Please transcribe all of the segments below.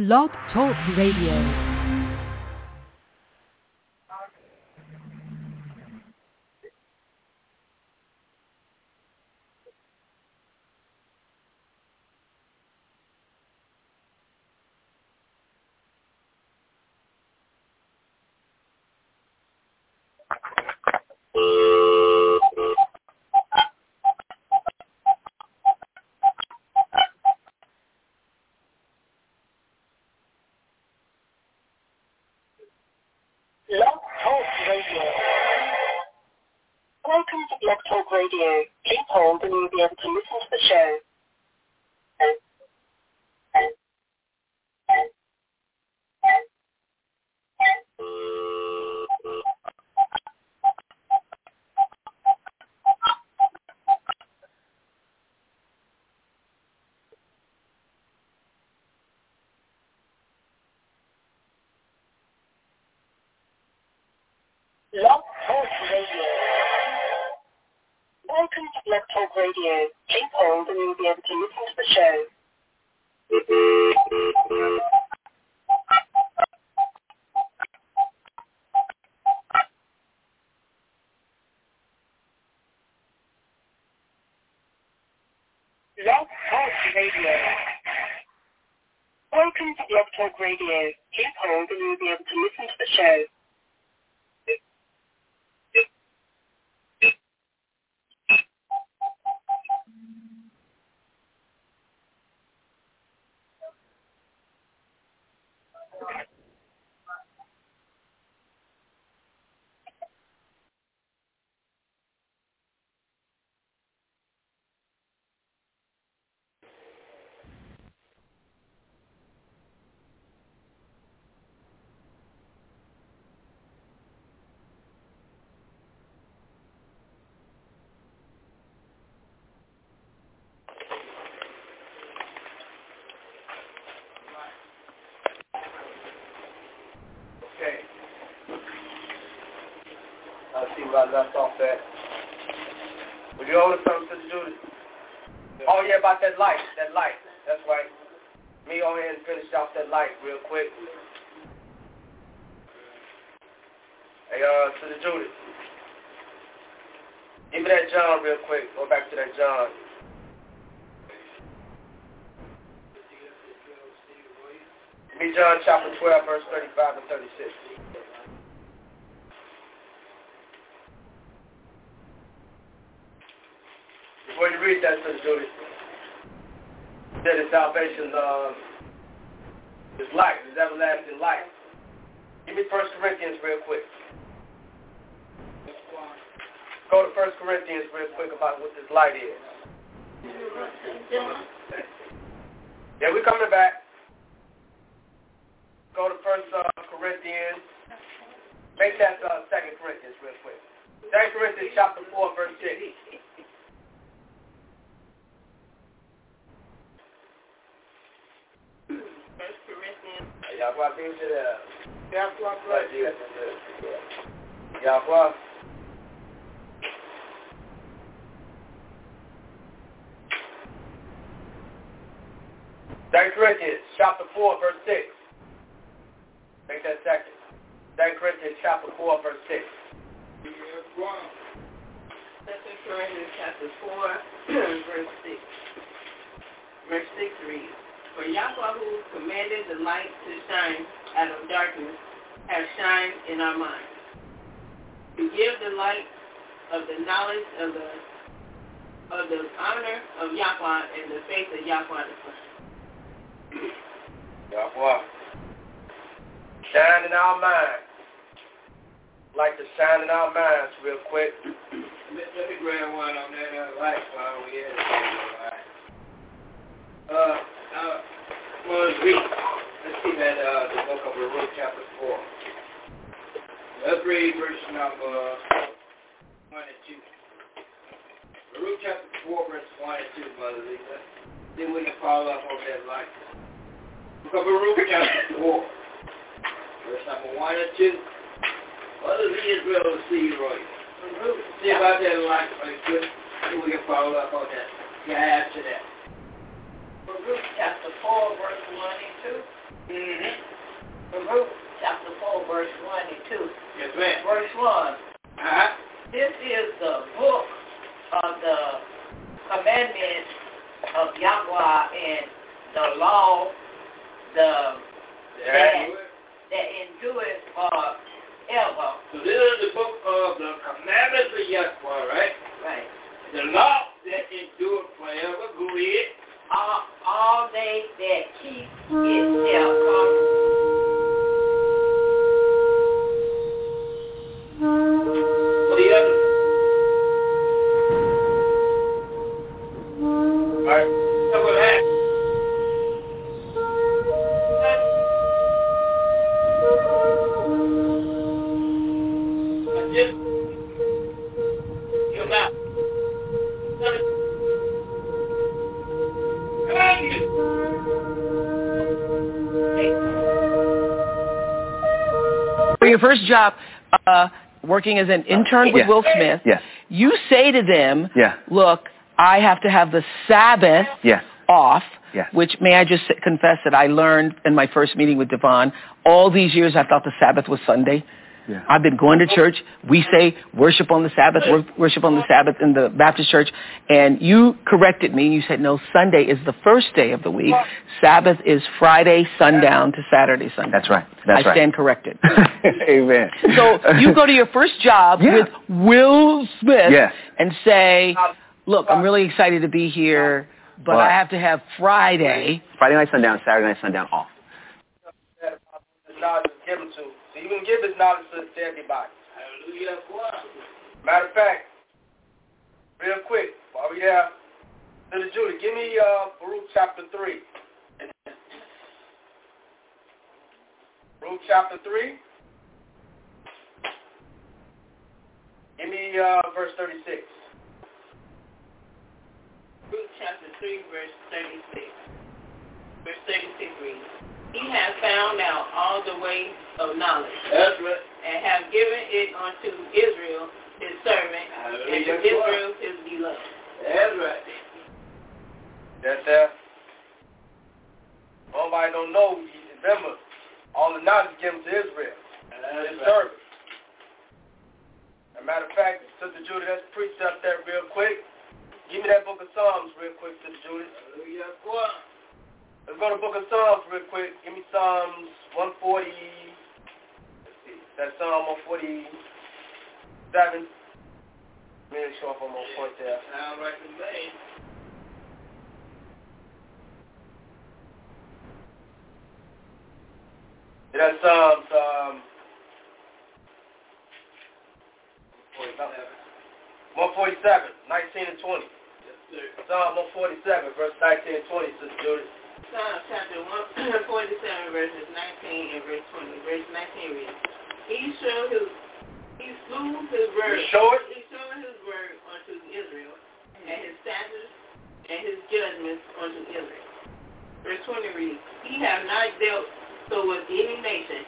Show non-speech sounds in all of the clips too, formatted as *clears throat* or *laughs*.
Blog Talk Radio. Where I left off at. Would you hold something to Judy? Oh yeah, about that light, that light. That's right. Me go ahead and finish off that light real quick. Hey, uh, to the Judy. Give me that John real quick. Go back to that John. Give me John chapter 12, verse 35 and 36. read that, Sister That That is salvation uh, is life, is everlasting life. Give me 1 Corinthians real quick. Go to 1 Corinthians real quick about what this light is. Yeah, we're coming back. Go to 1 uh, Corinthians. Make that uh, 2 Corinthians real quick. 2 Corinthians chapter 4, verse 6. Yahweh Corinthians chapter four, verse six. Make that second. Second Corinthians chapter four, verse six. Second Corinthians chapter four, *clears throat* verse six. Verse six reads, For Yahweh who commanded the light to shine out of darkness has shined in our minds. To give the light of the knowledge of the of the honor of Yahweh and the faith of Yahweh the Son. *clears throat* Yahweh. Shine in our minds. Like to shine in our minds real quick. Let, let me grab one on that uh, light while we at it. Uh, uh, let's read. Uh, the book of Baruch chapter 4. Let's read verse number 1 and 2. Baruch chapter 4, verse 1 and 2, Mother Lisa. Then we can follow up on that light. Book of Baruch chapter 4, verse number 1 and 2. Mother Israel will see you. See about that right good. Then we can follow up on that. Yeah, after that. Baruch chapter 4, verse 1 and Mm-hmm. From Luke chapter 4, verse 1 and 2. Yes, ma'am. Verse 1. Uh-huh. This is the book of the commandments of Yahweh and the law, the Yeah. that endureth forever. So this is the book of the commandments of Yahweh, right? Right. The law that endure forever. Go ahead. All, all they that keep it first job, uh, working as an intern with Yeah. Will Smith, Yes. you say to them, Yeah. look, I have to have the Sabbath Yes. off, Yes. which may I just confess that I learned in my first meeting with Devon. All these years I thought the Sabbath was Sunday. Yeah. I've been going to church. We say worship on the Sabbath, wor- worship on the Sabbath in the Baptist church. And you corrected me. You said, no, Sunday is the first day of the week. Sabbath is Friday sundown to Saturday sundown. That's right. That's I right. stand corrected. *laughs* Amen. So you go to your first job Yeah. with Will Smith Yes. and say, look, I'm really excited to be here, but But- I have to have Friday. Friday night sundown, Saturday night sundown off. About this knowledge to. You can give this knowledge to, to everybody. Hallelujah. Matter of fact, real quick, while we have Little Judy, give me uh, Baruch chapter 3. Baruch chapter 3. Give me uh, verse 36. Baruch chapter 3, verse 36. Verse 36 reads, He has found out all the way of knowledge, That's right. and have given it unto Israel, his servant, and to. Israel, his beloved. That's right. That's there. Nobody don't know. Remember, all the knowledge given to Israel. That's His right. servant. As a matter of fact, Sister Judy, let's precept that real quick. Give me that book of Psalms real quick, Sister Judy. Hallelujah. Let's go to book of Psalms real quick. Give me Psalms 140. Let's see. That's Psalm 147. Make sure if I'm on point there. Sound right to me. That's Psalms um, 147, 19 and 20. Yes, sir. Psalm 147, verse 19 and 20, Sister Judy. Psalm chapter 147, *clears throat* verses 19 and verse 20. Verse 19 reads, He showed his, he slew his word. You show it? He showed his word unto Israel, and his statutes and his judgments unto Israel. Verse 20 reads, He have not dealt so with any nation,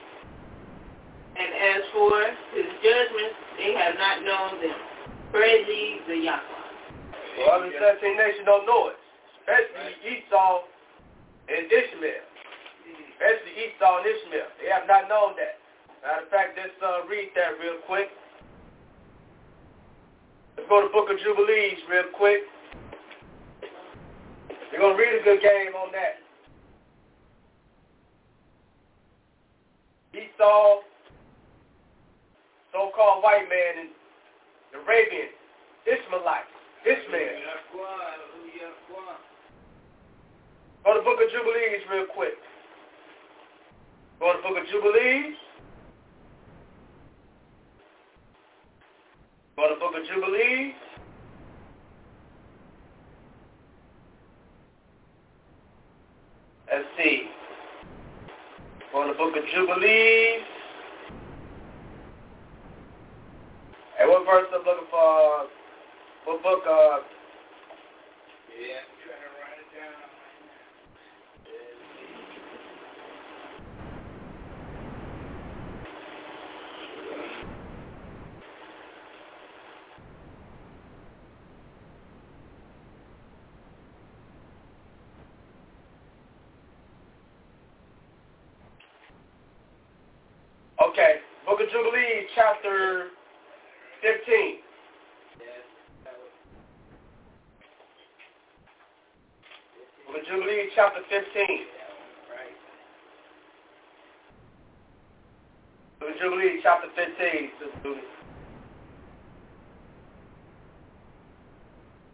and as for his judgments, they have not known them. Praise ye the Yahweh. Well, the 17 nations don't know it, especially Esau and Ishmael. Especially Esau and Ishmael. They have not known that. Matter of fact, let's uh, read that real quick. Let's go to book of Jubilees real quick. We're going to read a good game on that. Esau, so-called white man, and Arabian, Ishmaelites, Ishmael. Go to the book of Jubilees real quick. Go to the book of Jubilees. Go to the book of Jubilees. Let's see. Go to the book of Jubilees. Hey, what verse I'm looking for? What book? Uh, Yeah, I'm trying to write it down. Jubilees chapter 15. Book of Jubilees chapter 15. Book of Jubilees chapter 15, Sister Judy.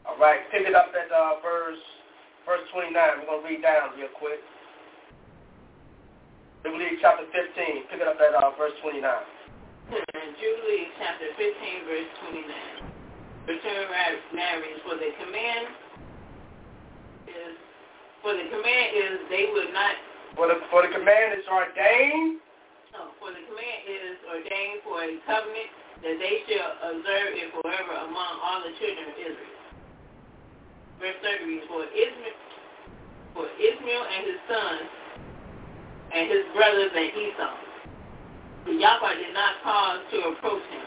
All right, pick it up at uh, verse verse 29. We're going to read down real quick. Jubilees chapter 15. Pick it up at uh, verse 29. Jubilees chapter 15, verse 29. Return narrates, for the command for the command is they would not, For the, for the command is ordained no, for the command is ordained for a covenant that they shall observe it forever among all the children of Israel. Verse 30 reads, for Ishmael, for Ishmael and his sons and his brothers and Esau. The Yahweh did not cause to approach him.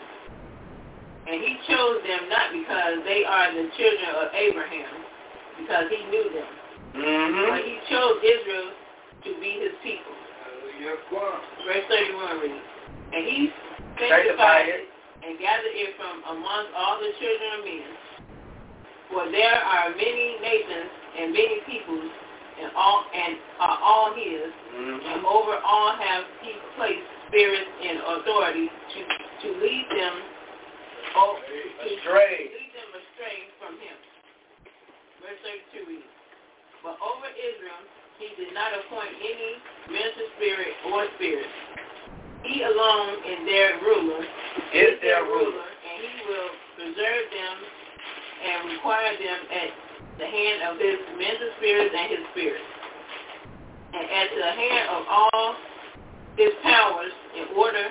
And he chose them not because they are the children of Abraham, because he knew them. Mm-hmm. But he chose Israel to be his people. Verse 31 reads, And he sanctified it and gathered it from among all the children of men. For there are many nations and many peoples, and all and are all his, Mm-hmm. and over all have he placed spirits and authority to to lead them oh, to Astray. lead them astray from him. Verse 32 reads, But over Israel he did not appoint any minister spirit or spirit. He alone is their ruler, Is their ruler. and he will preserve them and require them at the hand of his minister spirits and his spirits, and at the hand of all his powers in order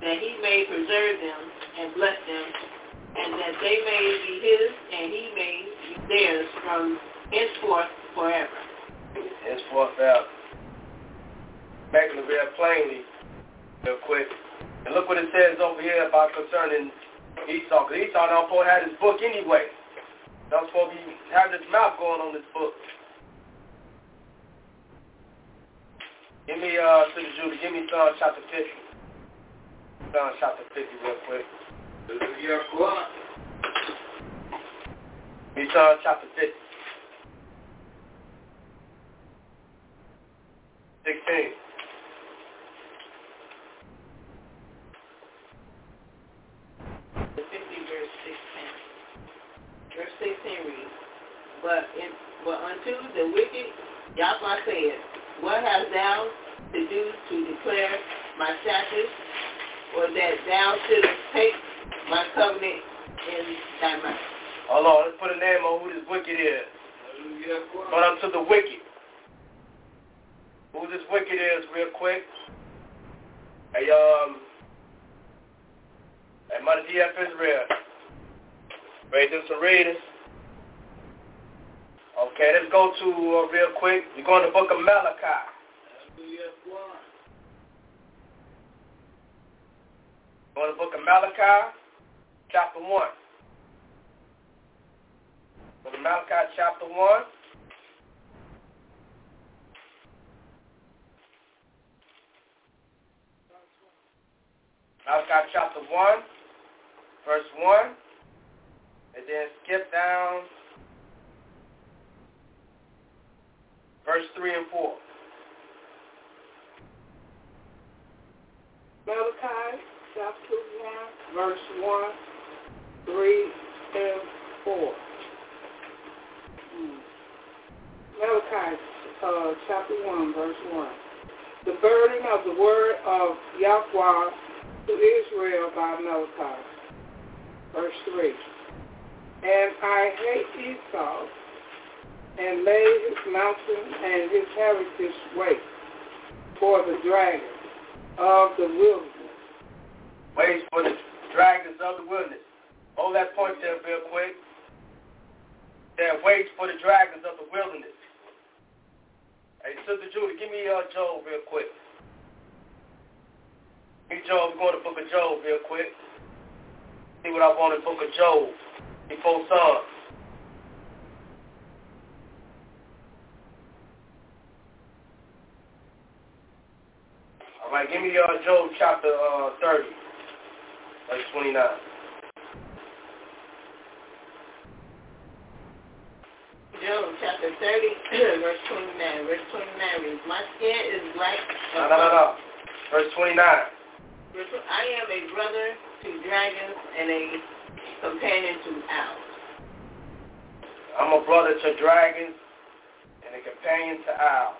that he may preserve them and bless them, and that they may be his and he may be theirs from henceforth forever. henceforth it real plainly, real quick. And look what it says over here about concerning Esau. Because Esau don't supposed to have his book anyway. Don't supposed to be having his mouth going on this book. Give me, uh, Sister Judy, give me Psalm chapter 50. Psalm chapter 50 real quick. Give me Psalm chapter 50. 16. The 50 verse 16. Verse 16 reads, But, in, but unto the wicked Yahweh said, What hast thou to do to declare my statutes, or that thou shouldest take my covenant in thy mouth? Hold on, let's put a name on who this wicked is. But unto the wicked. Who this wicked is, real quick. Hey, um, hey, Mother DF Israel. Do some reading? Okay, let's go to, uh, real quick, we're going to book of Malachi. Going to the book of Malachi, chapter 1. Go to Malachi chapter 1. Malachi chapter 1, verse 1. And then skip down verse 3 and 4. Malachi chapter 1, verse 1, 3, and 4. Hmm. Malachi uh, chapter 1, verse 1. The burden of the word of Yahweh to Israel by Melchizedek. Verse 3. And I hate Esau, and laid his mountain and his heritage waste for the dragon of the wilderness. Waits for the dragons of the wilderness. Hold that point there real quick. That waits for the dragons of the wilderness. Hey, Sister Judy, give me uh, Job real quick. Give me Job. We're to the book of Job real quick. See what I want in the book of Job. Before Psalms. All right, give me uh, Job chapter uh, 30. verse 29. Job chapter 30, *clears throat* verse 29. Verse 29 reads, My skin is like No, no, no, no. Verse 29. I am a brother to dragons and a companion to owls. I'm a brother to dragons and a companion to owls.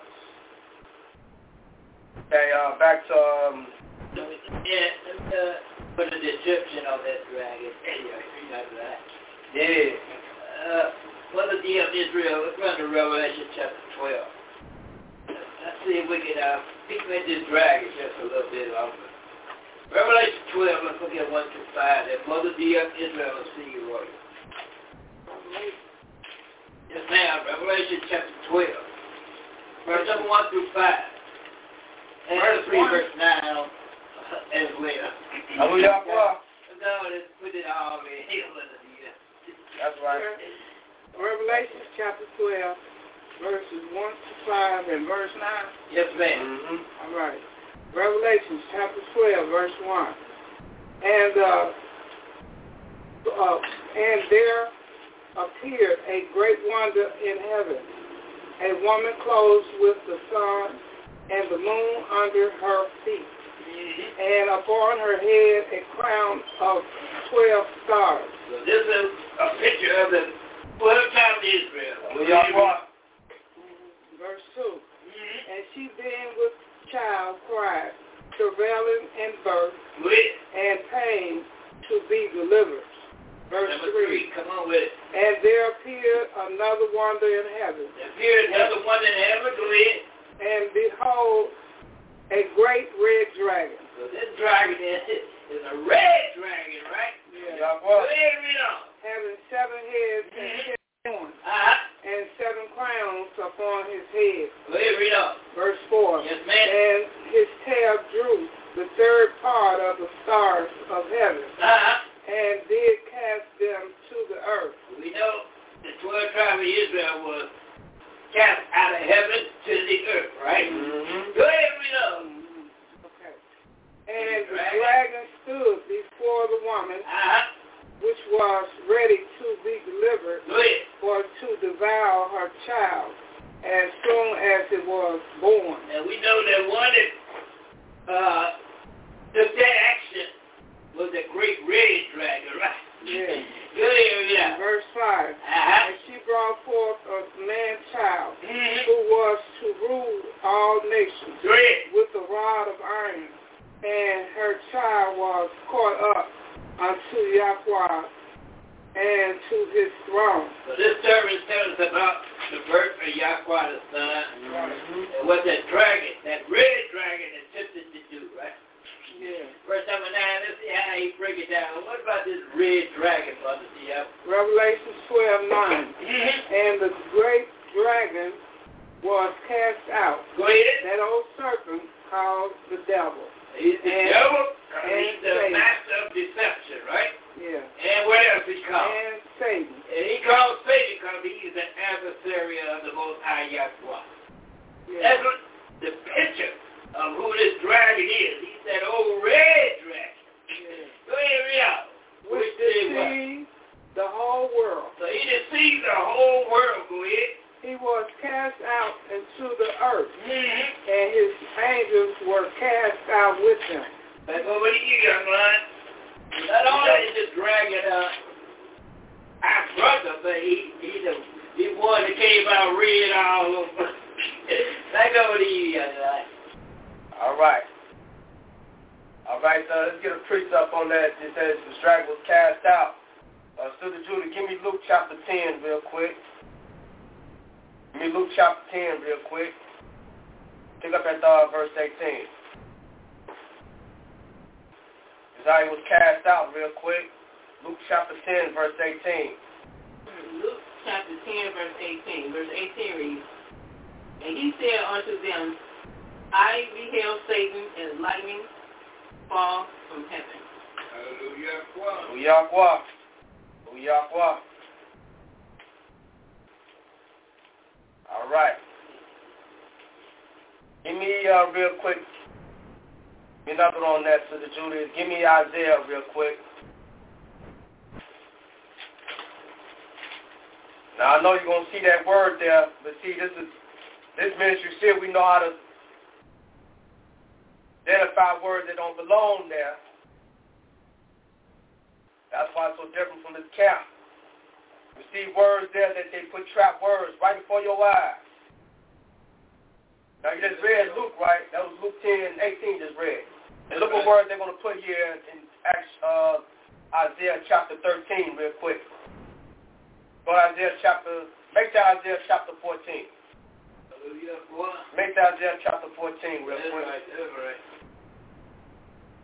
Okay, uh, back to, um, Yeah, uh, put a description of that dragon. Anyway, you know that. yeah. Uh, what the of Israel? Let's run to Revelation chapter 12. Let's see if we can uh, peek at this dragon just a little bit longer. Revelation 12, let's look at 1 through 5. That mother dear Israel will see you, royal. Yes, ma'am. Revelation chapter 12. Verse number 1 through 5. And Verse 3, one. verse 9 uh, as well. Abu Yahweh. No, let's put it all in here. That's right. Revelation chapter 12, verses 1 to 5 and verse 9. Yes, ma'am. Mm-hmm. All right. Revelation chapter 12, verse 1. And, uh, uh, and there appeared a great wonder in heaven, a woman clothed with the sun and the moon under her feet, and upon her head a crown of 12 stars. So this is a picture of the 12 tribes of Israel. Abu Yahweh. Verse 2. And she being with child cried, travailing in birth With and pain to be delivered. Verse number 3. 3, come on with it. And there appeared another wonder in heaven, There appeared another one in heaven, go ahead. and behold, a great red dragon. So this dragon is, is a red dragon, right? Go Yahweh. ahead, read on. Having seven heads and ten horns, Uh-huh. and seven crowns upon his head. Go ahead, read on. Verse 4. Yes, ma'am. And his tail drew the third part of the stars of heaven, Uh-huh. and did cast them to the earth. We know the 12 tribes of Israel was cast out of heaven to the earth, right? Mm-hmm. Go ahead, read on. Okay. And the dragon stood before the woman, Uh-huh. which was ready to be delivered, for to devour her child, as soon as it was born. And we know that one that uh, took that action was the great red dragon, right? *laughs* Yeah. Good area. Verse 5. Uh-huh. And she brought forth a man-child, Mm-hmm. who was to rule all nations with a rod of iron. And her child was caught up unto Yahweh and to his throne. So this service tells us about the birth of Yahweh the Son and what that dragon, that red dragon attempted to do, right? Yeah. Verse number 9, let's see how he break it down. What about this red dragon, Brother D.F.? Revelation 12, 9. Mm-hmm. And the great dragon was cast out, Go ahead. that old serpent called the devil. He's the And- devil. and He's the Satan. master of deception, right? Yeah. And what else he called? And Satan. And he called Satan because he's the adversary of the Most High Yahweh. Yeah. That's what the picture of who this dragon is. He's that old red dragon. yeah. Go ahead, read. Which deceived the whole world. So he deceived the whole world. Go ahead. He was cast out into the earth, Mm-hmm. and his angels were cast out with him. Back over to you, young man. Not only is this dragon uh, our brother, but he he the he one that came out red all over. *laughs* Back over to you, young man. All right. All right, so let's get a priest up on that. It says the dragon was cast out. Uh, Sister Judy, give me Luke chapter 10 real quick. Give me Luke chapter 10 real quick. Pick up at uh, verse 18. His eye was cast out real quick. Luke chapter 10, verse 18. Luke chapter 10, verse 18. Verse 18 reads, And he said unto them, I beheld Satan as lightning fall from heaven. Hallelujah. Uyakwa. Uyakwa. All right. Give me uh, real quick Another on that, Sister Julius. Give me Isaiah real quick. Now I know you're gonna see that word there, but see this is this ministry still we know how to identify words that don't belong there. That's why it's so different from this camp. We see words there that they put trap words right before your eyes. Now you just read Luke, right? That was Luke 10, and 18 just read. And look what words they're going to put here in Acts, uh, Isaiah chapter 13 real quick. Go to Isaiah chapter, make that Isaiah chapter 14. Make that Isaiah chapter 14 real quick.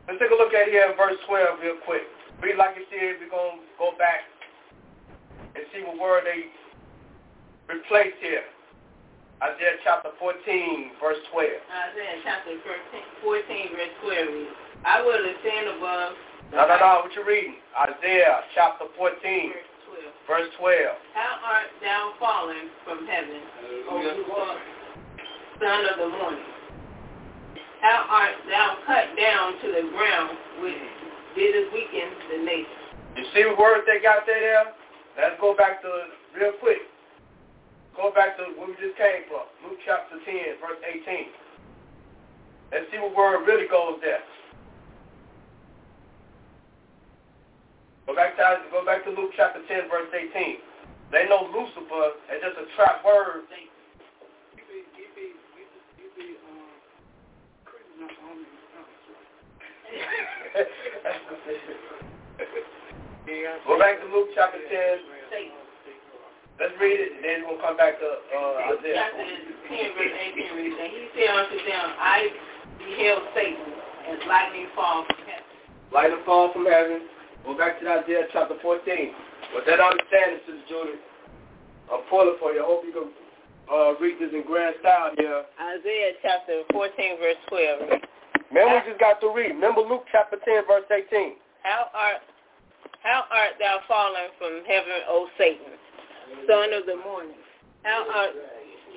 Let's take a look at here in verse 12 real quick. Read like you said, we're going to go back and see what word they replaced here. Isaiah chapter 14, verse 12. Isaiah chapter 14, 14 verse 12 reads, I will ascend above. No, no, no, what you reading? Isaiah chapter 14, verse 12. verse 12. How art thou fallen from heaven, O Lord, son of the morning? How art thou cut down to the ground, which didst weaken the nation? You see what words they got there there? Let's go back to real quick. Go back to where we just came from. Luke chapter 10, verse 18. Let's see what word really goes there. Go back to go back to Luke chapter 10, verse 18. They know Lucifer as just a trap word. *laughs* Go back to Luke chapter 10. Let's read it, and then we'll come back to uh, Isaiah. chapter 10 verse 18 reads, And he said unto them, I beheld Satan as lightning fall from heaven. Light and fall from heaven. Go back to Isaiah chapter 14. With that understanding, Sister Julie, I'm pulling for you. I hope you can uh, read this in grand style here. Isaiah chapter 14 verse 12. Remember, we just got to read. Remember Luke chapter 10, verse 18. How art how art thou fallen from heaven, O Satan, son of the morning? How art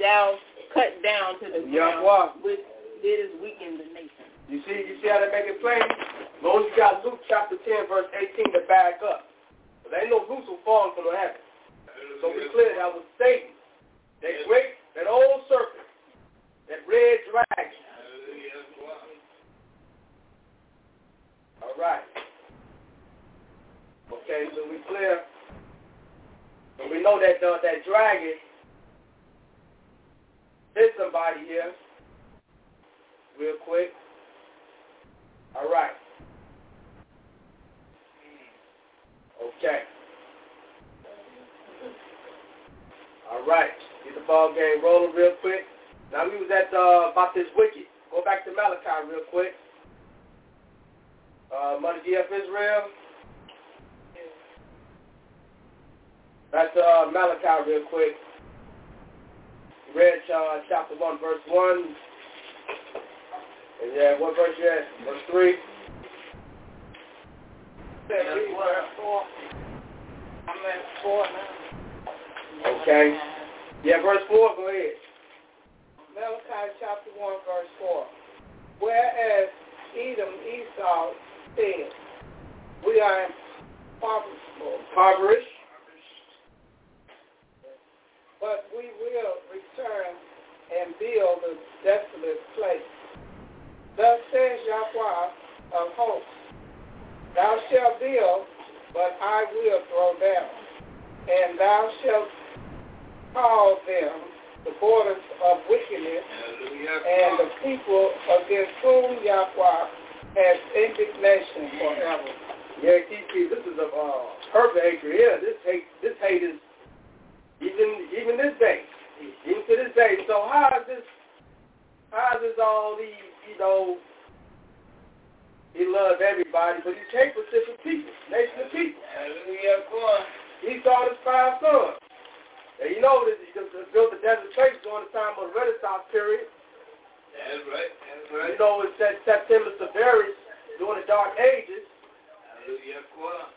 thou cut down to the ground, which didst weaken the nation? You see, you see how they make it plain? As long as you got Luke chapter 10, verse 18 to back up. But there ain't no Lucifer falling from heaven. So we clear that was Satan. That great, that old serpent, that red dragon. All right. Okay, so we clear. And we know that uh, that dragon is somebody here. Real quick. All right. Okay. All right. Get the ball game rolling real quick. Now we was at uh, about this wicked. Go back to Malachi real quick. Uh, Money DF Israel. That's uh, Malachi real quick. Read uh, chapter 1, verse 1. And yeah, what verse you at? Verse 3. Read verse four. I'm at four. Okay. Yeah, verse 4, go ahead. Malachi chapter 1, verse 4. Whereas Edom, Esau said, We are impoverished, Impoverished. But we will return and build a desolate place. Thus says Yahweh of hosts, Thou shalt build, but I will throw down, and thou shalt call them the borders of wickedness, and the people against whom Yahweh has indignation forever. Yeah, TP, this is a uh, perfect hatred here. This hate, this hate is even even this day, even to this day. So how is this? How is this all these? You know, he loves everybody, but he hates specific people, nation of people. Hallelujah. He saw his five sons. And you know, that he just built the desert place during the time of the Renaissance period. That's right, that's right. You know, it's that Septimius Severus during the Dark Ages. Hallelujah, on.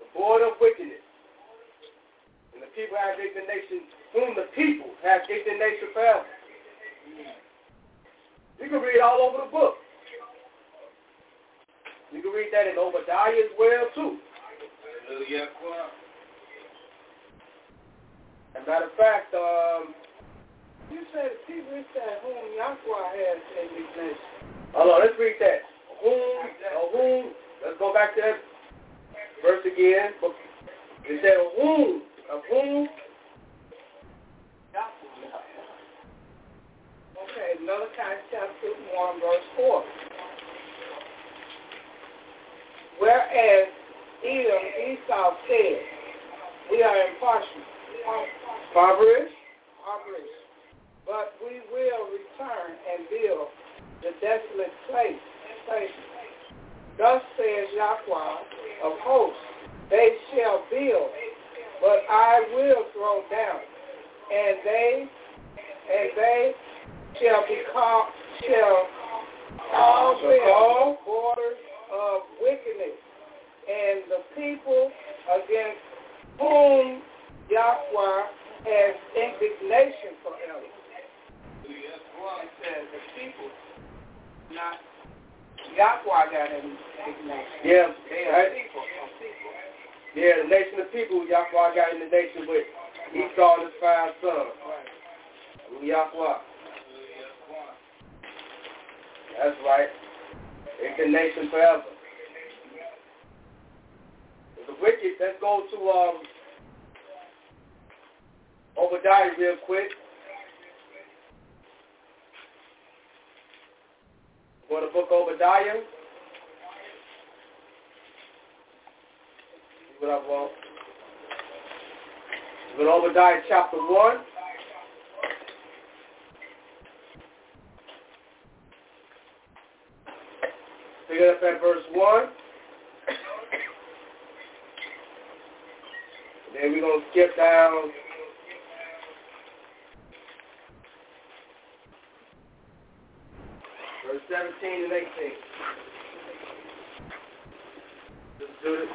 the board of wickedness. And the people have indignation, whom the people have indignation forever. You can read all over the book. You can read that in Obadiah as well too. Hallelujah. As a matter of fact, um, You said the people that whom Yahweh has indignation. hold on, let's read that. Whom, uh, whom, let's go back to that verse again. It said whom, of whom, Okay, Malachi chapter 1, verse 4. Whereas Edom, Esau said, we are impartial, impoverished, impoverished, but we will return and build the desolate place. Thus says Yahweh of hosts, they shall build, but I will throw down, and they and they shall be called shall all call. borders of wickedness, and the people against whom Yahweh has indignation forever. It says the people, not Yahweh got indignation. yeah, They are right? people. of people. Yeah, the nation of people Yahweh got in the nation with Esau and his five sons. Yahweh. That's right. It's the nation forever. The wicked, let's go to um, Obadiah real quick. To the book Obadiah. What want. Go to Obadiah chapter 1. Pick it up at verse 1. Then we're going to skip down. Verse 17 and 18. Let's do this.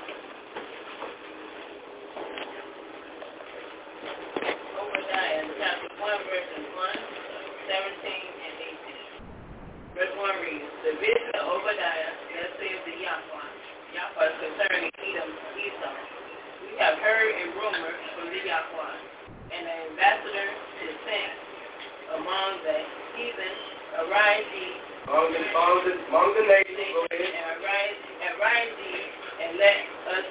Obadiah chapter 1, verses 1, 17, and 18. Verse 1 reads, The of Obadiah, the concerning. We have heard a rumor from the Yahweh, and an ambassador is sent among the heathen, arise Among the, among the, among the nations, go and ahead. arise, arise ye, and let us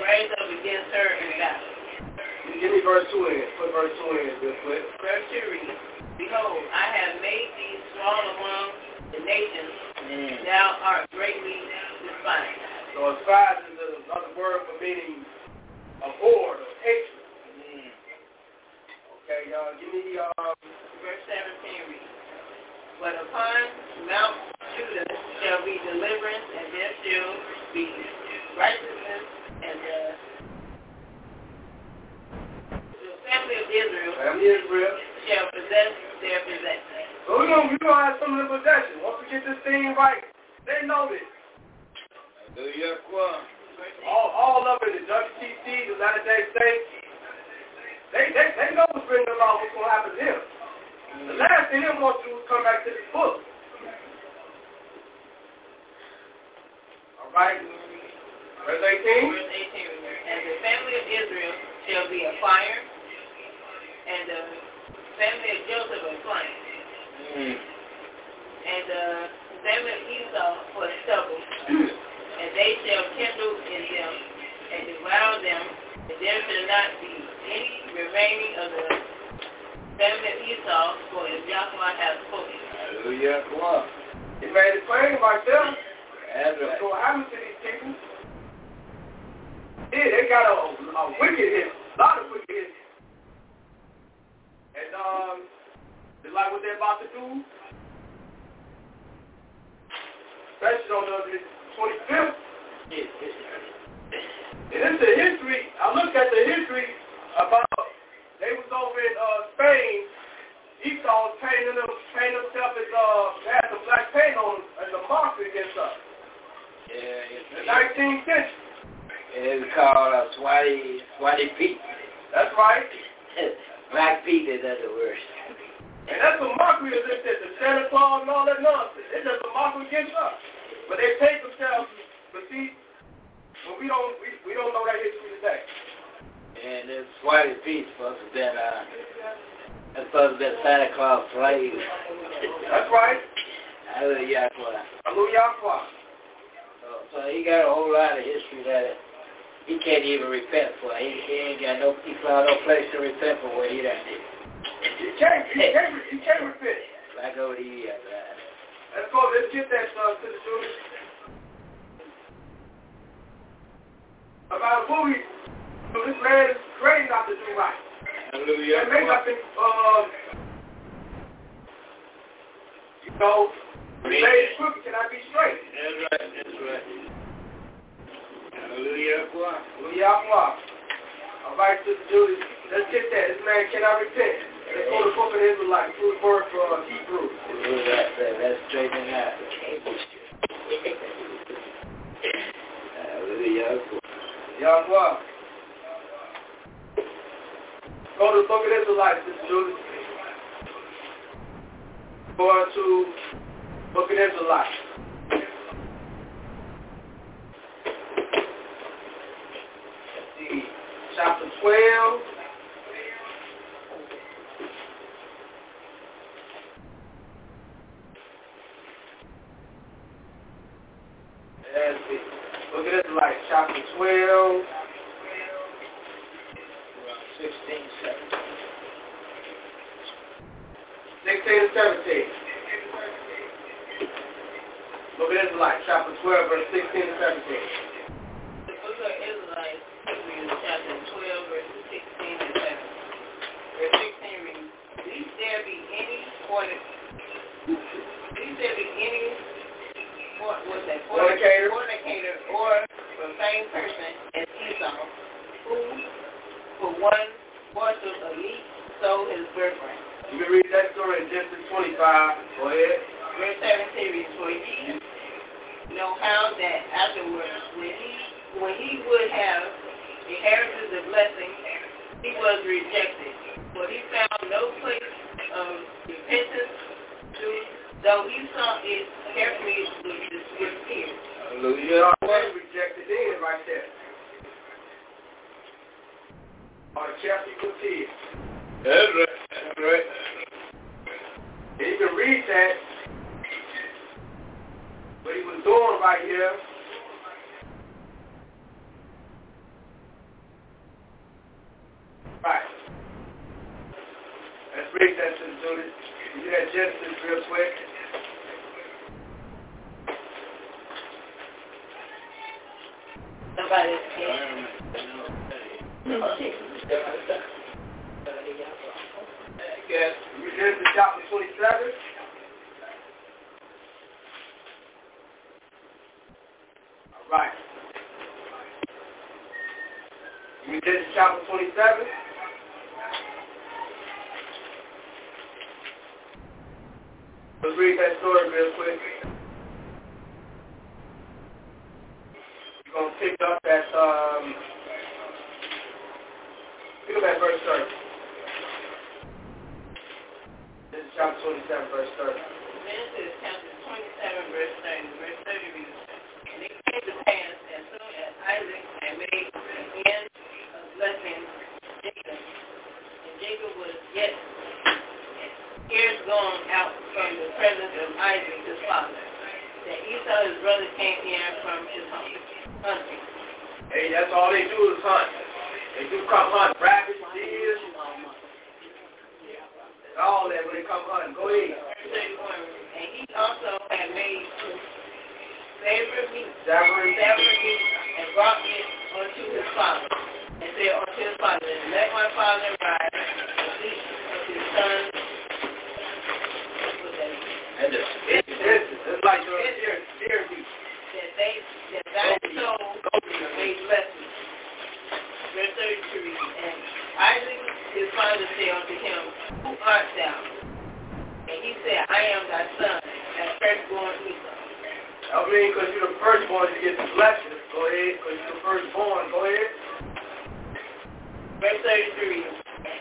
rise up against her in battle. Give me verse 2 in. Put verse 2 in real quick. Verse 2 reads, Behold, I have made thee strong among the nations, thou art greatly despised. So despise is another word for meaning abhorred or hatred. Okay, y'all, give me um, Verse 17 reads, But upon Mount Judah shall be deliverance, and there shall be righteousness, and the, the family of Israel family Israel. shall possess their possession. So we're gonna, we're gonna have some of the possession. Once we get this thing right, they know this. All, all of it, the WTC, the United States, they, they, they know what's written about what's gonna happen to him. The last thing they want to do is come back to this book. All right. Verse 18. Verse 18 reads, And the family of Israel shall be a fire, and the family of Joseph a flame, hmm. and the family of Esau for stubble, *clears throat* and they shall kindle in them and devour them, and there shall not be any remaining of the family of Esau, for if Yahweh has spoken. Hallelujah. He made it plain myself. That's What's right. going to happen to these people? Yeah, they got a, a wicked hit, a lot of wicked hits. And um, they like what they're about to do. Especially on the 25th. And it's the history. I looked at the history about they was over in uh, Spain. Esau was painting them, painting himself as uh, had some black paint on as a mark against us. Yeah, The it's, 19th century. it's called a Swati, Swati Pete. That's right. *laughs* Black Pete is other word. And that's what mockery is. It says the Santa Claus and all that nonsense. It's just a mock against us. But they take themselves, but see, well, we don't we, we don't know that history today. And it's Whitey Pete supposed to been uh that's supposed to been Santa Claus slave. That's right. Hallelujah. Hallelujah. So, so he got a whole lot of history that he can't even repent for. He, he ain't got no he found no place to repent for what he done did. You can't, you can't, you can't repent. Like over the years, man. Let's go. Let's get that uh, to the students. About who we, so this man is crazy not to do right. Hallelujah. And may nothing, um, you know, lady crooked cannot be straight. That's right. That's right. Hallelujah. Hallelujah. All right, Sister Julie, let's get that. This man cannot repent. Let's go to the book of the Israelites, through the word for uh, Hebrew. That, that, that's straightening out. *laughs* Hallelujah. Yahweh. Go to the book of Israelites, Sister Julie. Go to book of Israelites. Chapter 12. Let's see. Look at this like chapter 12. Around 16, 17. 16 and 17. Look at like chapter 12, verse 16 and 17. The book of Israelites, chapter 12, verses 16 and 17. Verse 16 reads, there be any fornic, least there be any, what was that, Fornicator. fornicator or profane person as Esau, who for one morsel of meat sold his birthright. You can read that story in Genesis 25. Go ahead. Verse 17 reads, For ye know how that afterwards, when he when he would have inherited the blessing, he was rejected. For he found no place of repentance, to, though he saw it carefully with, with tears. Hallelujah. Already rejected in right there. On the chapter you can see it. That's right. That's right. And you can read that. What he was doing right here. Right. Let's read that to the students. You that Genesis real quick. Somebody You Genesis chapter 27. All right. You Genesis chapter 27. Let's read that story real quick. We're going to pick up at, um, up at verse 30. This is chapter 27, verse 30. Genesis chapter 27, verse 30. Verse 30 reads, And it came to pass as soon as Isaac had made an end of blessing Jacob, and Jacob was yet years gone out from the presence of Isaac his father, that Esau his brother came in from his hunting. Hey, that's all they do is hunt. They do come hunt rabbits, deer, all that when they come hunting. Go ahead. And he also had made favorite meat, favorite meat, and brought it unto his father, and said unto his father, Let my father rise wanted to get the blessing. Go ahead, because you're the firstborn. Go ahead. Verse 33.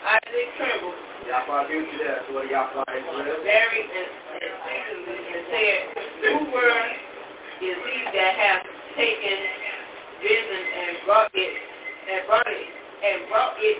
Isaac trembled. Yahweh gave you that. So Yahweh is Buried and, and, and said, Who were is he that hath taken, risen, and brought it, and brought it, and brought it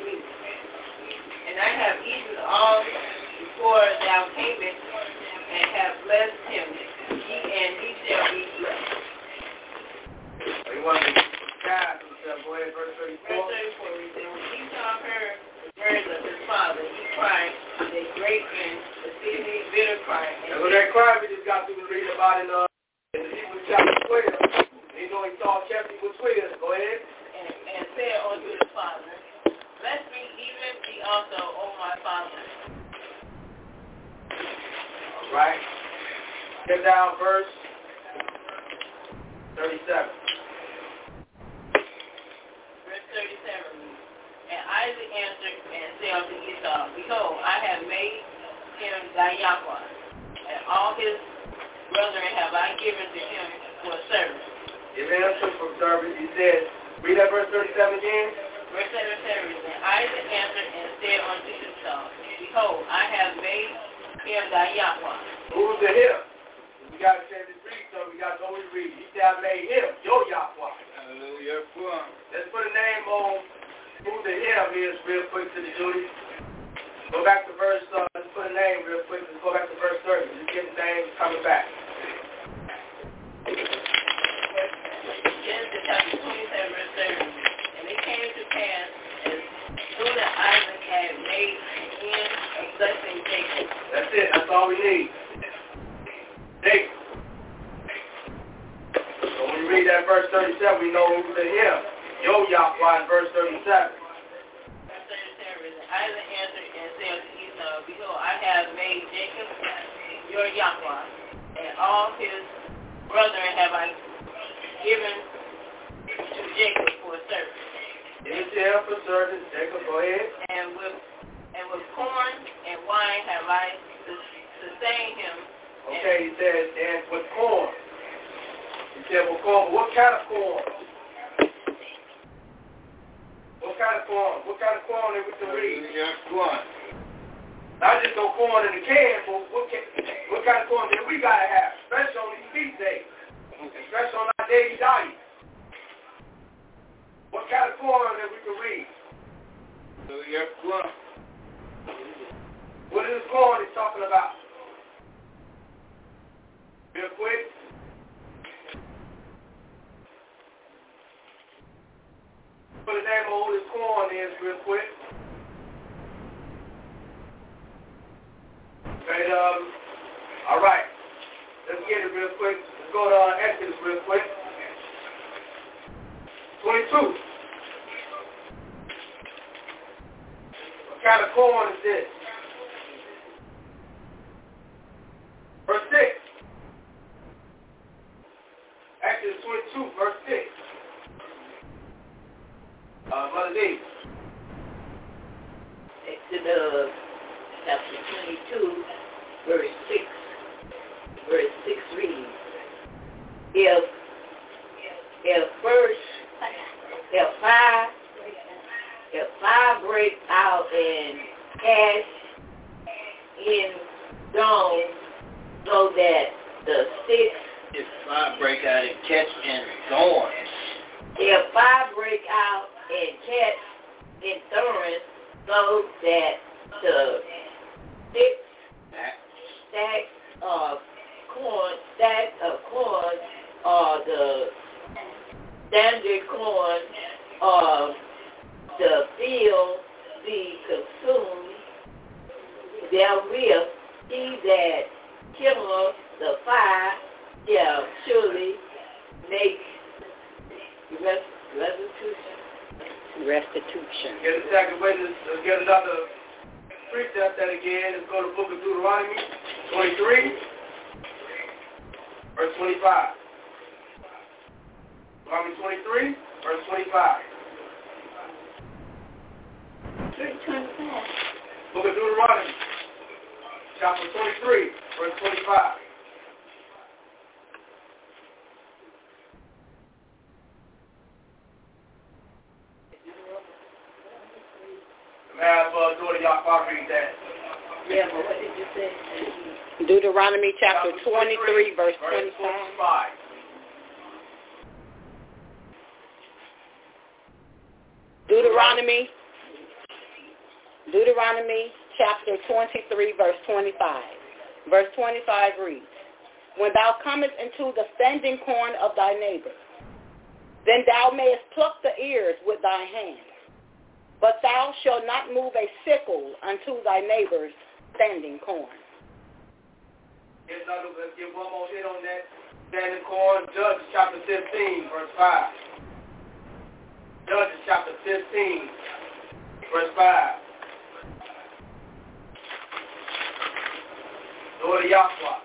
23, verse verse 25. 25. Deuteronomy, Deuteronomy chapter 23, verse 25. Verse 25 reads, When thou comest into the standing corn of thy neighbor, then thou mayest pluck the ears with thy hand. But thou shalt not move a sickle unto thy neighbor's standing corn. Here's another, let's get one more hit on that. Standing corn, Judges chapter 15, verse 5. Judges chapter 15, verse 5. Lord Yahweh.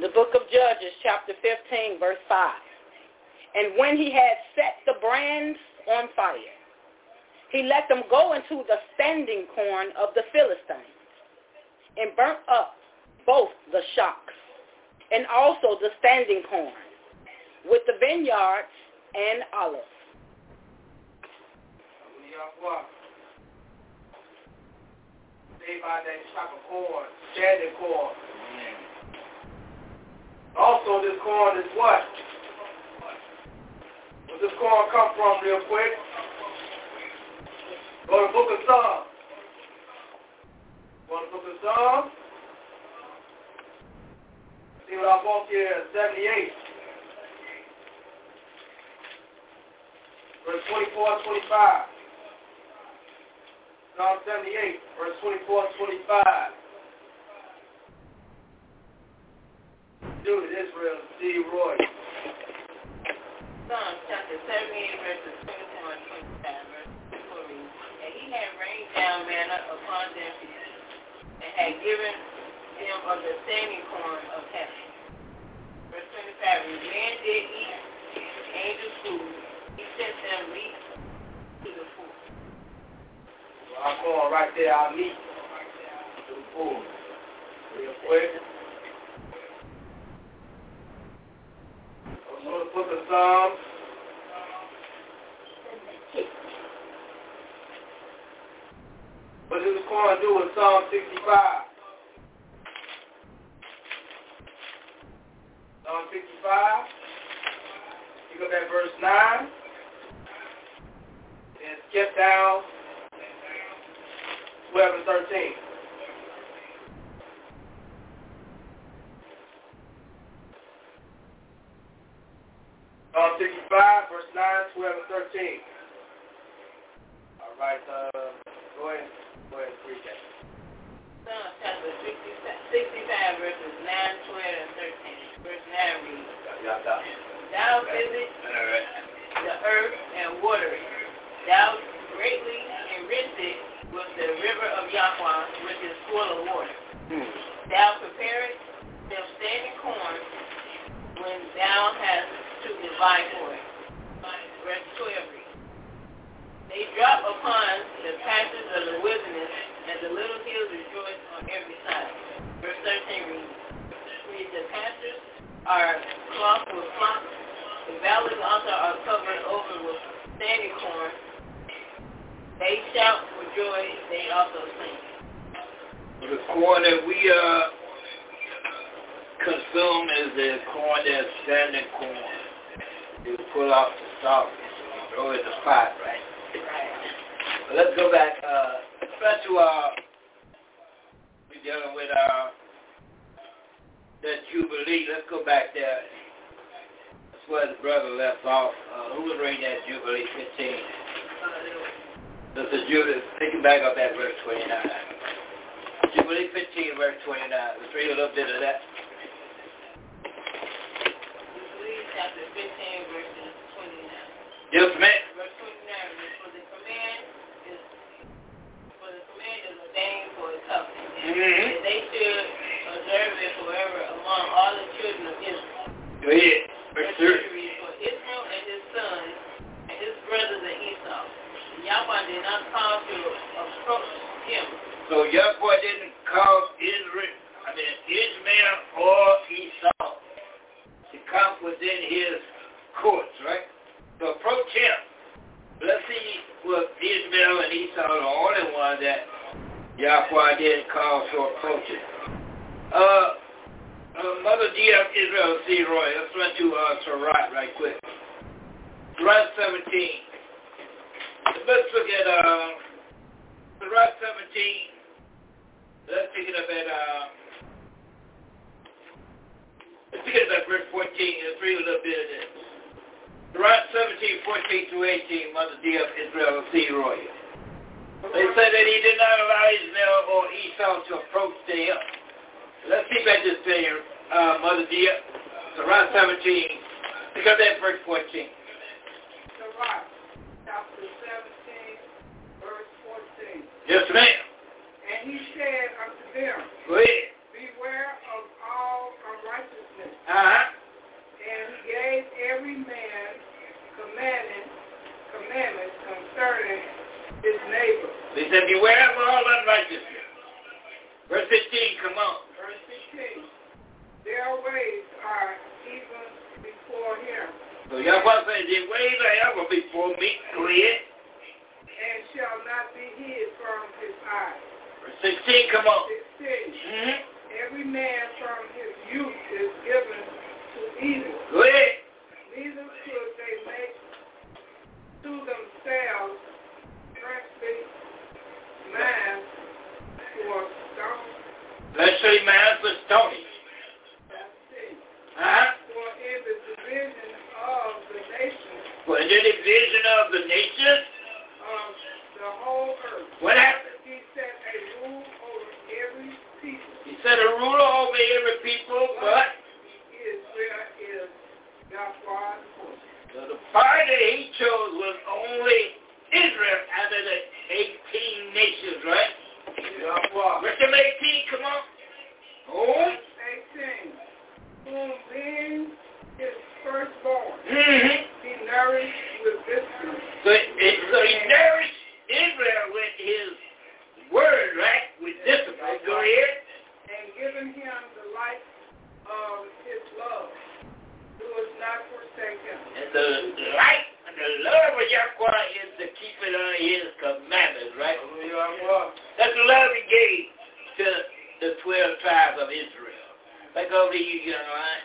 The book of Judges, chapter 15, verse 5. And when he had set the brands on fire, he let them go into the standing corn of the Philistines and burnt up both the shocks and also the standing corn with the vineyards and olives. Say by that shock of corn, standing corn. Also, this corn is what? Where this corn come from real quick? Go to the book of Psalms. Go to the book of Psalms. See what I want here, 78. Verse 24 and 25. Psalm 78, verse 24 and 25. Dude, Israel, Steve Roy. Psalms chapter 78, verses 24 and 25, verse 24 And he had rained down manna upon them and had given them of the standing corn of heaven. Verse 25 reads, Men did eat angels' food. He sent them meat to the poor. Well, I'm going right there. I'll meet to the pool. Real quick. Go to put the Psalms. What does this corn do in Psalm 65? Psalm 65. Pick up at verse 9. And skip down 12 and 13. Psalm 65, verse 9, 12, and 13. All right, uh, go ahead, go ahead and read that. Psalms chapter 60 65, verses 9, 12, and 13. Verse 9 reads, Yeah, yeah. Thou visit the earth and water it. Thou greatly enrich it with the river of Yahweh, which is full of water. Hmm. Thou preparest them standing corn when thou hast to divide for it. Verse 12 reads, They drop upon the pastures of the wilderness, and the little hills rejoice on every side. Verse 13 reads, reads The pastures are cloth with flocks, the valleys also are covered over with standing corn. They shout for joy, they also sing. The corn that we uh, consume is the corn that's standing corn. You pull off the stalk and throw it in the pot, right? But let's go back. Uh, back to uh, we're dealing with uh, that Jubilee. Let's go back there. That's where the brother left off. Uh, who was reading that Jubilee 15? This is Jubilee. It back up at verse 29. Jubilee 15, verse 29. Let's read a little bit of that. Jubilee chapter 15, verses 29. Yes, ma'am. Verse 29 For the command is for the command is ordained for a covenant. Mm-hmm. And they should forever among all the children of Israel. Go ahead. Verse Verse 30. 30 For Israel and his sons and his brothers and Esau. Yahweh did not call to approach him. So Yahweh didn't call Israel, I mean Ishmael or Esau to come within his courts, right? To approach him. Let's see was Ishmael and Esau the only one that Yahweh didn't call to approach it. Uh, uh, Mother D of Israel, C. Roy, let's run to uh, Sirach right quick. Sirach 17. Let's look at uh, Sirach 17. Let's pick it up at, uh, let's pick it up at verse 14. Let's read a little bit of this. Sirach 17, 14 through 18, Mother D of Israel, C. Roy. They said that he did not allow Ishmael or Esau to approach to him. Let's keep at this thing, uh, Mother Dia. Sirach 17. Pick up that verse 14. Sirach, chapter 17, verse 14. Yes, ma'am. And he said unto them, Go ahead. Beware of all unrighteousness. Uh-huh. And he gave every man commandment, commandments concerning his neighbor. They said, beware of all unrighteousness. Verse 15, come on. Verse 16. Their ways are even before him, So Yahweh says, your ways are ever before me, clear. and shall not be hid from his eyes. Verse 16, come on. 16. Mm-hmm. Every man from his youth is given to evil. Go ahead. Neither could they make to themselves earthly man for stone. Let's say man for stony. For in the division of the nation For the division of the of the whole earth, what happened? he set a rule over every people. He set a ruler over every people, but Israel is Yahweh's portion. so the party he chose was only Israel out of the 18 nations, right? Yahweh. Verse 18, come on. Oh. 18. Whom his firstborn, Mm-hmm. he nourished with discipline. So, so he nourished Israel with his word, right? With discipline. Go ahead. and given him the light of his love, who was not forsaken. And the light and the love of Yahweh is to keep it on his commandments, right? Yahweh. That's the love he gave to the 12 tribes of Israel. Back over to you, young lion.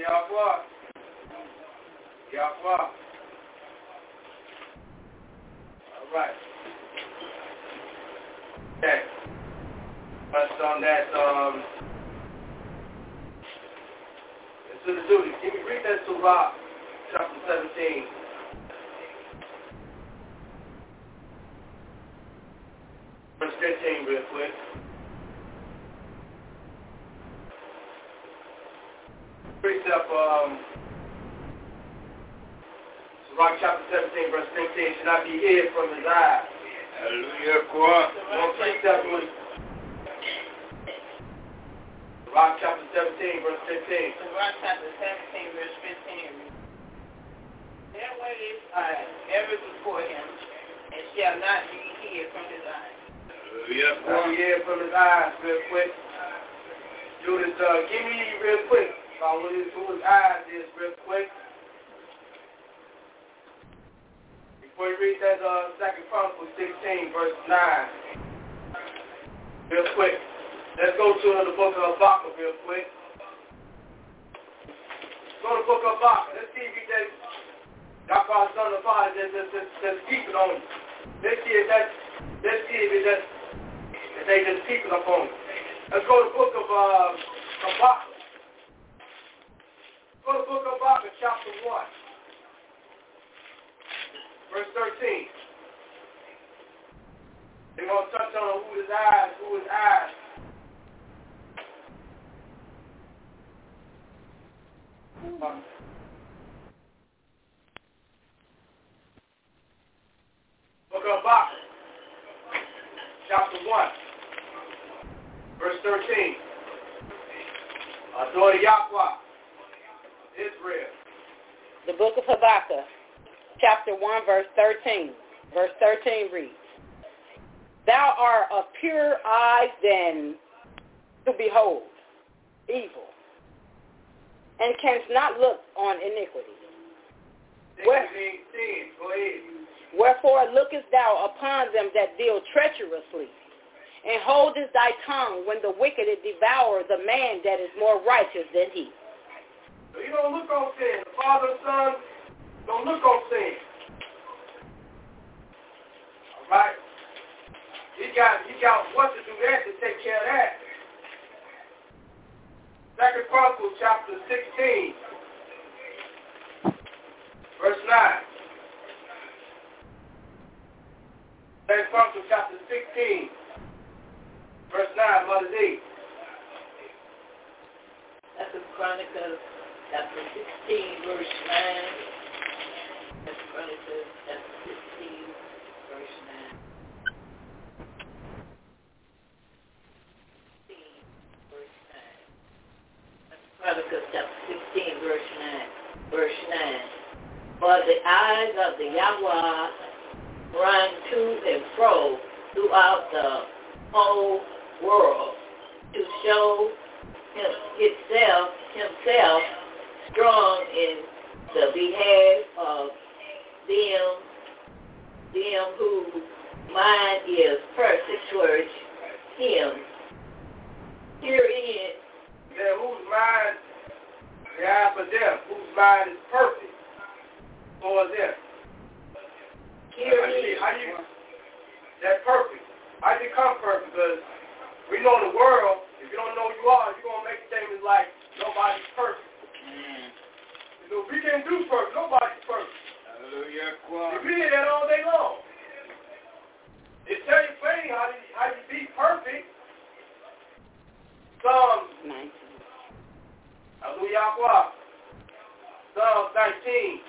Yahweh. Yahweh. All right. Okay. Touched on that, um, it's to the duty. Give me, read that Sirach, chapter 17. Verse 15 real quick. Precept, um, Sirach chapter 17, verse 15, should not be hid from his eyes. Hallelujah, God. One precept was Rock chapter 17, verse 15. Sirach chapter 17, verse 15. Their ways are ever before him, and shall not be hid from his eyes. Hallelujah, Let me hear from his eyes real quick. Judas, uh, give me real quick his, who his eyes is real quick. Before you read that uh, Second Chronicles 16, verse 9. Real quick. Let's go to the book of Habakkuk real quick. Go to the book of Habakkuk. Let's see if he just, Yahweh, son of Father, just, just, just, just keep it on you. Let's see if that's, let's see if it just, if they just keep it up on you. Let's go to the book of uh, Habakkuk. Go to book of Habakkuk, chapter 1. Verse 13. They're going to touch on who his eyes, who his eyes. Book of Habakkuk, chapter 1, verse 13. Adore Yahweh, Israel. The book of Habakkuk, chapter 1, verse 13. Verse 13 reads, Thou art of pure eyes than to behold evil, and canst not look on iniquity. Where- Iniquity sin. Go ahead. Wherefore lookest thou upon them that deal treacherously, And holdest thy tongue when the wicked devour the man that is more righteous than he. So you don't look on sin. The Father and Son don't look on sin. All right? You got you got what to do that to take care of that. Second Chronicles chapter 16, verse 9. Second Chronicles chapter 16, verse 9, Mother D. Second Chronicles chapter 16, verse 9. Second Chronicles chapter 16, verse 9. Chronicles chapter 16, verse 9. Verse 9. For the eyes of the Yahweh run to and fro throughout the whole world to show him, itself, himself strong in the behalf of them, them whose mind is perfect towards him. Herein Then whose mind have for them, whose mind is perfect for you, Herein, how you, that's perfect. How you become perfect? Because we know the world, if you don't know who you are, you're going to make statements like, nobody's perfect. You know, we can't do first. Nobody first. Hallelujah. You hear that all day long. It tell you plain how to, how to be perfect. Psalms, 19. Hallelujah. Psalms 19.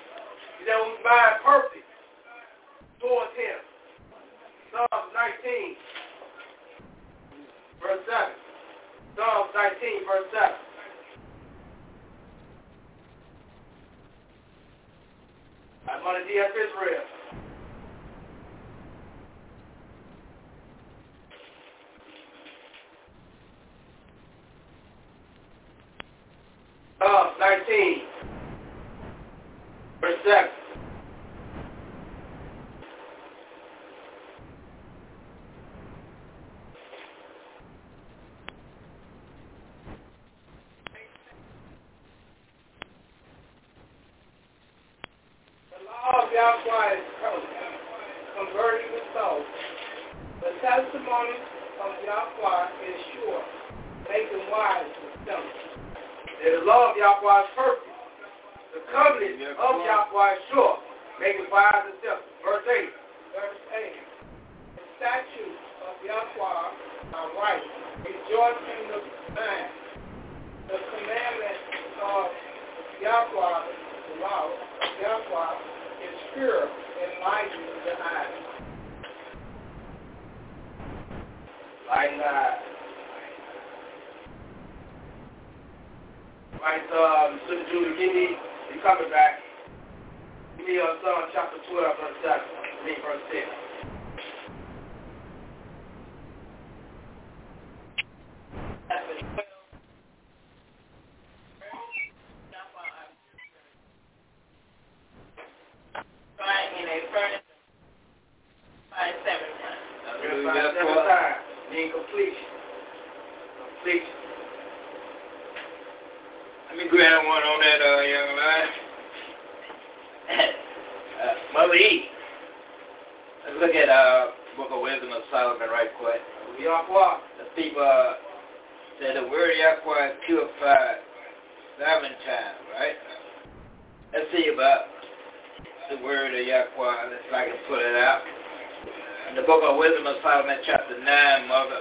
Chapter 9, Mother.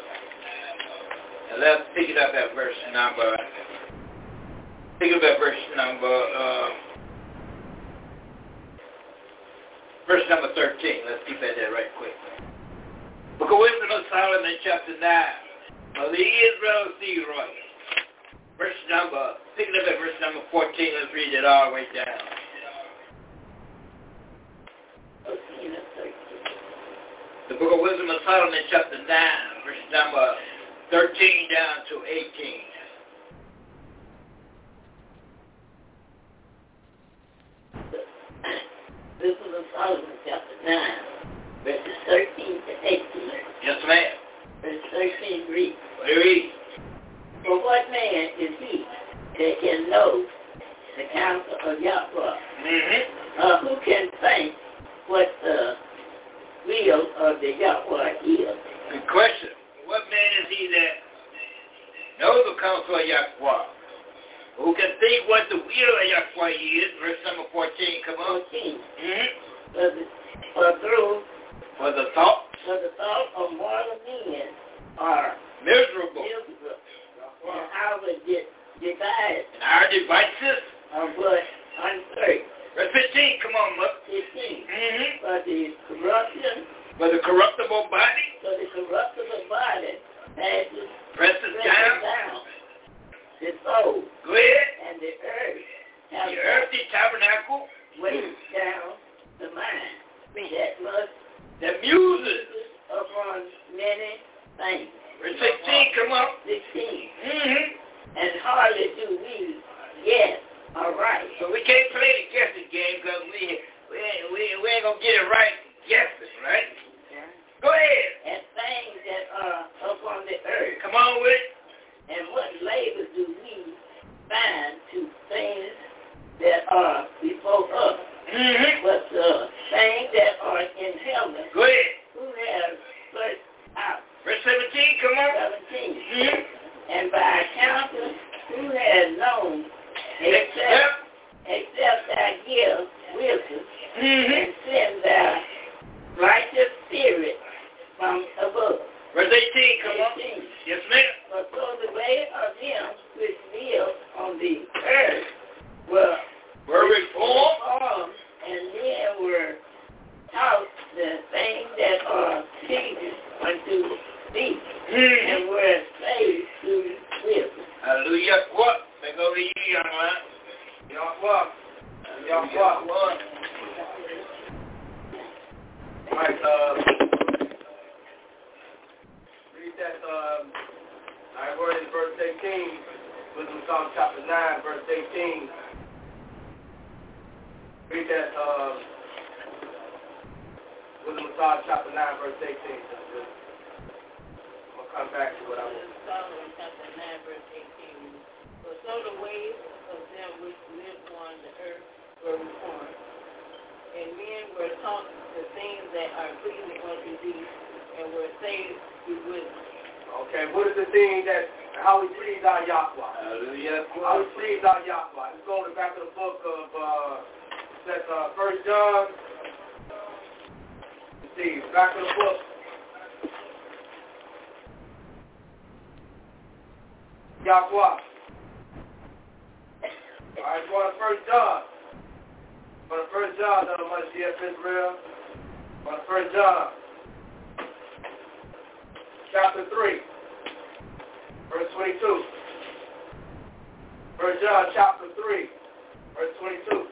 And let's pick it up at verse number. Pick it up at verse number. Uh, verse number 13. Let's keep at that right quick. Book of Wisdom of Solomon, chapter 9. Of the Israel Leroy. Verse number, pick it up at verse number 14. Let's read it all the way down. The Book of Wisdom of Solomon, chapter 9, verse number 13 down to 18. this is the Solomon, chapter 9, verses 13 to 18. Yes, ma'am. Verse 13 reads. very. For what man is he that can know the counsel of Yahweh? Mm-hmm. Uh, who can think what the will of the Yahweh is? Good question. What man is he that knows the counsel of Yahweh? Who can think what the will of Yahweh is? Verse number 14, come on. 14. Mm-hmm. For, the, for through For the thought for the thought of mortal men are miserable miserable, and it get divided and our devices. of what uncertain. Verse 15, come on, look. 15. Mm-hmm. For the corruption, For the corruptible body for the corruptible body passes presses down. down the soul, Go ahead. and the earth The earthly tabernacle weighs down the mind that must the muses. upon many things. Verse 16, come on. 16. Mm-hmm. And hardly do we yes, all right. So we can't play the guessing game because we, we, we, we ain't going to get it right guessing, right? Go ahead. And things that are upon the earth. Come on with it. And what labor do we find to things that are before us? Mm-hmm. But the things that are in heaven, Go ahead. who has searched out? Verse 17, come on. 17. Mm-hmm. And by counsel, who has known except, except thy give wisdom Mm-hmm. and send thy righteous spirit from above. Verse 18, come on. Yes, ma'am. So the way of them which live on the earth were Were reformed. reformed, and men were taught the things that are pleasing unto thee, Mm-hmm. and were wisdom. Hallelujah. What? Back over to you, young man. Yahweh. Yahweh. What? All right, uh, read that, um, I word in verse 18, Wisdom of Psalm chapter 9, verse 18. Read that, um, Wisdom of Psalm chapter 9, verse 18. I'm going to come back to what I was. Solomon chapter 9, verse 18. For so the ways of them which live on the earth were reformed, and men were taught the things that are pleasing unto thee, and were saved through wisdom. Okay, what is the thing that, how we please our Yahweh? Hallelujah. How we please our Yahweh? Let's go to the back of the book of, uh, that's, uh, First John. Let's see, back of the book. Yahweh. All right, go to First John. Go to First John, another much yes, Israel. Go to First job. Chapter 3. Verse 22. First John chapter 3. Verse 22.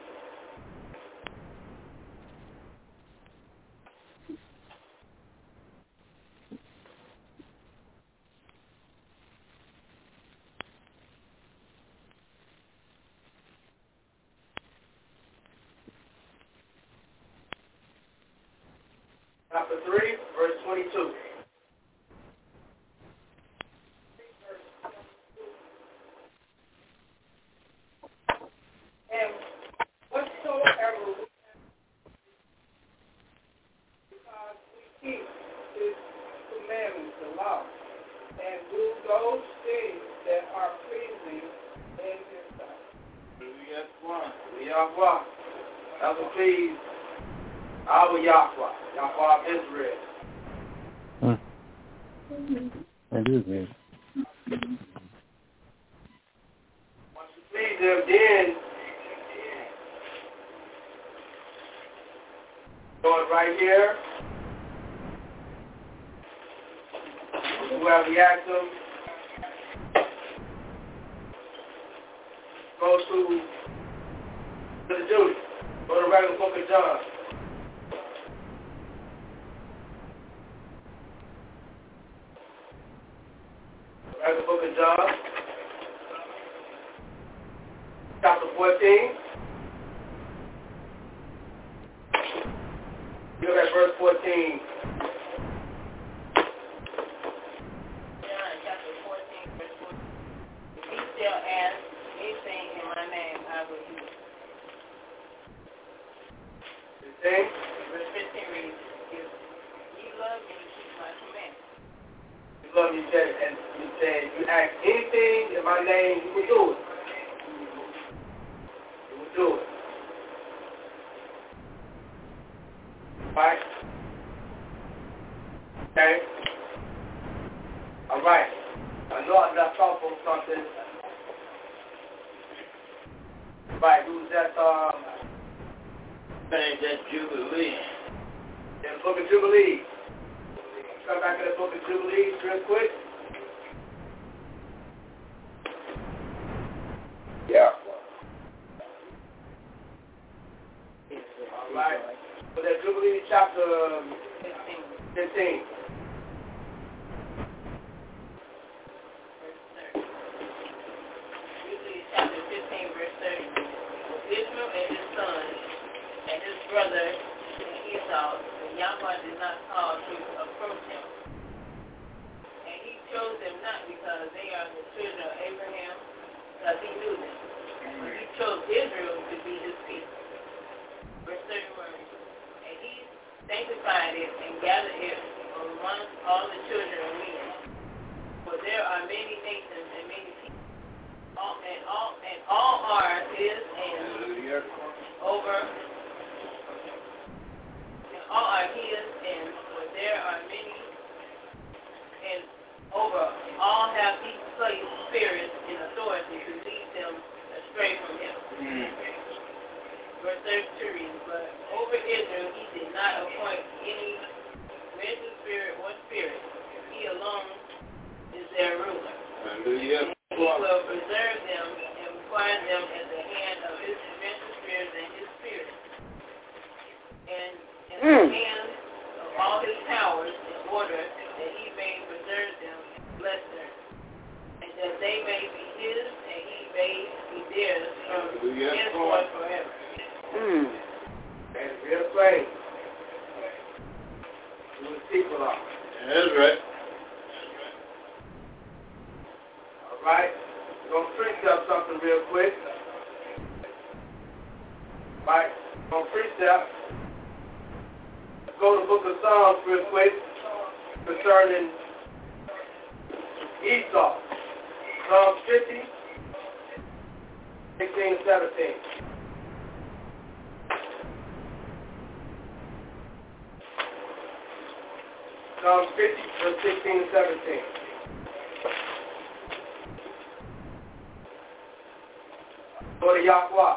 Go to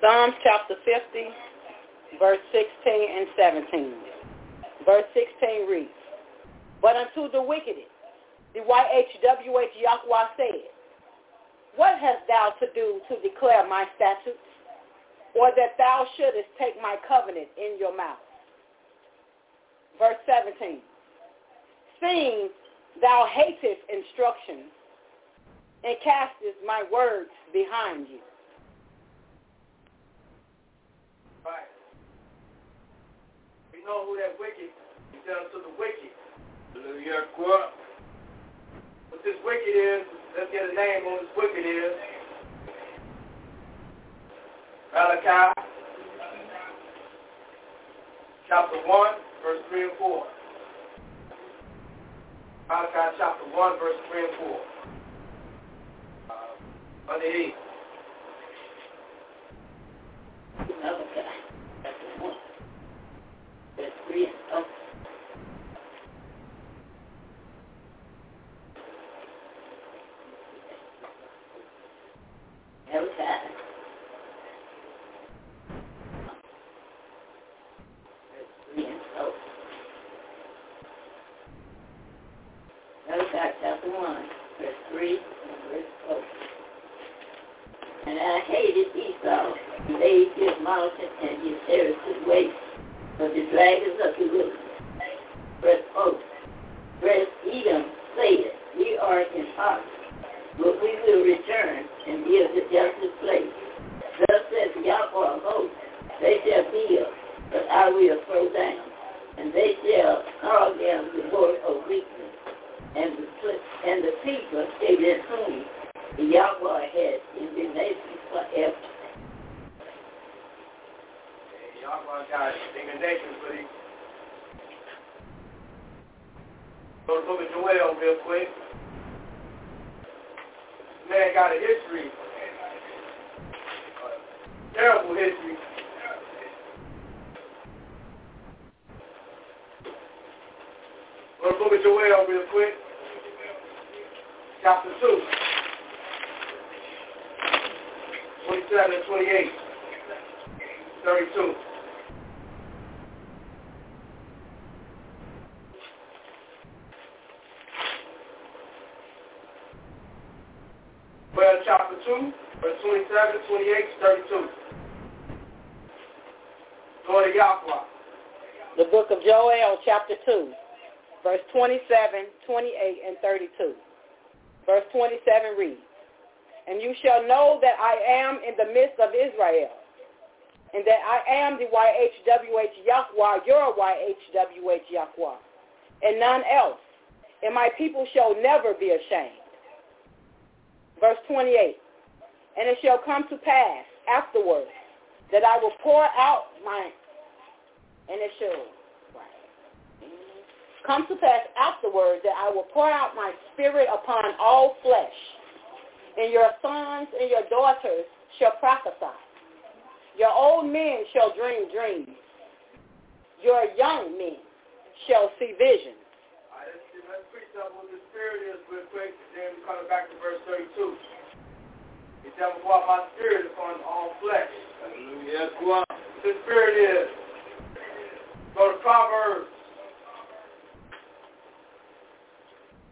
Psalms chapter 50, verse 16 and 17. Verse 16 reads, But unto the wicked, the YHWH Yahweh said, What hast thou to do to declare my statutes, or that thou shouldest take my covenant in your mouth? Verse 17, Seeing thou hatest instruction, and casteth my words behind you. Right. We know who that wicked is. down to the wicked. What this wicked is, let's get a name on this wicked is. Malachi chapter 1, verse 3 and 4. Malachi chapter 1, verse 3 and 4. قال إيه؟ هذا كأحد 27, 28, 32. Lord of Yahweh. The book of Joel, chapter 2, verse 27, 28, and 32. Verse 27 reads, And you shall know that I am in the midst of Israel, and that I am the YHWH Yahweh, your YHWH Yahweh, and none else, and my people shall never be ashamed. Verse 28, And it shall come to pass afterwards that I will pour out my, and it shall come to pass afterwards that I will pour out my spirit upon all flesh, and your sons and your daughters shall prophesy. Your old men shall dream dreams. Your young men shall see visions. All right, let's, preach up what the spirit is real quick, then we're coming back to verse 32. He said, pour out my spirit upon all flesh. Hallelujah. Go. The spirit is. Go to Proverbs.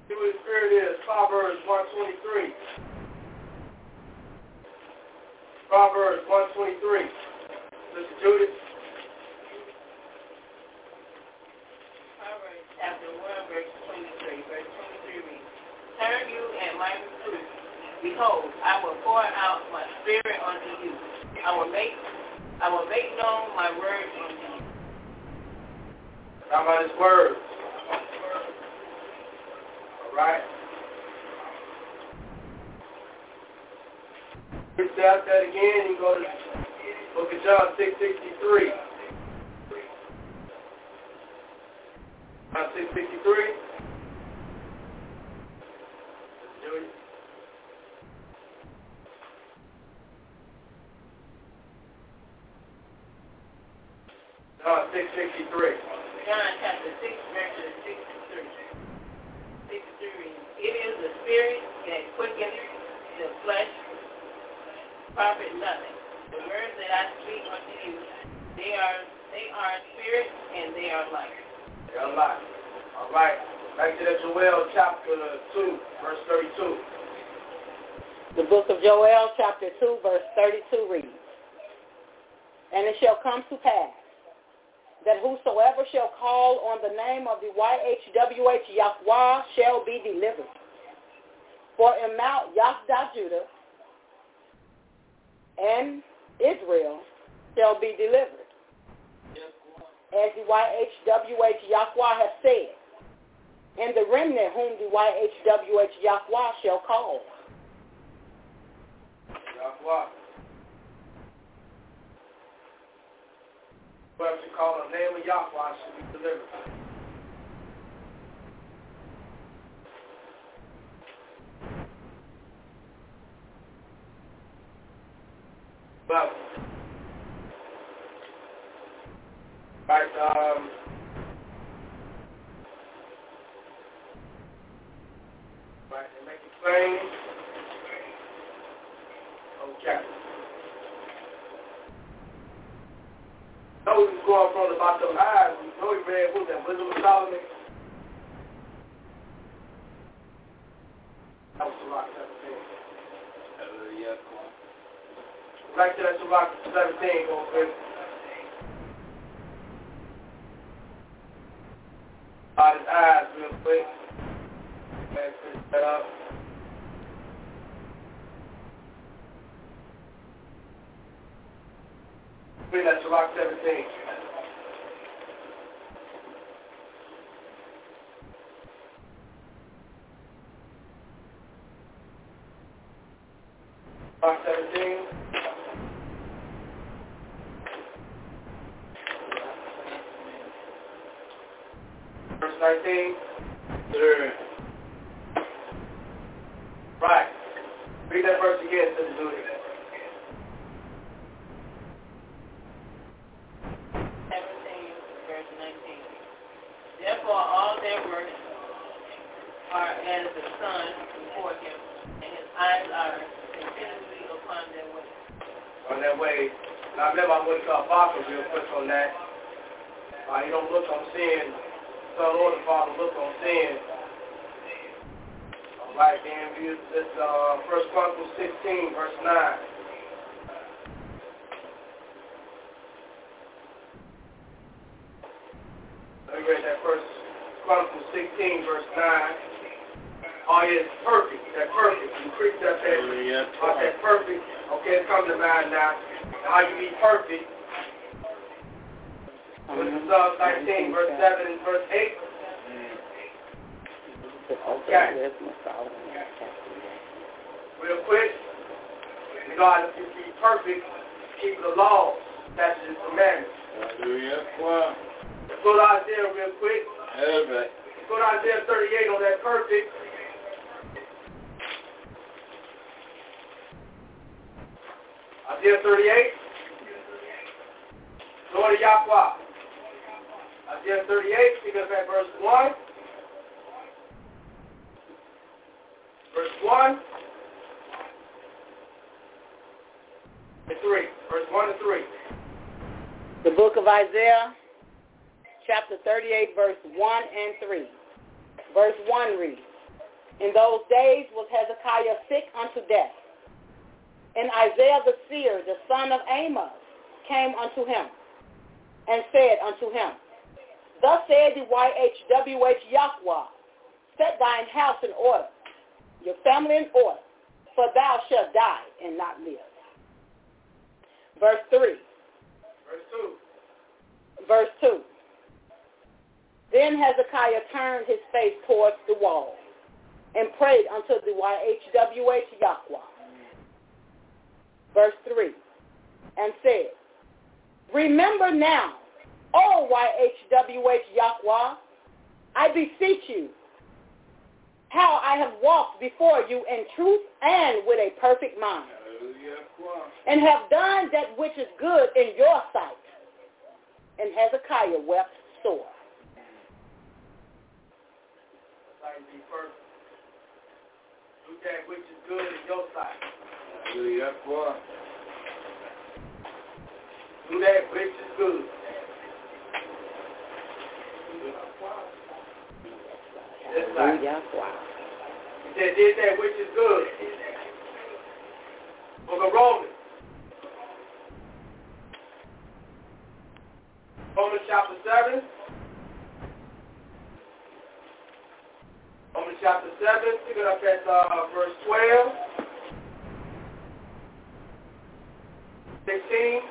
See what the spirit is. Proverbs 123. Proverbs 123. Sister Judith. Proverbs chapter 1, verse 23. Verse 23 reads, Turn you and my reproof. Behold, I will pour out my spirit unto you. I will make I will make known my word unto you. Talking about his words. All right. Out that again. You go to Book of John 663. John 663. Judy. John 663. John chapter 6, verses 63. 63 It is the spirit that quickens the flesh, profit nothing. The words that I speak unto you, they are they are spirit and they are life. They're alive. All right. Back to that Joel chapter 2, verse 32. The book of Joel, chapter 2, verse 32 reads, And it shall come to pass that whosoever shall call on the name of the YHWH Yahweh shall be delivered. For in Mount Yahdah Judah and Israel shall be delivered. As the YHWH Yahweh has said, and the remnant whom the YHWH Yahweh shall call. Yahweh. Whoever should call the name of Yahweh should be delivered. But, right, um, right, they make it plain. Okay. know he was going from about those eyes. We know he read what that Wisdom of Solomon. That was Sirach 17. Hallelujah. Back to that Sirach 17, go quick. About his eyes real quick. Man, finish that up. Read that Sirach 17. Mark 17. Verse 19. Sir. Right. Read that verse again, Sister Judy. 17, verse 19. Therefore all their works are as the sun before him, and his eyes are continually upon their way. On that way. Now remember I went to Apostle real quick on that. Uh, you don't look on sin. Son or the Father look on sin. All right, then we use this uh, First Chronicles 16, verse 9. Let me read that first Chronicles 16, verse 9. Oh, yeah, it's perfect. That perfect. You preach that that, Yeah. oh, that perfect. Okay, it's coming to mind now. How you be perfect. With Psalm 19, verse 7 and verse 8. Okay. Real quick. You know how to be perfect. Keep the law, statutes, and commandments. Hallelujah. Wow. Let's go to Isaiah real quick. That's. Let's go to Isaiah 38 on that perfect. Isaiah 38. Lord of Yahweh. Isaiah 38, pick up at verse 1. Verse 1 and 3. Verse 1 and 3. The book of Isaiah, chapter 38, verse 1 and 3. Verse 1 reads, In those days was Hezekiah sick unto death. And Isaiah the seer, the son of Amos, came unto him and said unto him, Thus said the YHWH Yahweh, set thine house in order, your family in order, for thou shalt die and not live. Verse 3. Verse 2. Verse 2. Then Hezekiah turned his face towards the wall and prayed unto the YHWH Yahweh. Verse 3. And said, Remember now, O YHWH Yahweh, I beseech you, how I have walked before you in truth and with a perfect mind, and have done that which is good in your sight. And Hezekiah wept sore. That's how you be perfect. Do that which is good in your sight. Hallelujah. Wow. Do that which is good. That's right. He said, did that which is good. Book of Romans. Romans chapter 7. Romans chapter 7, pick it up at uh, verse 12. 16.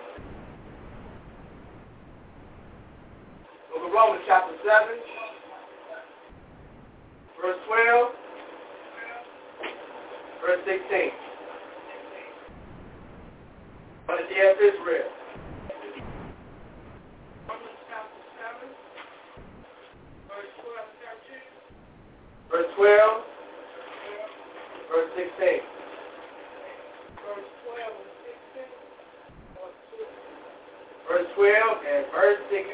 Book of Romans chapter 7. Verse 12. Verse 16. On the day of Israel. Romans chapter 7, verse 12 13. Verse 12. Verse 16. Verse 12 and 16. or two. Verse 12 and verse 16.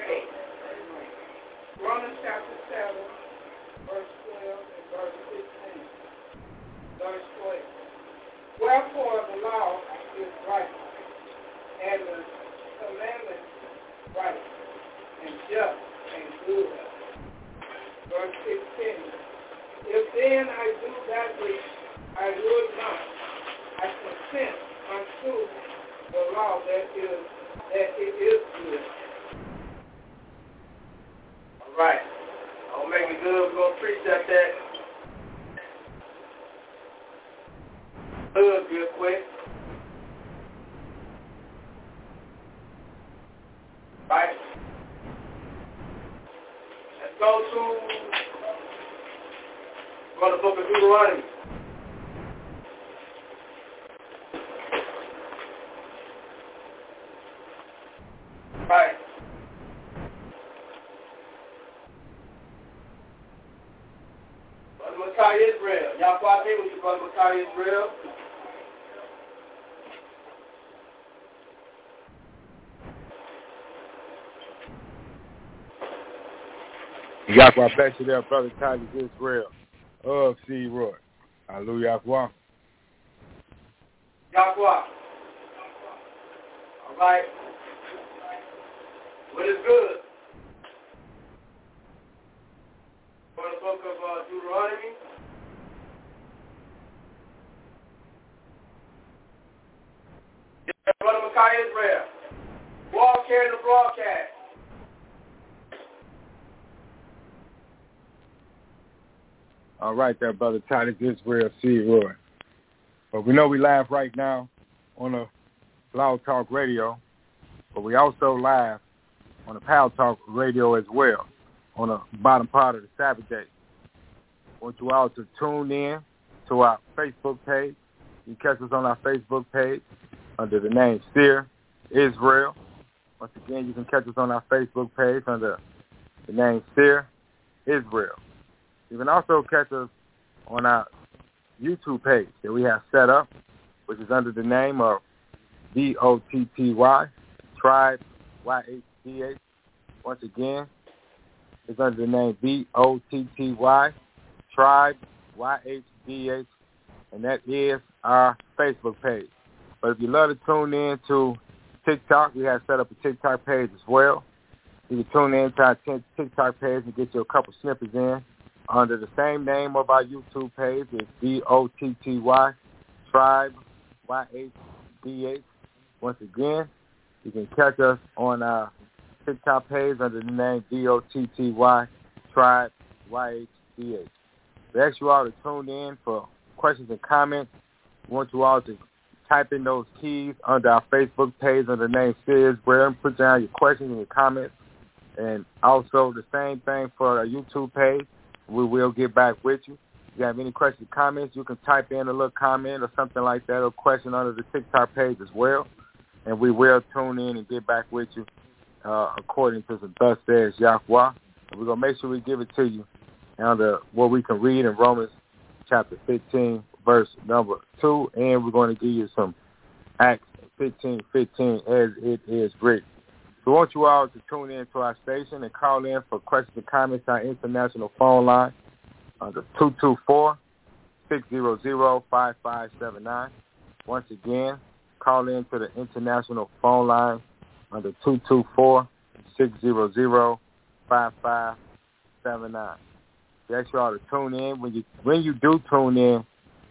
Romans chapter 7, verse 12 and verse 16. Verse 12. Wherefore the law is right, and the commandment right, and just and good. Verse 16. If then I do that which I would not, I consent unto the law that is that it is good. All right. I'll make good. We're going to precept that. Good, real quick. Right. Let's go to uh, go to the book of Deuteronomy. Yahweh be with you, Makari Israel. Yahweh bless you there, Brother Titus Israel of oh, C. Roy. Hallelujah. Yahweh. Yahweh. All right. What is good? For the book of uh, Deuteronomy. Yeah, Brother Makai Israel. Walk here in the broadcast. All right there, Brother Titus Israel C. Roy. But we know we live right now on the Blog Talk Radio, but we also live on the Power Talk Radio as well on the bottom part of the Sabbath day. I want you all to tune in to our Facebook page. You catch us on our Facebook page under the name Seer Israel. Once again, you can catch us on our Facebook page under the name Seer Israel. You can also catch us on our YouTube page that we have set up, which is under the name of D-O-T-T-Y, Tribe Y-H-D-H. Once again, it's under the name D-O-T-T-Y, Tribe Y-H-D-H, and that is our Facebook page. But if you love to tune in to TikTok, we have set up a TikTok page as well. You can tune in to our TikTok page and get you a couple snippets in under the same name of our YouTube page. It's D-O-T-T-Y, Tribe Y-H-D-H. Once again, you can catch us on our TikTok page under the name D-O-T-T-Y, Tribe Y-H-D-H. We ask you all to tune in for questions and comments. We want you all to type in those keys under our Facebook page under the name Sears Where and put down your questions and your comments. And also the same thing for our YouTube page. We will get back with you. If you have any questions comments, you can type in a little comment or something like that or question under the TikTok page as well. And we will tune in and get back with you uh, according to the thus says Yahweh. We're going to make sure we give it to you under what we can read in Romans chapter 15, verse number 2. And we're going to give you some Acts 15, 15 as it is written. We want you all to tune in to our station and call in for questions and comments on international phone line under 224-600-5579. Once again, call in to the international phone line under 224-600-5579. We ask you all to tune in. When you when you do tune in,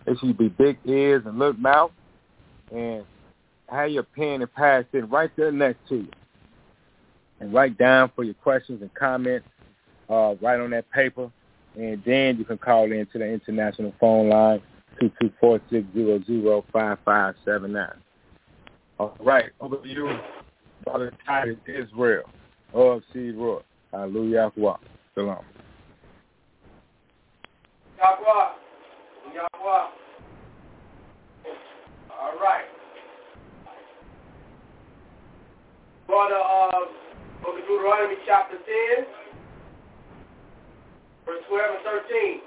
it should be big ears and look mouth and have your pen and pad sitting right there next to you and write down for your questions and comments uh, right on that paper. And then you can call in to the international phone line, 224-600-5579. All right, over to you, Brother Titus Israel of Seed Roy. Hallelujah. Shalom. Yahweh. Yahweh. All right. Brother, uh, Book of Deuteronomy chapter 10, verse 12 and 13.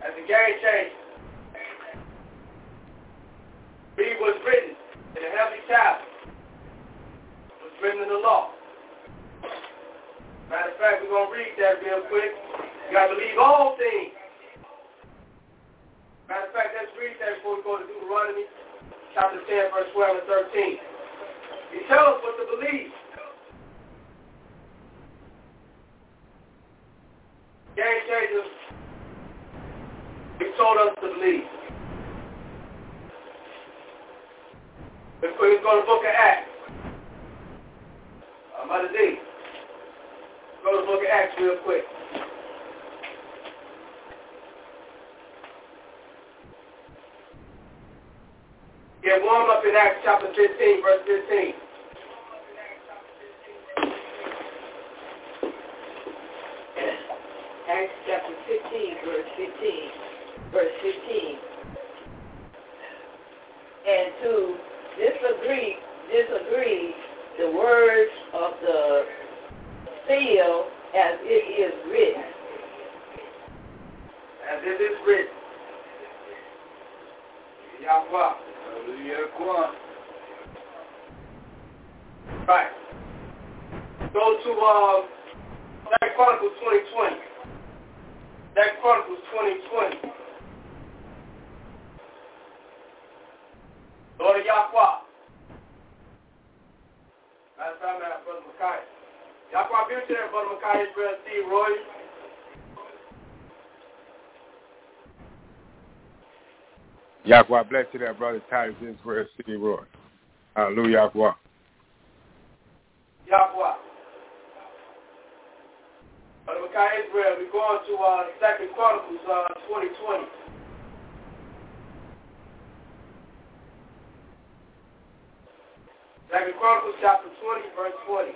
As a game changer. Read what's written in the heavenly tablet. What's written in the law. Matter of fact, we're going to read that real quick. You got to believe all things. Matter of fact, let's read that before we go to Deuteronomy chapter 10, verse 12 and 13. He tells us what to believe. Game changers, he told us to believe. Let's go, let's to book of Acts. Uh, Mother D. Go to book of Acts real quick. Get warm up in Acts chapter 15, verse 15. verse 15. Verse 15. And to disagree, disagree the words of the seal as it is written. As it is written. Yahweh. Right. Go to uh, Black Chronicles 2020. Second Chronicles 2020. Lord of Yahweh. That's time at Brother Makai. Yahweh, be with you there, Brother Makai, Israel, Steve Roy. Yahweh bless you there, brother Titus Israel City Roy. Hallelujah, Yahweh. Yahweh. Brother Makai Israel, we're going to uh, Second Chronicles uh, 2020. Second Chronicles chapter 20, verse 20.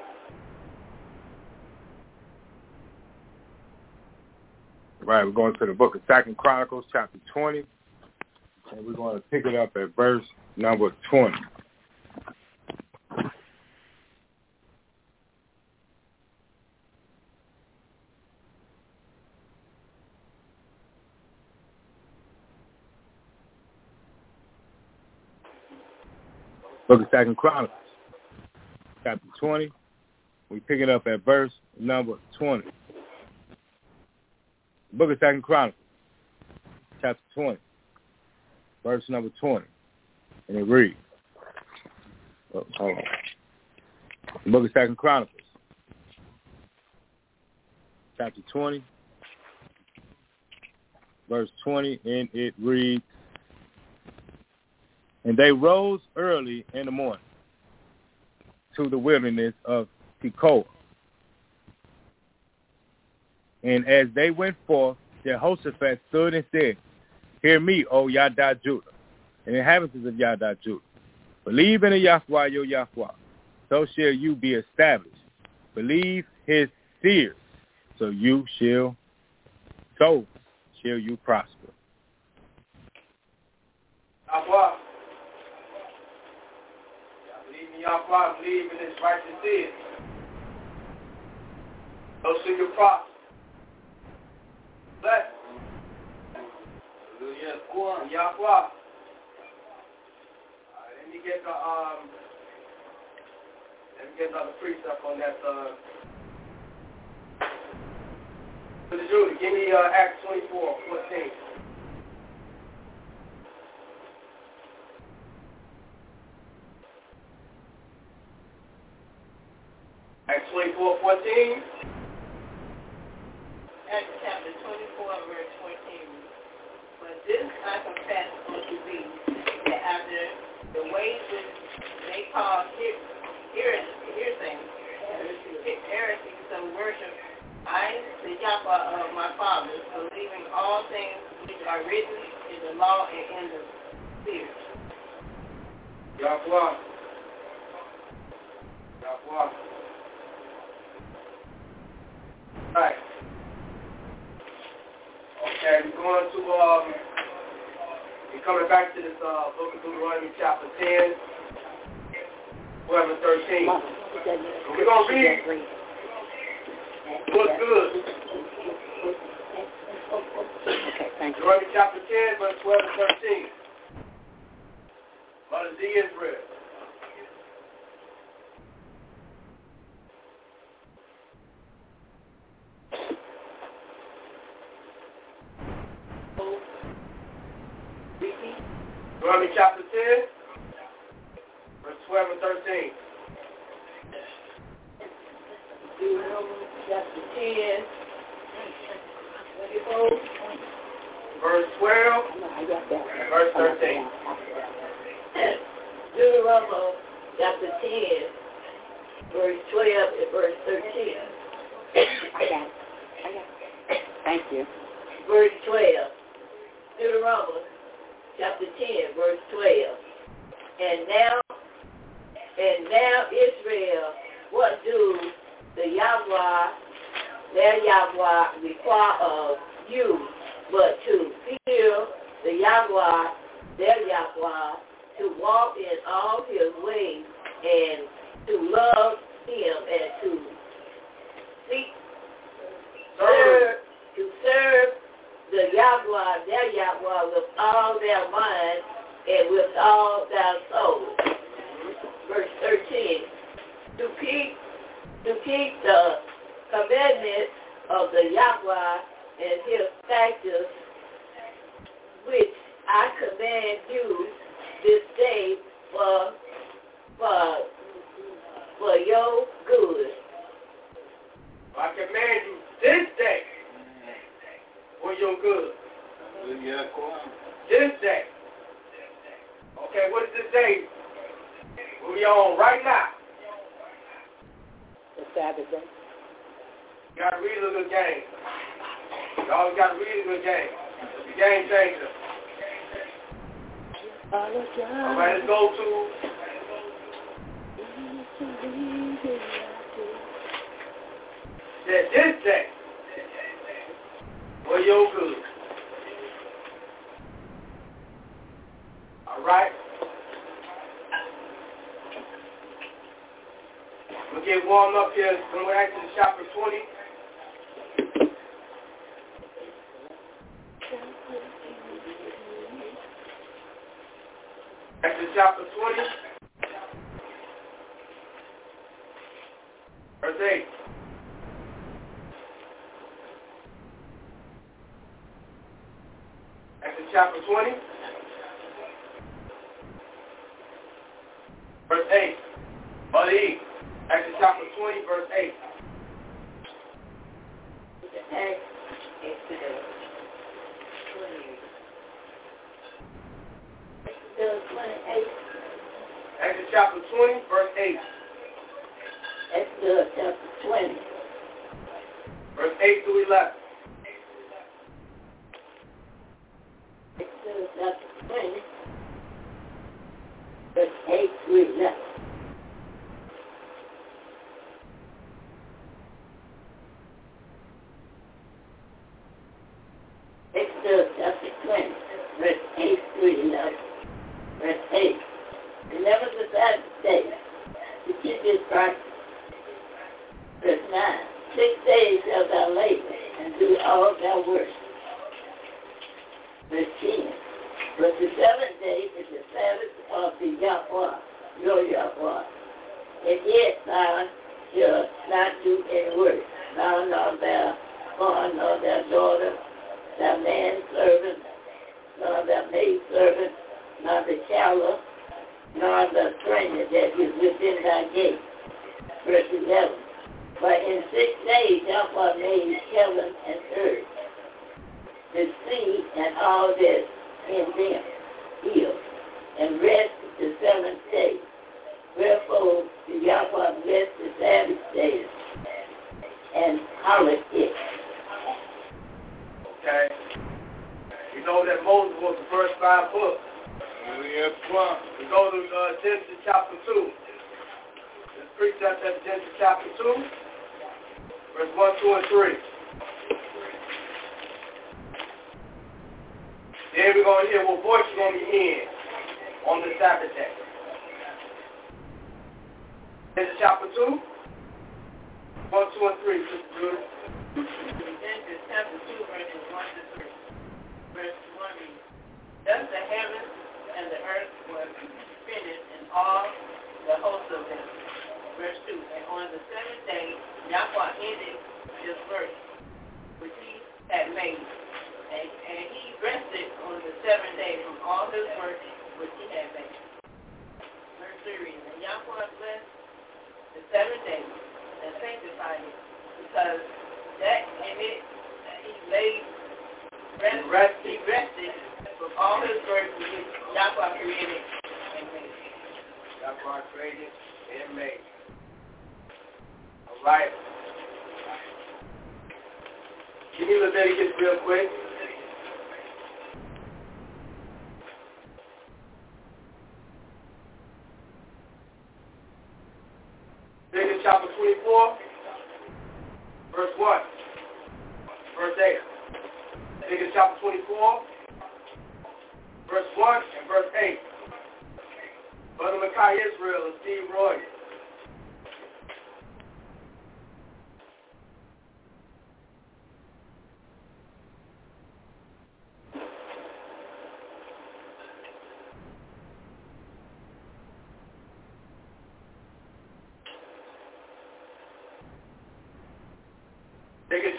Right, we're going to the book of Second Chronicles, chapter 20, and we're going to pick it up at verse number 20. Book of Second Chronicles, chapter 20. We pick it up at verse number 20. Book of Second Chronicles, chapter 20, verse number 20. And it reads, oh, hold on. Book of Second Chronicles, chapter 20, verse 20, and it reads, And they rose early in the morning to the wilderness of Tekoa. And as they went forth, Jehoshaphat stood and said, Hear me, O Yada Judah, and inhabitants of Yada Judah. Believe in the Yahweh your Yahweh, so shall you be established. Believe his seers, so you shall, so shall you prosper. Yahweh. Yahweh believe in his righteous deeds. Go seek your prophet. Bless. Hallelujah. Yahweh. All right, let me get the, um, let me get another up on that, uh, for the Judah. Give me uh, Acts 24, 14. Acts twenty four, fourteen. Acts chapter 24, verse 14. But this I confess unto thee, that after the ways which they call hear- hear- hearsay, heresy, some worship, I, the Yahweh of my fathers, believing all things which are written in the law and in the spirits. Yahweh. Yahweh. Right. Okay, we're going to, um, we're coming back to this uh, book of Deuteronomy chapter 10, 12 and 13. We're going to read what's good. Okay, thank you. Deuteronomy chapter 10, verse 12 and 13. Mother Z Israel. Deuteronomy chapter 10, verse 12 and 13. Deuteronomy chapter 10, Verse 12 I got that. and verse 13. Deuteronomy chapter 10, verse 12 and verse 13. I got it. I got it. Thank you. Verse 12. Deuteronomy chapter 10, verse 12. And now, and now Israel, what do the Yahweh, their Yahweh require of you, but to fear the Yahweh, their Yahweh, to walk in all his ways, and to love him, and to seek, serve, to serve the Yahweh, their Yahweh, with all their mind and with all their soul. Verse 13. To keep, to keep the commandments of the Yahweh and his statutes, which I command you this day for, for, for your good. I command you this day for your good. This day. Okay, what's this day? We on right now. The Sabbath day. You gotta read a little game. Y'all gotta read a little game. It's a game changer. All right, let's go to that this day for your good. All right? We get warm up here when we're actually chapter 20. Exodus chapter 20. 20?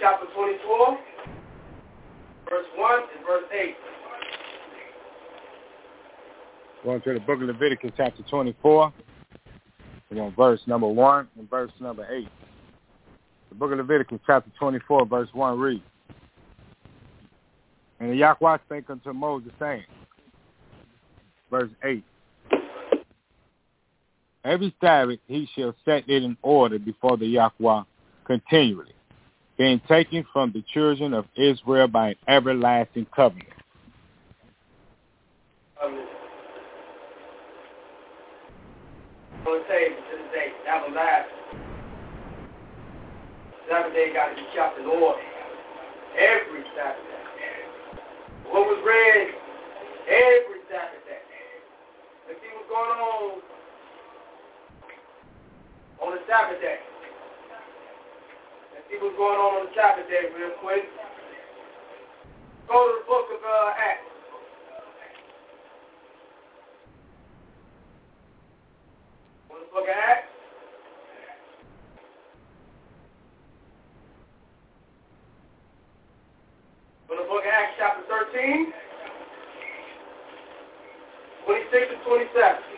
Chapter 24, verse 1 and verse 8. Going to the book of Leviticus chapter 24. We're on verse number 1 and verse number 8. The book of Leviticus chapter 24, verse 1 reads, And the Yahweh spake unto Moses, saying, verse 8, Every Sabbath he shall set it in order before the Yahweh continually, being taken from the children of Israel by an everlasting covenant. Going to say to this day, everlasting. Sabbath day got to be kept in order. Every Sabbath day. What was read every Sabbath day. Let's see what's going on on the Sabbath day. Let's see what's going on on the day real quick. Go to the book of uh, Acts. To book of Acts. To book of Acts chapter 13. 26 and 27.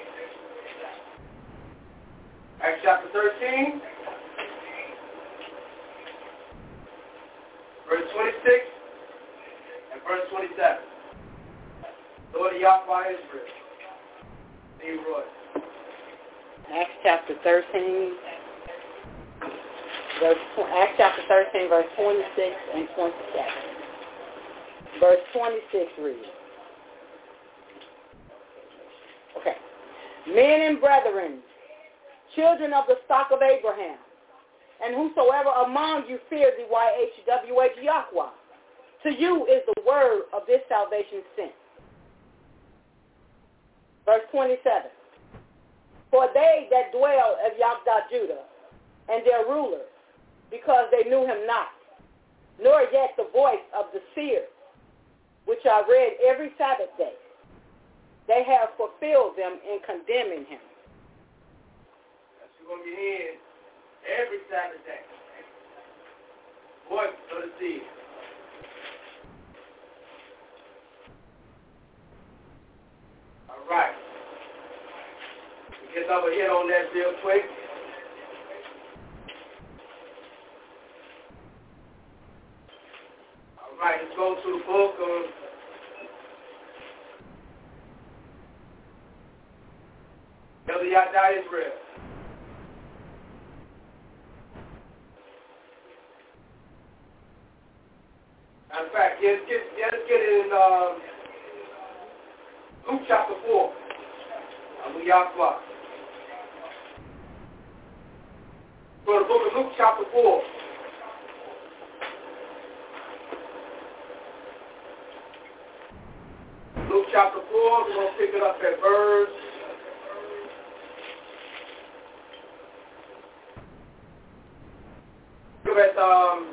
Acts chapter 13, verse 26 and verse 27. Lord of Yahweh Israel. Leroy. Acts chapter 13, verse, Acts chapter 13, verse 26 and 27. Verse 26 reads, Okay. Men and brethren, children of the stock of Abraham, and whosoever among you fear the YHWH Yahweh, to you is the word of this salvation sent. Verse 27. For they that dwell of Yahdah Judah, and their rulers, because they knew him not, nor yet the voice of the seer, which I read every Sabbath day, they have fulfilled them in condemning him. That's going to be in every Sabbath day. Voice of the seed. All right. Get another hit on that real quick. All right, let's go to the book of Elder Yada Israel. Of fact, let's get, let's get in um, Luke chapter 4. Abu Go to the book of Luke chapter 4. Luke chapter 4, we're going to pick it up at verse at um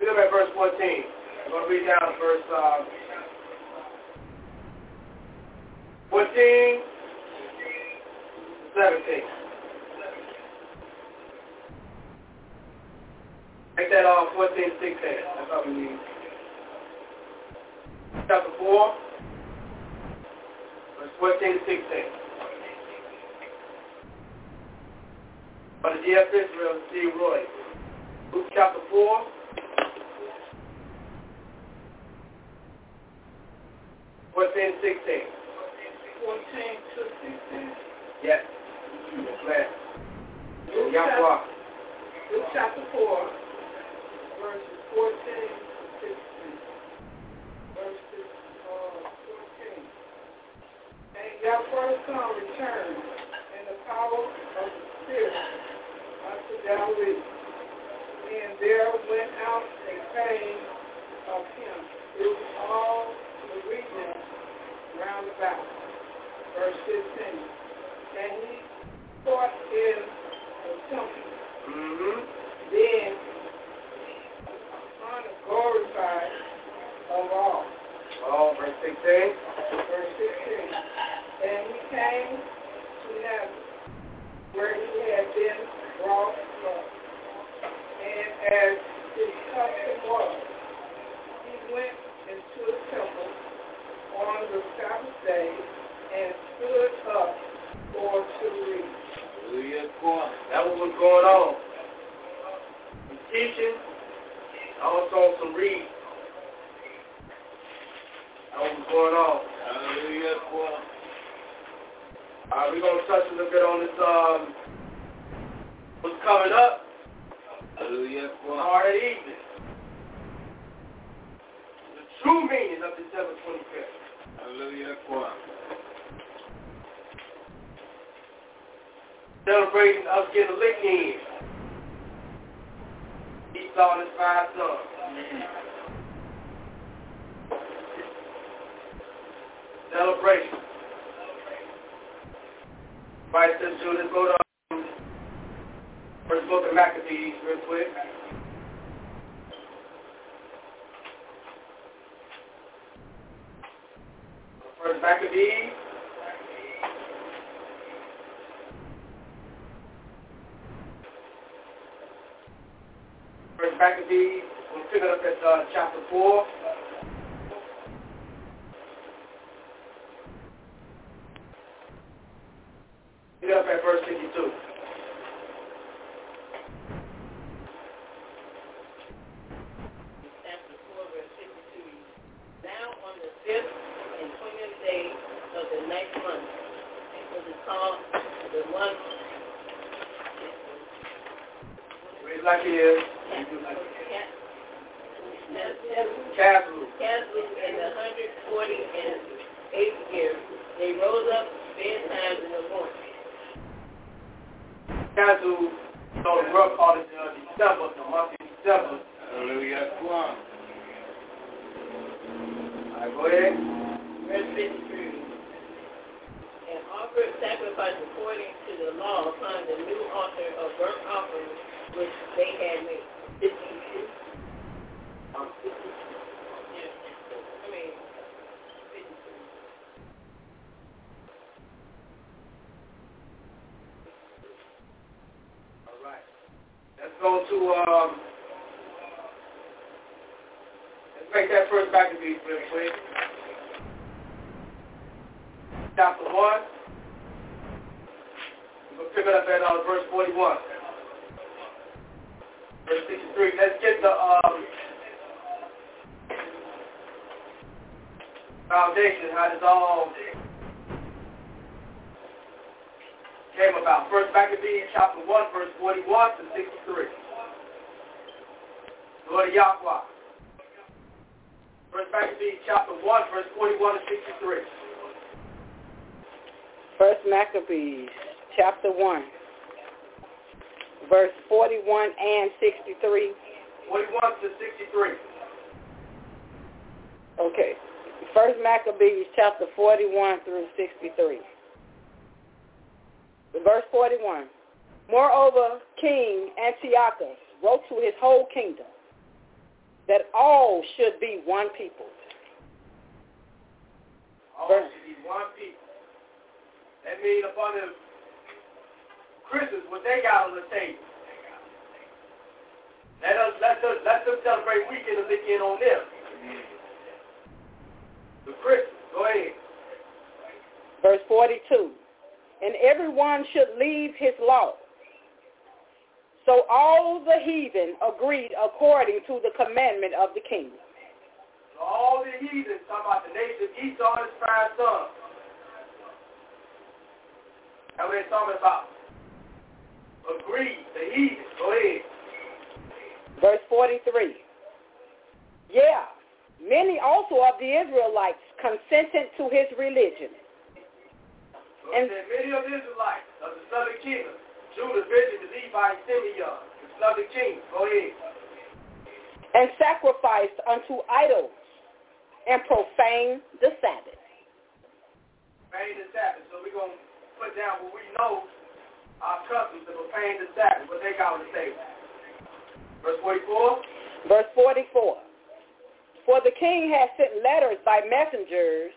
look at verse 14. I'm going to read down verse um, 14, 17. Make that uh, 14, 16. That's all we need. Chapter 4, verse 14, 16. But the DF Israel, Steve Roy. Luke chapter 4. Fourteen, sixteen. Fourteen to sixteen. Yes. Yes, ma'am. Luke chapter, Luke chapter four, verses fourteen to sixteen. Verses uh, fourteen. And Yahweh's son returned in the power of the Spirit unto Galilee. And there went out a fame of him through all the region round about. Verse 15. And he taught in the temple. Then glorified of all. Oh, verse 16? Verse 16. And he came to Nazareth, where he had been brought from, And as his custom was, he went into a temple on the Sabbath day and stood up for to read. Hallelujah. That was what's going on. He's teaching I was on some reading. That's what's going on. Hallelujah. Uh, we're going to touch a little bit on this, um, what's coming up. Hallelujah. Tomorrow evening. The true meaning of December 25th. Hallelujah. Celebrating us getting a lick in. Esau and his five sons. Celebration. Right, let's. Go to first book of Maccabees real quick. First Maccabees. First Maccabees. We'll pick it up at uh, chapter 4. Pick it up at verse 52. Chapter 4, verse 52. Now on the fifth and twentieth day of the ninth month, it was called the one Read like it is. Castle. Castle in the hundred forty and eighth year. They rose up bedtimes in the morning. Castle, so the world called it uh, December, the month of December. Hallelujah. Alright, go ahead. Verse 53. And offered sacrifice according to the law upon the new altar of burnt offering which they had made. 52. Um, 50. Yeah. I mean, 52. All right. Let's go to, um, let's make that first Maccabees real quick. Chapter 1. We'll pick it up at uh, verse 41. Verse 63. Let's get the um, foundation, how this all came about. First Maccabees chapter 1, verse 41 to 63. Lord Yahweh. First Maccabees chapter 1, verse 41 to 63. First Maccabees, chapter 1, verse 41 and 63. 41 to 63. Okay. First Maccabees, chapter 41 through 63. Verse 41. Moreover, King Antiochus wrote to his whole kingdom that all should be one people. All Verse- should be one people. That means upon the Christmas, what they got on the table. Let us let us let them celebrate weekend and look in on them. The Christmas. Go ahead. Verse 42. And everyone should leave his law. So all the heathen agreed according to the commandment of the king. So all the heathens talking about the nation of Esau and his five sons. That's what they're talking about. Agreed. The heathens. Go ahead. Verse 43. Yeah, many also of the Israelites consented to his religion. So And- many of the Israelites of the southern kingdom, Judah, Benjamin, Levi, and Simeon, the southern kingdom. Go ahead. and sacrificed unto idols and profaned the Sabbath. Paying the Sabbath. So we're going to put down what we know our customs of paying the Sabbath, what they got on the table. Verse 44. Verse 44. For the king had sent letters by messengers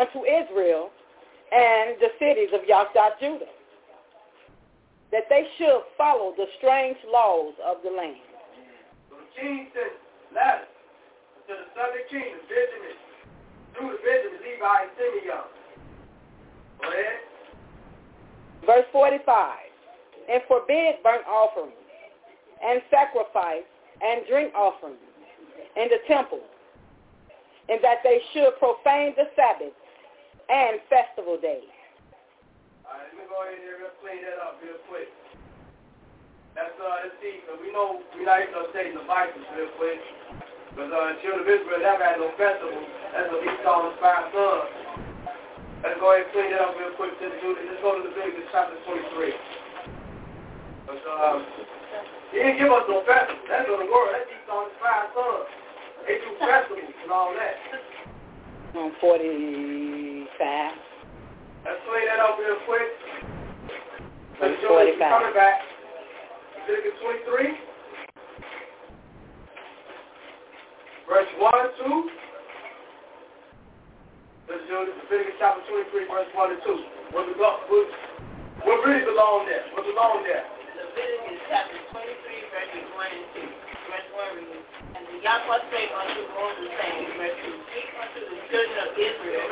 unto Israel and the cities of Yashdod Judah, that they should follow the strange laws of the land. So the king sent letters to the southern kingdom, Benjamin, Judah, Benjamin, Levi, and Simeon. Go ahead. Verse 45. and forbid burnt offerings and sacrifice and drink offerings in the temple, and that they should profane the Sabbath and festival days. All right, let me go ahead and real clean that up real quick. That's uh, let's see, cause we know we're not even stay the Bibles real quick. Because uh, children of Israel never had no festival. That's what Esau and five sons. Let's go ahead and clean that up real quick to the Judah. Let's go to the Leviticus chapter 23. Because um, he didn't give us no festival. That's what the word. That's Esau and five sons. They do festivals and all that. On 45. Let's clean that up real quick. On Let's go ahead 45. coming back. Leviticus 23. Verse 1 and 2. Let's do Leviticus chapter 23, verse 1 and 2. What, belong, what, what really belong there? What belong there? Leviticus chapter 23, verses 1 and 2. Verse 1 reads, And the Yahweh spake unto Moses, saying, verse 2, Speak unto the children of Israel,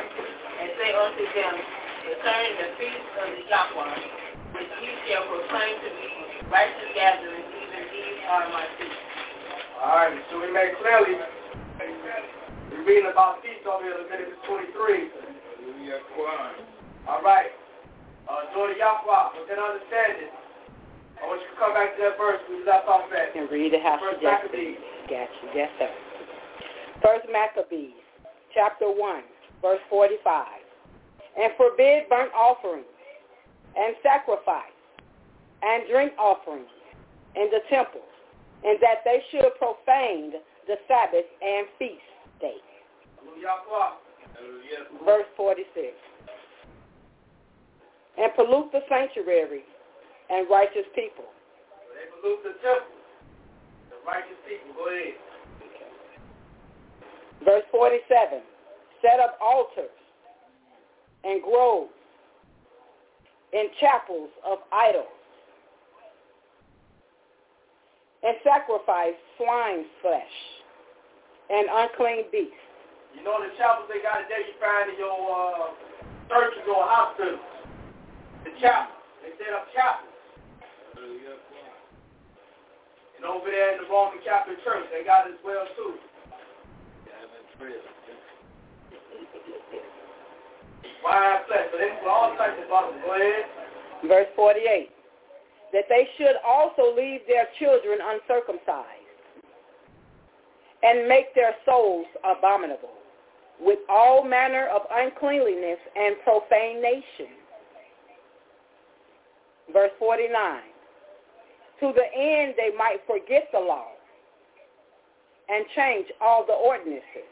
and say unto them, Concerning the feast of the Yahweh, which ye shall proclaim to me, righteous gathering, even these are my feasts. All right, so we made clearly, we're reading about feast over here in Leviticus 23. All right. Uh, Jordan Yahweh, with that understanding, I want you to come back to that verse we left off at. And read it how First she just Maccabees. Got you. Yes, sir. First Maccabees, chapter 1, verse 45. And forbid burnt offerings and sacrifice and drink offerings in the temple, and that they should profane the Sabbath and feast days. Yahweh. Verse 46. And pollute the sanctuary and righteous people. They pollute the temple. The righteous people. Go ahead. Verse 47, set up altars and groves in chapels of idols and sacrifice swine's flesh and unclean beasts. You know the chapels they got today you find in your uh, churches or hospitals. The chapels. They set up chapels. And over there in the Roman Catholic Church, they got it as well too. Verse 48, that they should also leave their children uncircumcised and make their souls abominable with all manner of uncleanliness and profanation. Verse 49, to the end they might forget the law and change all the ordinances.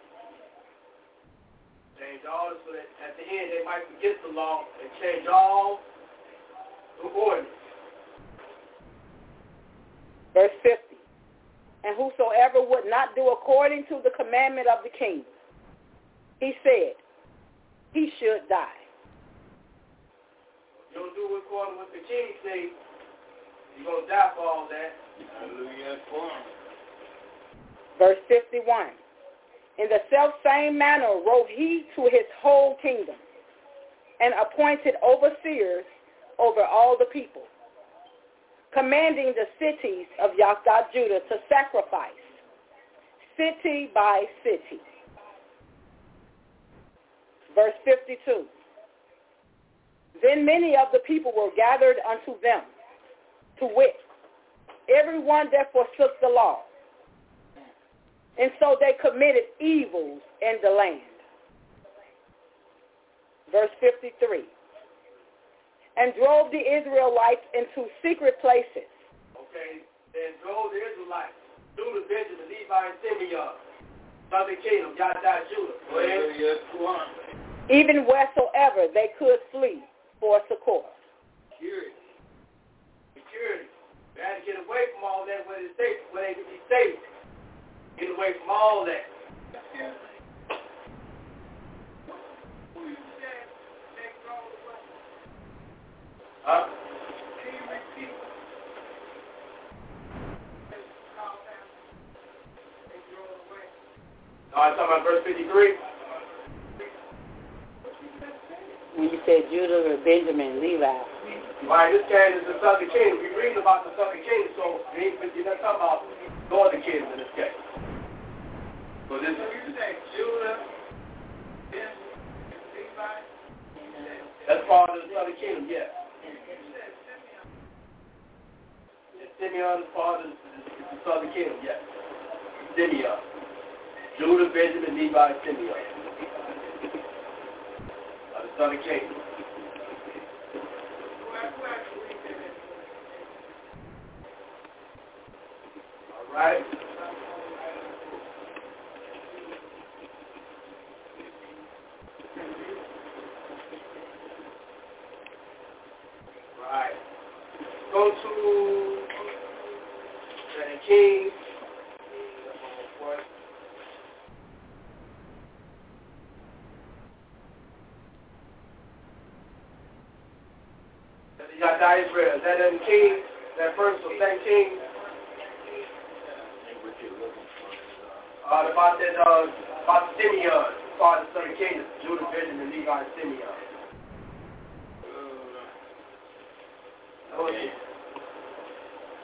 Change all so that at the end they might forget the law and change all the ordinance. Verse 50, and whosoever would not do according to the commandment of the king, he said, he should die. You don't do according to what the king say, you're going to die for all that. Hallelujah. Verse 51, in the self-same manner wrote he to his whole kingdom and appointed overseers over all the people, commanding the cities of Yahdah Judah to sacrifice, city by city. Verse 52. Then many of the people were gathered unto them, to wit, everyone that forsook the law. And so they committed evils in the land. Verse 53. And drove the Israelites into secret places. Okay, then drove the Israelites, through the Judah, Benjamin, Levi, and Simeon, southern kingdom, Yahdah, Judah. Go ahead. even wheresoever they could flee for succor. Security. Security. They had to get away from all that where they, safe, where they could be safe. Get away from all that. Huh? I'm talking about verse 53. When you said Judah or Benjamin, Levi. Right, this came is the southern kingdom. We read about the southern kingdom, so you're not talking about northern kingdom in this case. So this So you say Judah, that's part of the southern kingdom, yes. Simeon is part of the, the southern kingdom, yes. Simeon. Judah, Benjamin, Levi, Simeon. Of the southern kingdom. All. Right. Kings. You got that that? That first of Second Kings? Uh, about that, uh, about Simeon, part of the Southern Kingdom, Judah, Benjamin, Levi, Simeon. Uh, okay.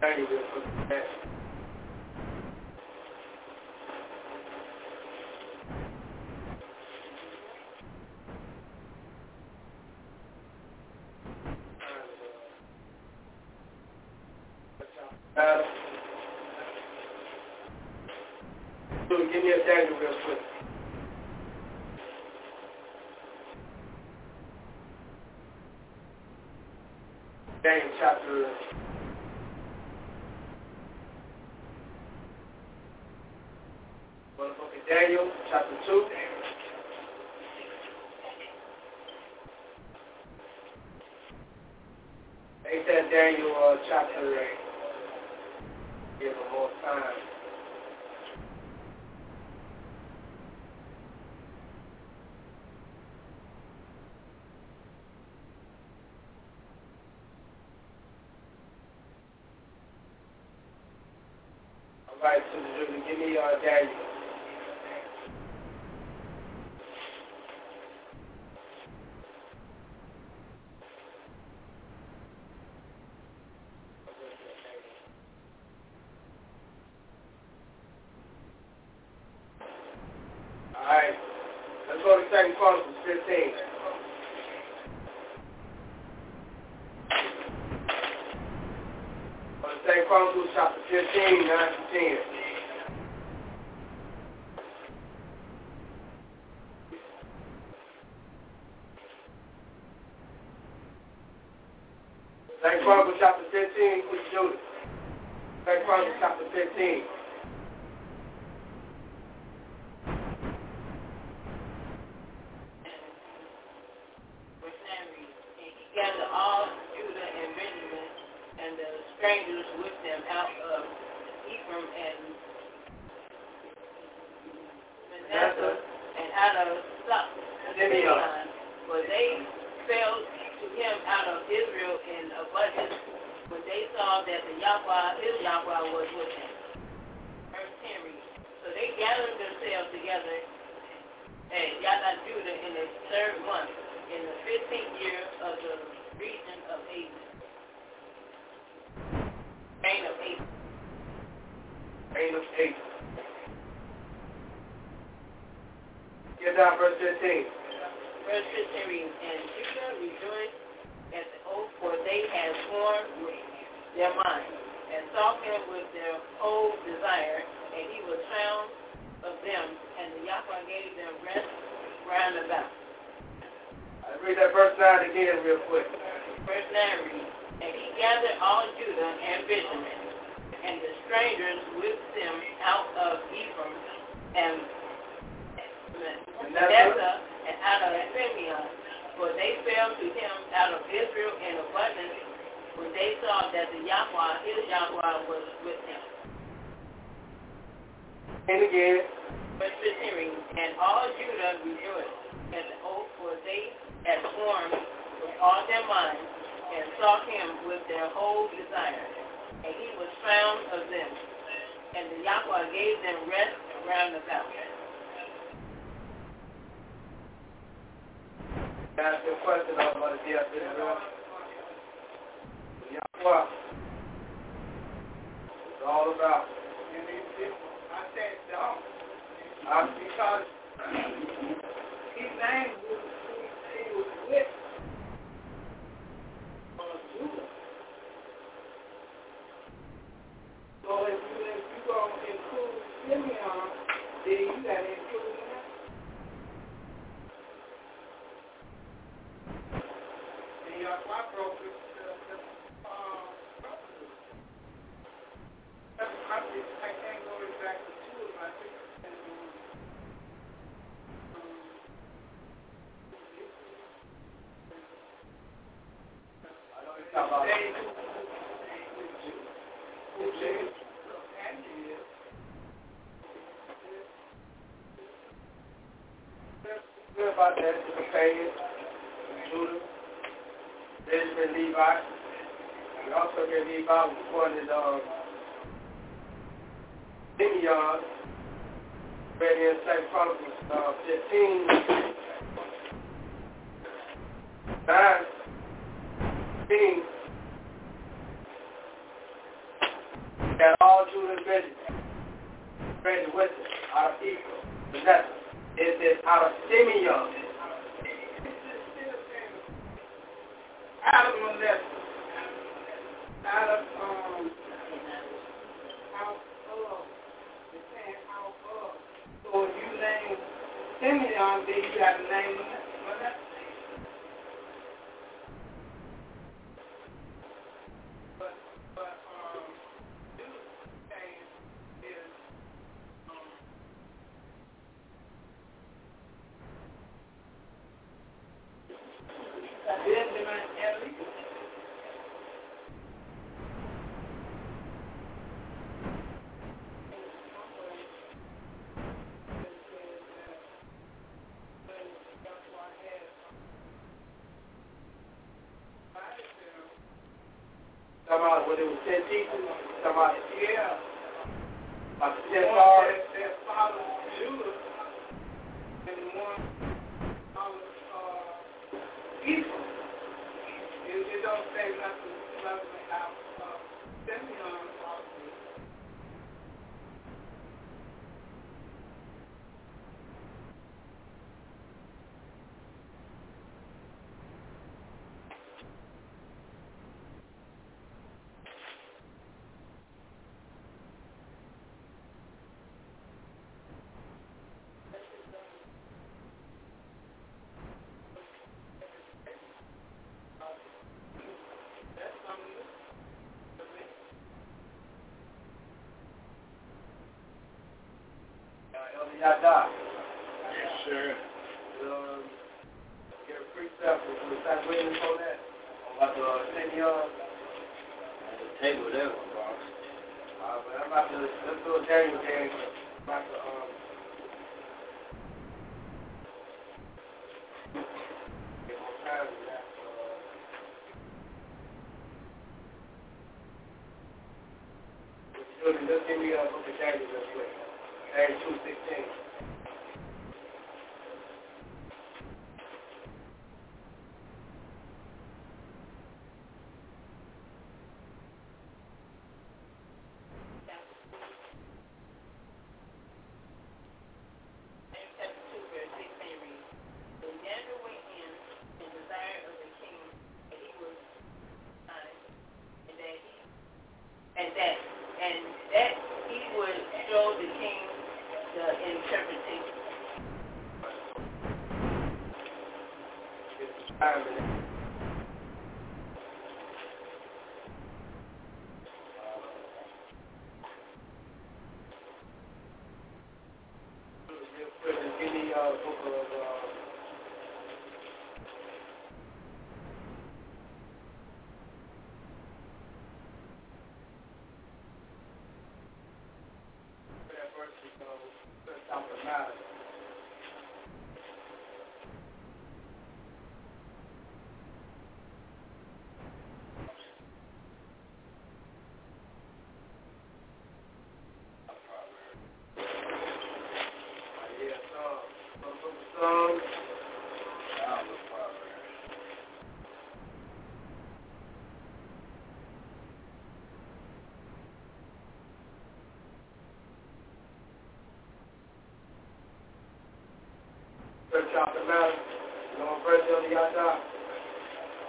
30 so give me a Daniel real quick. Daniel chapter Daniel chapter two. They said Daniel uh, chapter eight. Give him more time. All right, so give me uh, Daniel. That verse 9 again real quick. Verse 9 reads, And he gathered all Judah and Benjamin, and the strangers with them out of Ephraim, and Manasseh, and out of Simeon, for they fell to him out of Israel in abundance when they saw that the Yahweh, his Yahweh, was with him. And again. Verse 15 reads, And all Judah rejoiced at the oath, for they had sworn with all their minds, and sought him with their whole desire. And he was found of them. And the Yahweh gave them rest round about. Ask you question about the death. Yahweh. It's all about. I said don't. I, Because his name was with. So if you, if you to include Simeon, then you got to It, it don't say nothing, nothing about uh, Simeon followed. That's something new. Elder Yada. Yes, sir. Um, get a precept with the St. William on that. About the uh, Simeon. The table there, boss. Uh, but I'm about to, let's do a Daniel game. I'm about to, um, get more time with that. Uh, look, just give me a book of Daniel real quick. Daniel 2.16. and that and that he would show the king the interpretation. Give me uh, book of uh, that verse is uh, first chapter nine. Yeah, Psalms. From book of Psalms. First chapter nine. You know, first on the.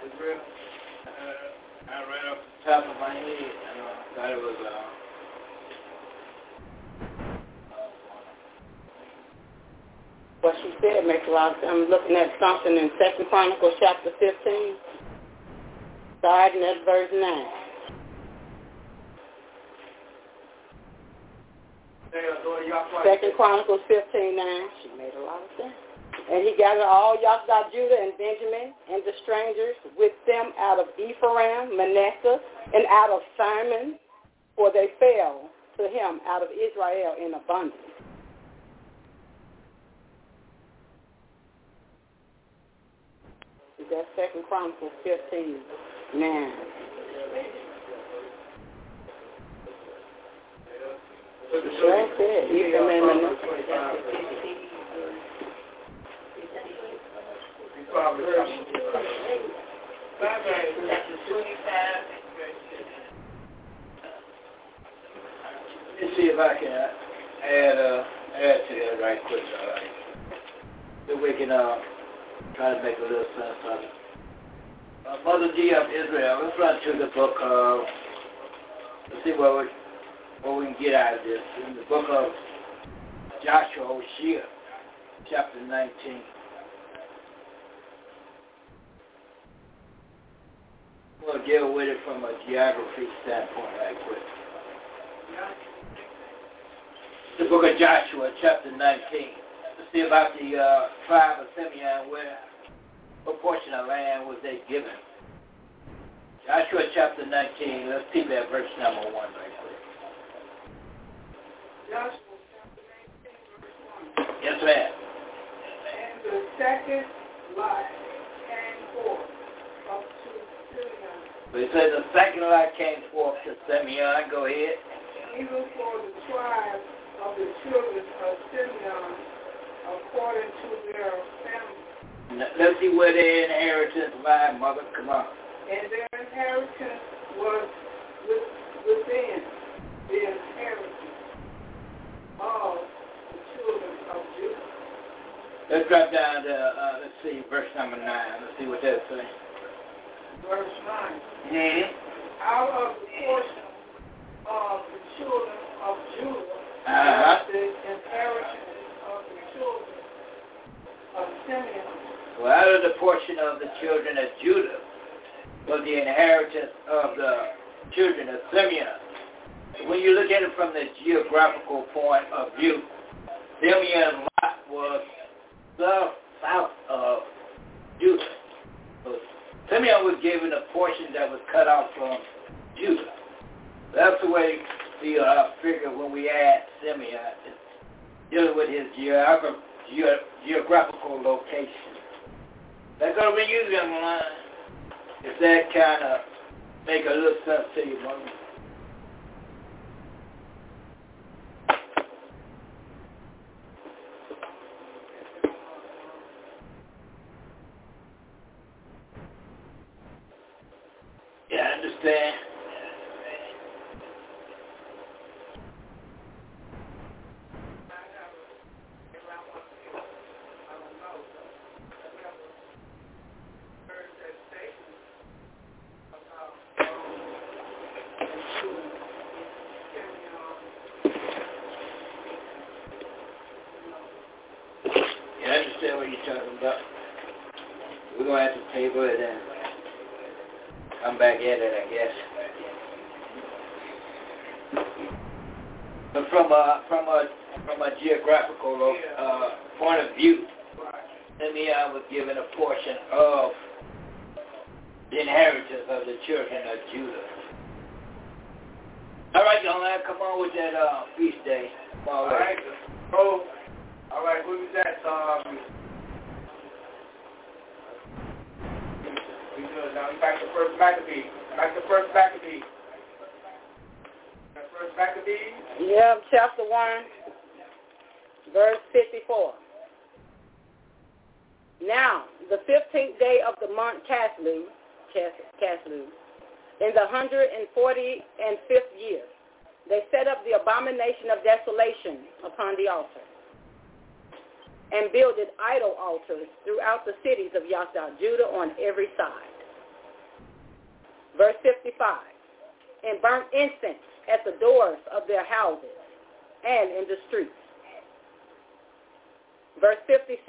It's real. Uh, I read the top of my head, and I thought it was, uh, What she I'm looking at something in Second Chronicles chapter 15, starting at verse 9. Damn, daughter, y'all quiet. Second Chronicles 15, 9. She made a lot of sense. And he gathered all Yahshua, Judah, and Benjamin, and the strangers with them out of Ephraim, Manasseh, and out of Simon, for they fell to him out of Israel in abundance. That's Second Chronicles 15, 9. That's it. Ephraim and Manasseh. Chapter Let me see if I can add uh, add to that right quick. All right. So we can uh, try to make a little sense of it. Uh, Mother G of Israel, let's run to the book of, let's see what we, what we can get out of this. In the book of Joshua Hosea, chapter 19. We'll deal with it from a geography standpoint right quick. The book of Joshua, chapter 19. See about the uh, tribe of Simeon, where what portion of land was they given. Joshua chapter 19, let's see that verse number 1 right quick. Joshua chapter 19, verse 1. Yes, ma'am. And the second lot came forth up to Simeon, it says the second lot came forth to Simeon. Go ahead. even for the tribe of the children of Simeon, according to their families. N- Let's see where their inheritance lie, mother. Come on. And their inheritance was with, within the inheritance of the children of Judah. Let's drop down to, uh, let's see, verse number 9. Let's see what that says. Verse 9. Mm-hmm. Out of the portion of the children of Judah, Uh-huh. the inheritance Well, out of the portion of the children of Judah was the inheritance of the children of Simeon. When you look at it from the geographical point of view, Simeon lot was the south of Judah. So Simeon was given a portion that was cut off from Judah. That's the way we uh, figure when we add Simeon, it's dealing with his geogra- ge- geographical location. That's going to be used in line. If that kind of make a little sense to you, mother. saying? Yeah, I understand what you're talking about. We're gonna have to table it and come back at it, I guess. But from a from a from a geographical uh, point of view, Simeon was given a portion of the inheritance of the children of Judah. All right, young man, come on with that uh, feast day. Come on All with right, bro. All right, who was that? Um, we good. Now we back to first Maccabee. Back to first Maccabee. First Maccabee. Yeah, chapter 1, verse 54. Now, the 15th day of the month Casleu, Cas- Casleu, in the 140 and fifth year, they set up the abomination of desolation upon the altar and builded idol altars throughout the cities of Yasha, Judah on every side. Verse 55, and burnt incense at the doors of their houses and in the streets. Verse 56,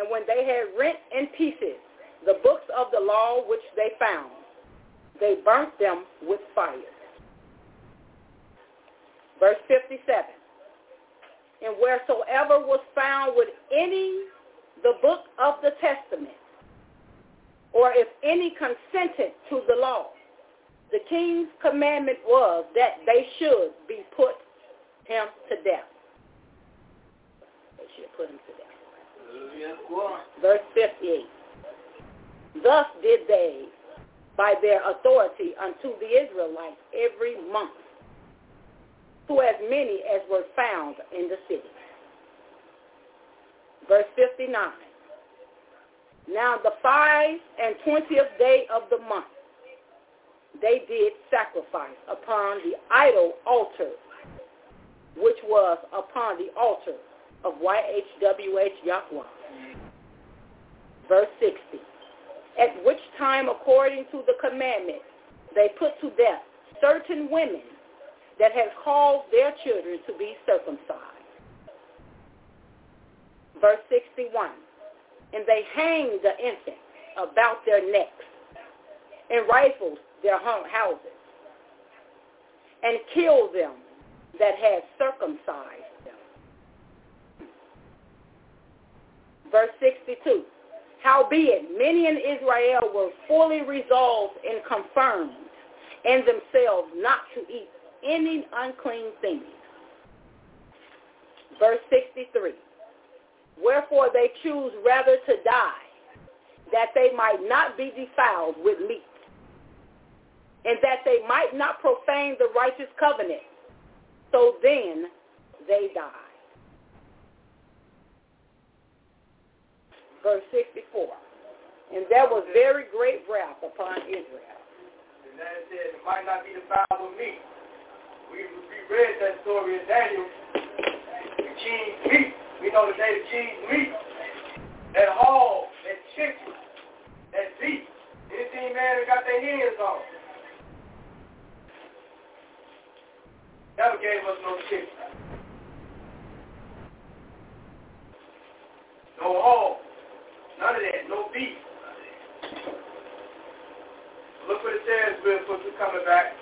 and when they had rent in pieces the books of the law which they found, they burnt them with fire. Verse 57, and wheresoever was found with any the book of the testament, or if any consented to the law, the king's commandment was that they should be put him to death. They should put him to death. Verse 58. Thus did they, by their authority unto the Israelites every month, to as many as were found in the city. Verse 59. Now the five and twentieth day of the month, they did sacrifice upon the idol altar, which was upon the altar of YHWH Yahweh. Verse 60. At which time, according to the commandment, they put to death certain women that had caused their children to be circumcised. Verse 61. And they hanged the infants about their necks and rifled their houses and killed them that had circumcised them. Verse 62. Howbeit, many in Israel were fully resolved and confirmed in themselves not to eat any unclean thing. Verse 63. Wherefore they choose rather to die, that they might not be defiled with meat, and that they might not profane the righteous covenant. So then they die. Verse 64. And there was very great wrath upon Israel. And then it it might not be defiled with meat. We, read that story in Daniel. The cheese meat. We know that they cheese meat. That hog, that chicken, that beef. Anything man that got their hands on. Never gave us no chicken. No hog. None of that. No beef. Look what it says real quick. We're coming back.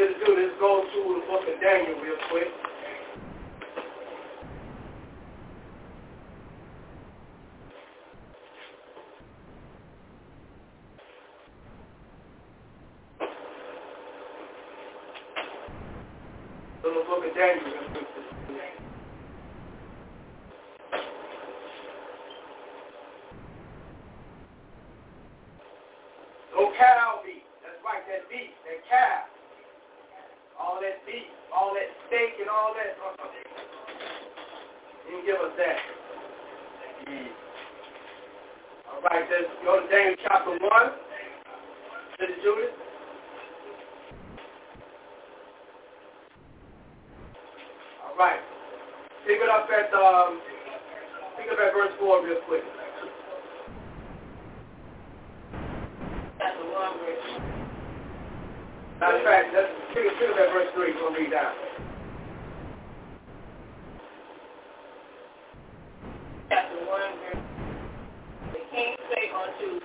Just do this. Go to the book of Daniel real quick. From the book of Daniel real quick. No cow beef. That's right, that beef, that cow. All that beef, all that steak and all that. Uh-uh. He didn't give us that. All right, let's go to Daniel chapter 1. Sister Judith? All right. Pick it up at um, pick it up at verse four real quick. Chapter 1, verse Matter of fact, let's pick it verse three. We'll read down. chapter 1, verse The king spake unto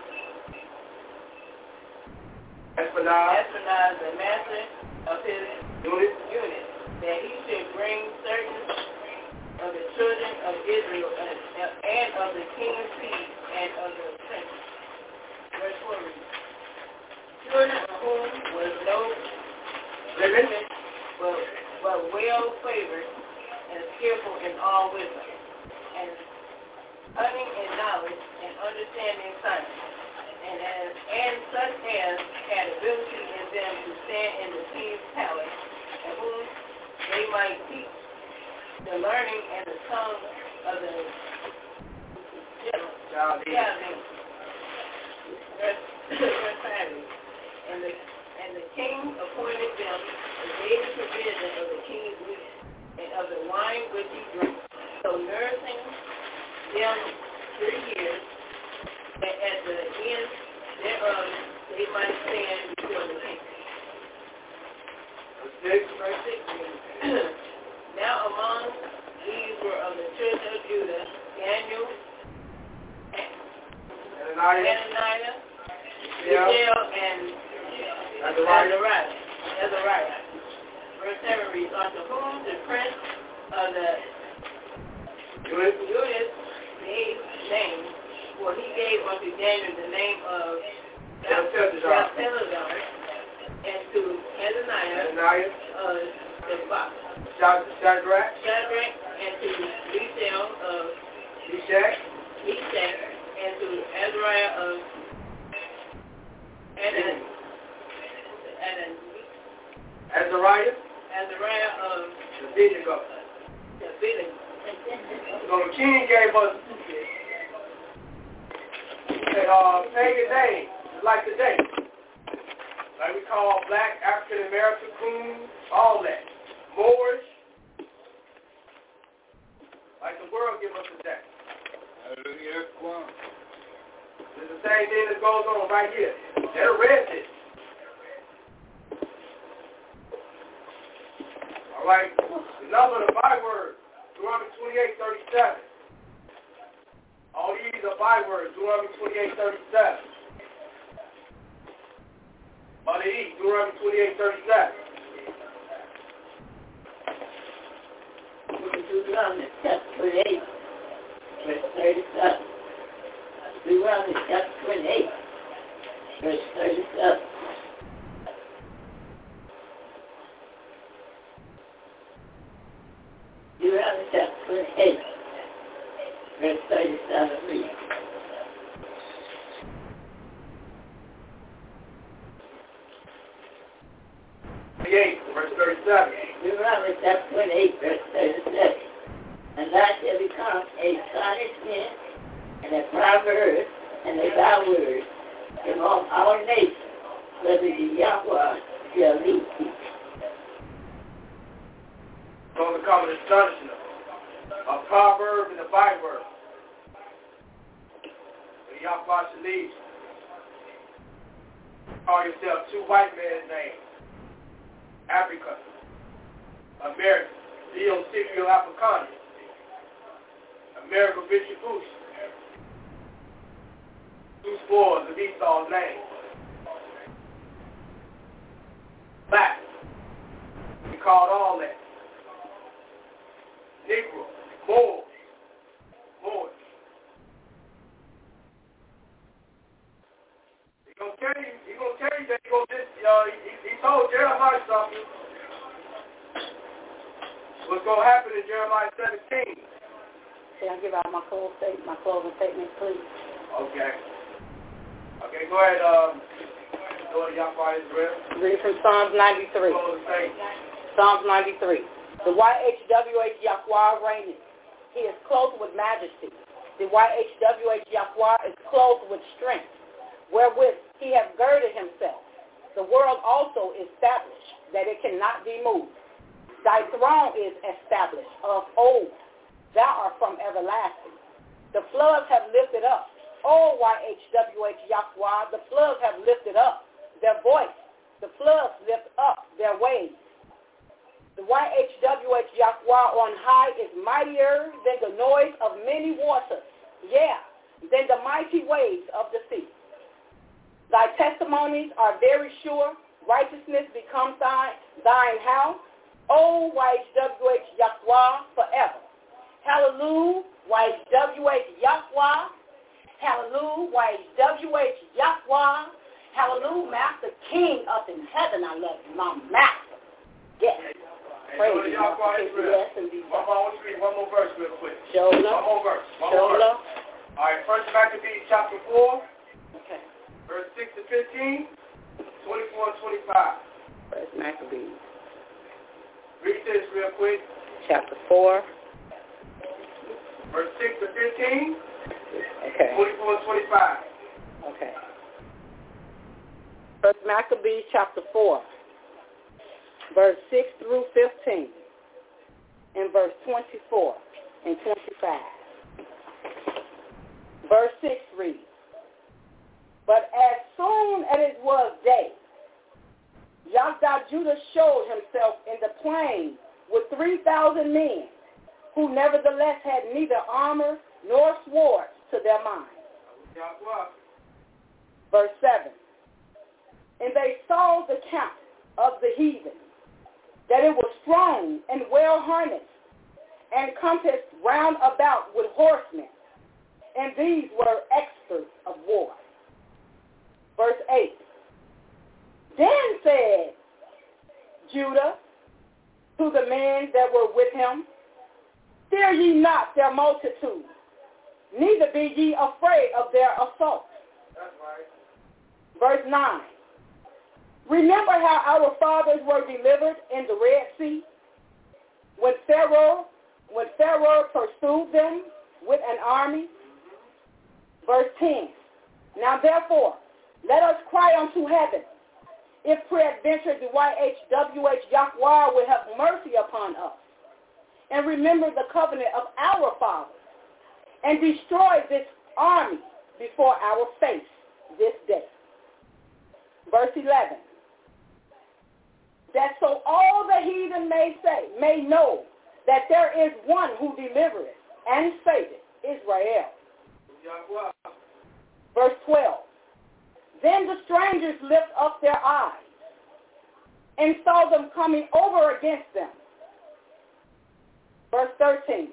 Esplanade, Esplanade, the master of his unit, unit, that he should bring certain of the children of Israel and, and of the king's seed and of the princes. Verse 4 reads, Children of whom was no women, but, but well favored and skillful in all wisdom, and cunning in knowledge and understanding science, and as and such as had ability in them to stand in the king's palace, and whom they might teach the learning and the tongue of the Chaldeans. Verse verse five. And the and the king appointed them the daily provision of the king's meat and of the wine which he drank. So nursing them three years, that at the end thereof they might stand before the king. verse six, Verse 6 Now among these were of the children of Judah, Daniel, Ananias, Hananiah, yeah, Mishael, and Azariah, Azariah. Verse 7 reads, Unto whom the prince of the Judas gave uh, name, for he gave unto Daniel the name of Belshazzar, and to Hananiah, uh, the Shad- Shadrach, Shadrach, and to Mishael of Meshach, Meshach, and to Azariah of Anan, Anan, Azariah, Azariah of Abednego. the village. So the king gave us a uh, pagan name, like today. Like we call black, African American, coon, all that. Moorish. Like the world give us today. Hallelujah, It's the same thing that goes on right here. They're read this. All right. The number of bywords, Deuteronomy 28, 37. All these are bywords, Deuteronomy 28, 37. On the east, Deuteronomy 28, 37. Deuteronomy chapter 28, verse 37. Deuteronomy chapter 28, verse 37. Deuteronomy chapter 28, verse 37 reads, Twenty-eight, verse 37. Deuteronomy chapter 28, verse 37. And become a and a proverb and a byword among all nations, the Yahweh shall. A proverb and a byword. The Yahweh should lead you. Call yourself two white men's names. Africa. America. Leo Scipio Africanus. America Bishop Bush. Two spoils of Esau's name. Black. We called all that. Negro, Moors, Moors. He gonna tell you, he gonna tell you that he gonna he, told Jeremiah something. What's gonna happen in Jeremiah 17? Can I give out my closing statement, please? Okay. Okay, go ahead, um. Read from Psalms 93. The. Psalms 93. The YHWH Yahweh reigneth. He is clothed with majesty. The YHWH Yahweh is clothed with strength, wherewith he hath girded himself. the world also is established, that it cannot be moved. Thy throne is established of old. Thou art from everlasting. The floods have lifted up. O YHWH Yahweh, the floods have lifted up their voice. The floods lift up their waves. The YHWH Yahweh on high is mightier than the noise of many waters. Yeah, than the mighty waves of the sea. Thy testimonies are very sure. Righteousness becomes thine, thine house. O YHWH Yahweh forever. Hallelujah, YHWH Yahweh. Hallelujah, YHWH Yahweh. Hallelujah, Master King up in heaven. I love you, my master. Yes. Praise you, y'all quiet Master. real. Yes. One more, to read one more verse real quick. Shola. One more verse. One more verse. All right, First Maccabees chapter 4, Okay. verse 6 to 15, 24 and 25. First Maccabees, Read this real quick. chapter 4. Verse 6 to 15, Okay. 24 and 25. Okay. First Maccabees chapter 4, verse 6 through 15, and verse 24 and 25. Verse 6 reads, But as soon as it was day, Yahdah Judah showed himself in the plain with 3,000 men, who nevertheless had neither armor nor swords to their mind. Verse 7. And they saw the camp of the heathen, that it was strong and well harnessed, and compassed round about with horsemen, and these were experts of war. Verse 8. Then said Judah to the men that were with him, Fear ye not their multitude, neither be ye afraid of their assault. Right. Verse 9. Remember how our fathers were delivered in the Red Sea when Pharaoh, when Pharaoh pursued them with an army? Verse 10. Now therefore, let us cry unto heaven, if peradventure the YHWH Yahweh will have mercy upon us, and remember the covenant of our fathers, and destroy this army before our face this day. Verse 11. That so all the heathen may say, may know that there is one who delivereth and saveth Israel. Verse 12. Then the strangers lift up their eyes and saw them coming over against them. Verse 13.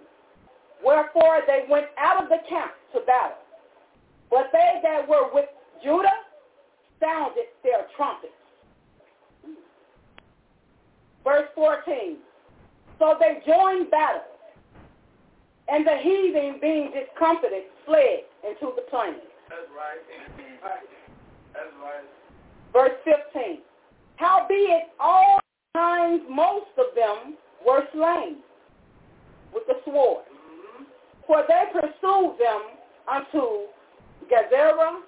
Wherefore they went out of the camp to battle. But they that were with Judah sounded their trumpets. Verse 14. So they joined battle, and the heathen, being discomfited, fled into the plain. That's right. Right. That's right. Verse 15. Howbeit all times most of them were slain with the sword. Mm-hmm. For they pursued them unto Gezerah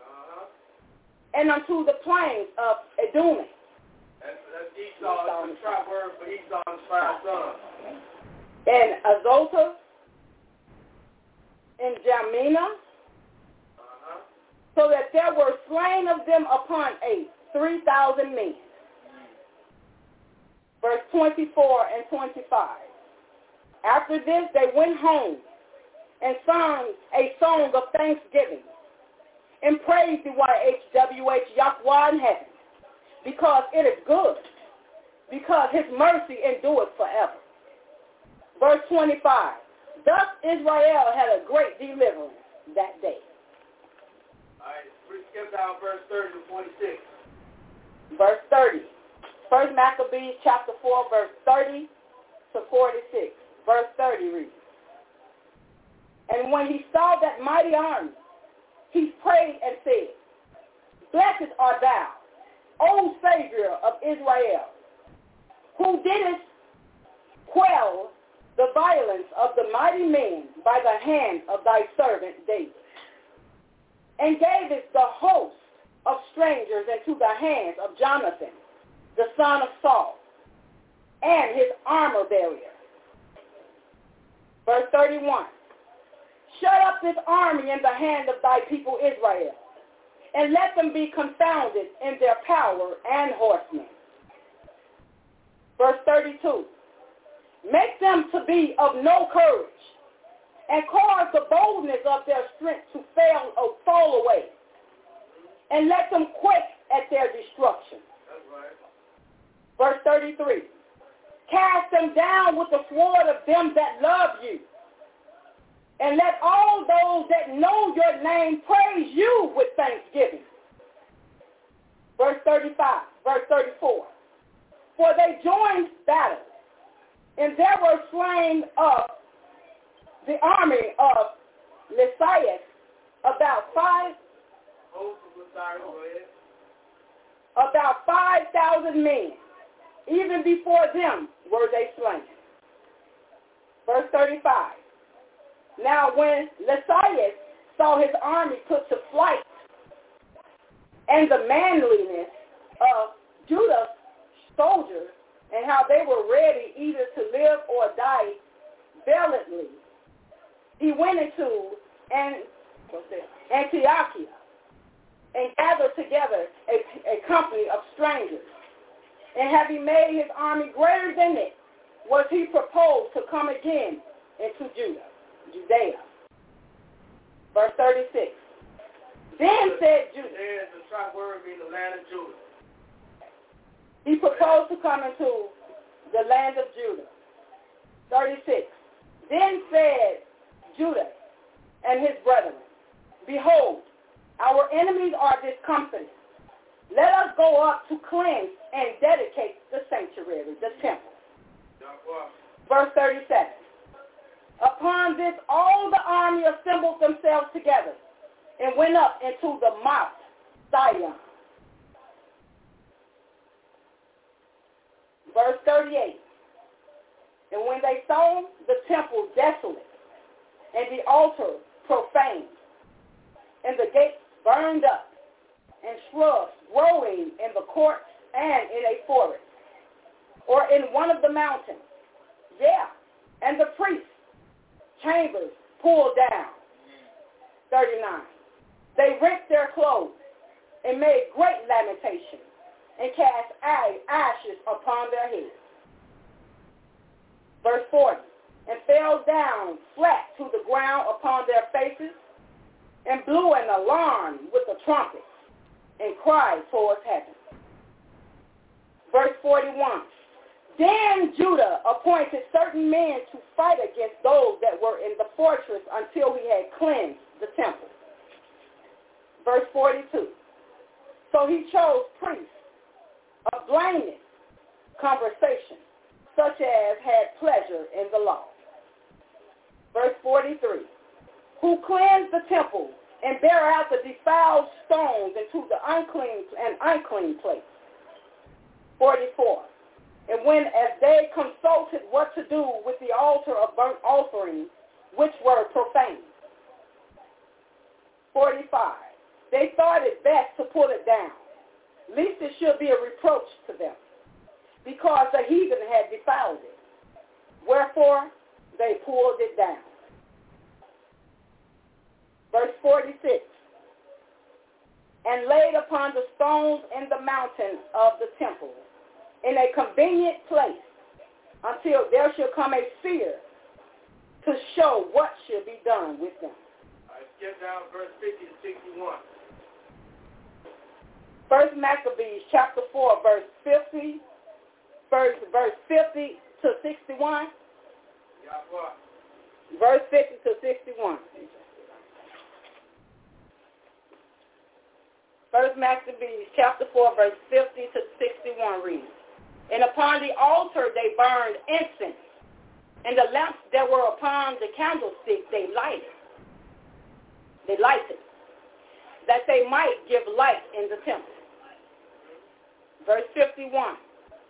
Uh-huh. and unto the plains of Edom. That's, that's Esau. That's the trap word for Esau's five sons. and Azotah and Jamina, Uh-huh. so that there were slain of them upon eight, 3,000 men. Verse 24 and 25. After this they went home and sung a song of thanksgiving and praised the YHWH Yahweh in heaven because it is good, because his mercy endures forever. Verse 25. Thus Israel had a great deliverance that day. All right. We skip down verse 30 to 26. Verse 30. First Maccabees chapter 4, verse 30 to 46. Verse 30 reads, And when he saw that mighty army, he prayed and said, Blessed art thou, O Savior of Israel, who didst quell the violence of the mighty men by the hand of thy servant David, and gavest the host of strangers into the hands of Jonathan, the son of Saul, and his armor bearer. Verse 31. Shut up this army in the hand of thy people Israel, and let them be confounded in their power and horsemen. Verse 32. Make them to be of no courage, and cause the boldness of their strength to fail or fall away, and let them quake at their destruction. Verse 33. Cast them down with the sword of them that love you, and let all those that know your name praise you with thanksgiving. Verse 35, verse 34. For they joined battle, and there were slain of the army of Lysias about five about five thousand men. Even before them were they slain. Verse 35. Now when Lysias saw his army put to flight and the manliness of Judah's soldiers and how they were ready either to live or die valiantly, he went into Antiochia and gathered together a, a company of strangers. And having made his army greater than it, was he proposed to come again into Judah, Judea. Verse 36. Then said Judah. the trap word be the land of Judah. He proposed to come into the land of Judah. 36. Then said Judah and his brethren, Behold, our enemies are discomfited. Let us go up to cleanse and dedicate the sanctuary, the temple. Verse 37. Upon this all the army assembled themselves together and went up into the Mount Zion. Verse 38. And when they saw the temple desolate and the altar profaned and the gates burned up and shrubs growing in the courts and in a forest or in one of the mountains. Yeah. And the priests' chambers pulled down. 39. They rent their clothes and made great lamentation and cast ashes upon their heads. Verse 40. And fell down flat to the ground upon their faces and blew an alarm with a trumpet and cried towards heaven. Verse 41. Then Judah appointed certain men to fight against those that were in the fortress until he had cleansed the temple. Verse 42. So he chose priests of blameless conversation, such as had pleasure in the law. Verse 43. Who cleansed the temple and bear out the defiled stones into the unclean and unclean place. 44. And when as they consulted what to do with the altar of burnt offerings, which were profane. 45. They thought it best to pull it down, lest it should be a reproach to them, because the heathen had defiled it. Wherefore, they pulled it down. Verse 46. And laid upon the stones in the mountain of the temple in a convenient place until there shall come a fear to show what should be done with them. All right, skip down verse 50 to 61. First Maccabees chapter 4 verse 50, verse, verse 50 to 61. Verse 50 to 61. First Maccabees chapter 4 verse 50 to 61 reads. And upon the altar they burned incense, and the lamps that were upon the candlestick they lighted. They lighted, that they might give light in the temple. Verse 51.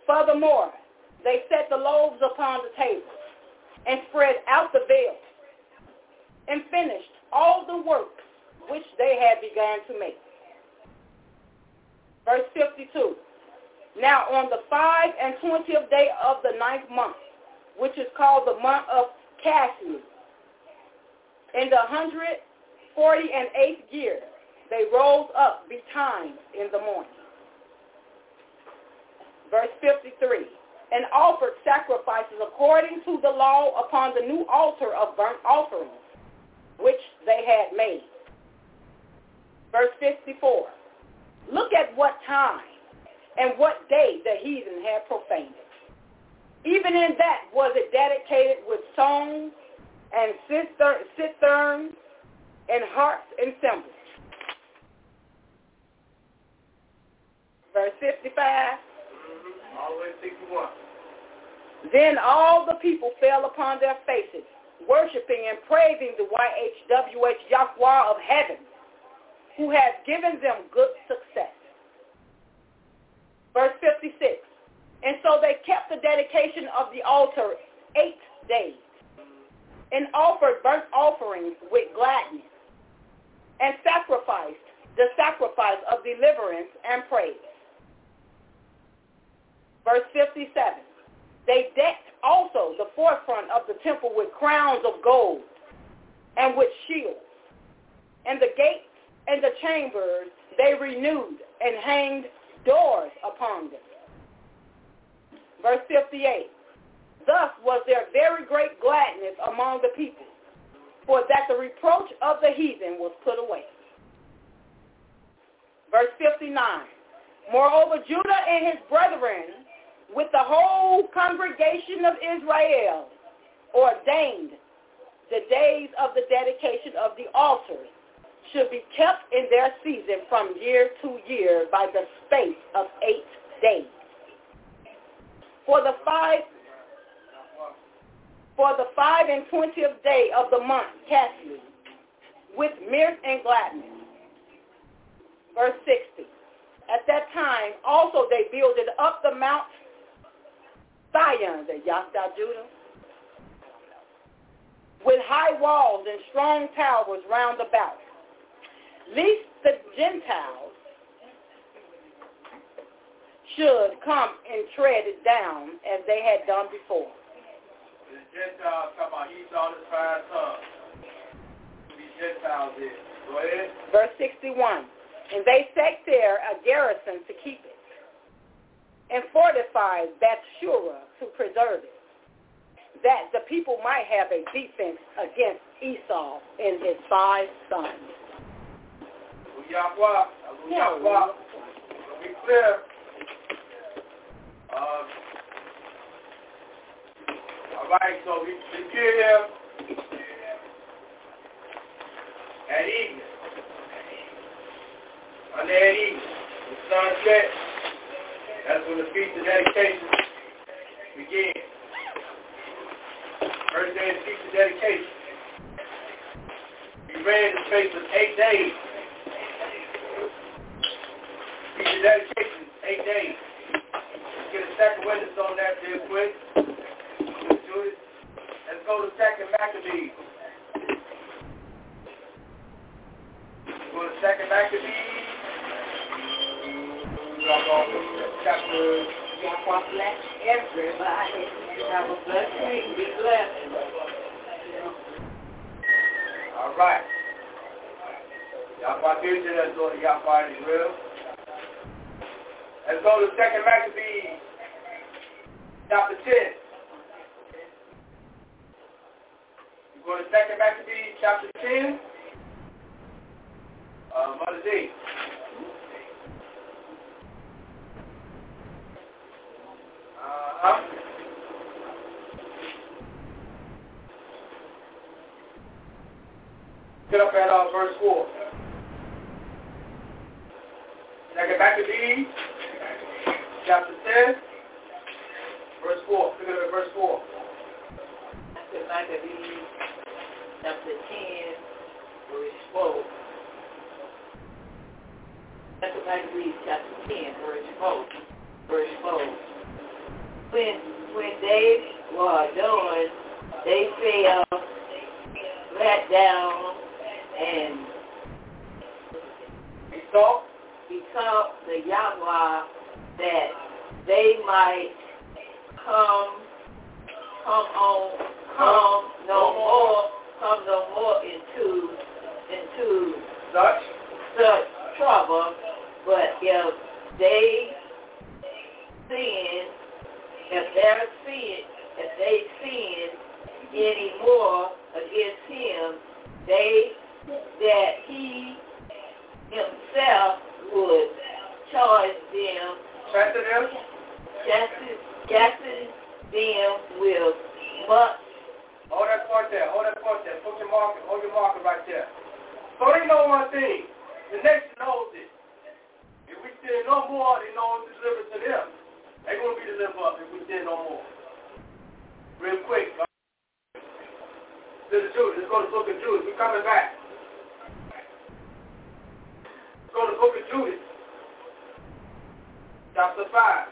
Furthermore, they set the loaves upon the table and spread out the veil and finished all the works which they had begun to make. Verse 52. Now on the five and twentieth day of the ninth month, which is called the month of Casleu, in the hundred forty and eighth year, they rose up betimes in the morning. Verse 53. And offered sacrifices according to the law upon the new altar of burnt offerings, which they had made. Verse 54. Look at what time and what day the heathen had profaned it. Even in that was it dedicated with songs and citherns and harps and cymbals. Verse 55. Mm-hmm. All the way to 61. Then all the people fell upon their faces, worshiping and praising the YHWH Yahweh of heaven, who has given them good success. Verse 56. And so they kept the dedication of the altar eight days and offered burnt offerings with gladness and sacrificed the sacrifice of deliverance and praise. Verse 57. They decked also the forefront of the temple with crowns of gold and with shields. And the gates and the chambers they renewed and hanged doors upon them. Verse 58. Thus was there very great gladness among the people, for that the reproach of the heathen was put away. Verse 59. Moreover, Judah and his brethren with the whole congregation of Israel ordained the days of the dedication of the altars should be kept in their season from year to year by the space of eight days. For the five for the five and twentieth day of the month, Casleu, with mirth and gladness. Verse 60. At that time also they builded up the mount Zion, the Yashtah Judah, with high walls and strong towers round about, lest the Gentiles should come and tread it down as they had done before. The Gentiles talking about Esau and his five sons. These Gentiles is. Go ahead. Verse 61. And they set there a garrison to keep it and fortified Bethshura to preserve it, that the people might have a defense against Esau and his five sons. Yahweh, Yahweh, to be clear, uh, all right, so we, kill him at evening. On that evening, the sun sets. That's when the feast of dedication begins. First day of feast of dedication. We ran the space of eight days. Dedication, eight days. Get a second witness on that real quick. Let's do it. Let's go to second Maccabees. Go to second Maccabees. Chapter Yahweh bless everybody. Have a blessed day. Be blessed. All right. Yahweh gives you that Lord Yahweh is real. Let's go to second Maccabees, chapter 10. You go to second Maccabees, chapter 10. Uh, Mother D. Uh-huh. Get up at uh, verse 4. Second Maccabees, chapter 10, verse 4. Look at verse 4. Second Maccabees, chapter 10, verse 4. Second Maccabees, chapter 10, verse 4. Verse 4. When, when they were done, they fell flat down and Esau? become the Yahweh that they might come come on come no more come no more into into Such. such trouble, but if they sin, if they're sin, if they sin any more against him, they that he himself would charge them, Them. chastise, chastise them with much Hold that point there. Hold that point there. Put your marker. Hold your marker right there. So they know one thing. The nation knows it. If we sin no more, they know it's delivered to them. They're going to be delivered up if we sin no more. Real quick. Uh, to the Judith. Let's go to the book of Judith. We're coming back. Let's go to the book of Judith. Chapter 5.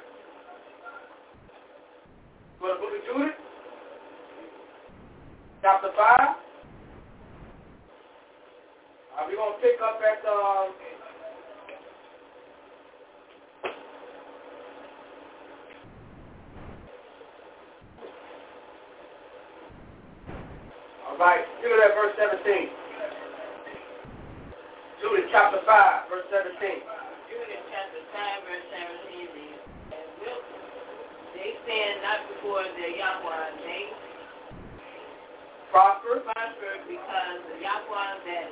Go to the book of Judith. Chapter 5. Uh, we're going to pick up at um, All right, look at that verse 17. Judith chapter 5, verse 17. Judith chapter 5, verse 17 reads, And will they stand not before their Yahweh, they Prosper. prosper because the Yahweh that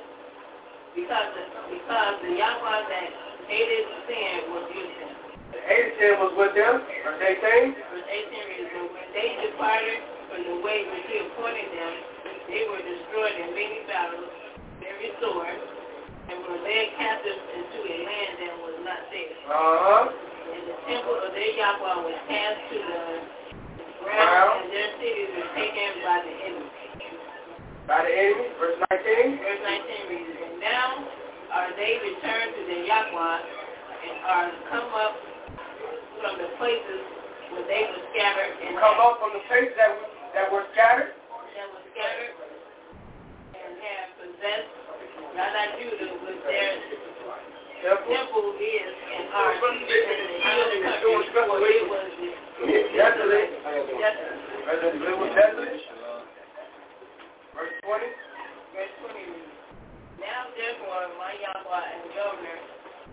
because the, because the Yahweh that hated sin was with them. The hated sin was with them. Verse 18. Verse 18 reads, when they departed from the way which he appointed them, they were destroyed in many battles, very sore, and were led captive into a land that was not theirs. Uh-huh. And the temple of their Yahweh was cast to the Wow. ground, and their cities were taken by the enemy. By the enemy. Verse 19. Verse 19 reads, And now are they returned to their Yahweh, and are come up from the places where they were scattered, and Come up from the places that, that were scattered. that were scattered, and have possessed Yada Judah with their Temple. temple is in the was Desolate. desolate. Verse 20. Verse 20 Now therefore, my Yahweh and governor,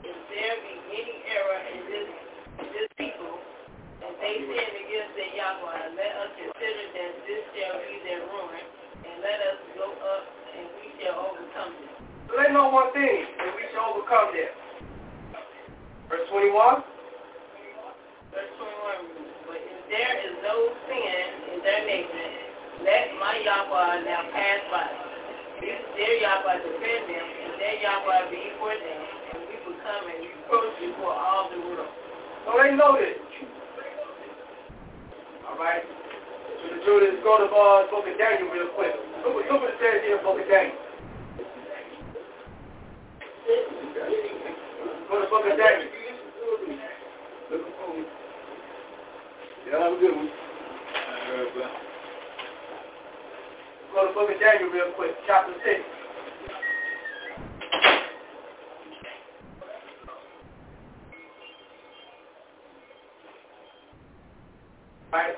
if there be any error in this, this people, and they sin against their Yahweh, let us consider that this shall be their ruin, and let us go up, and we shall overcome them. They know one thing, that we shall overcome them. Verse 21. Verse 21 But if there is no sin in their nation, let my Yahweh now pass by. If their Yahweh defend them, and their Yahweh be for them, and we become a reproach before all the world. So they know this. All right. So the Judith, go to uh, book of Daniel real quick. Look look what it says here in book of Daniel. Go to book of Daniel. Yeah, have a good one. Go to book of Daniel real quick, chapter 6. Right?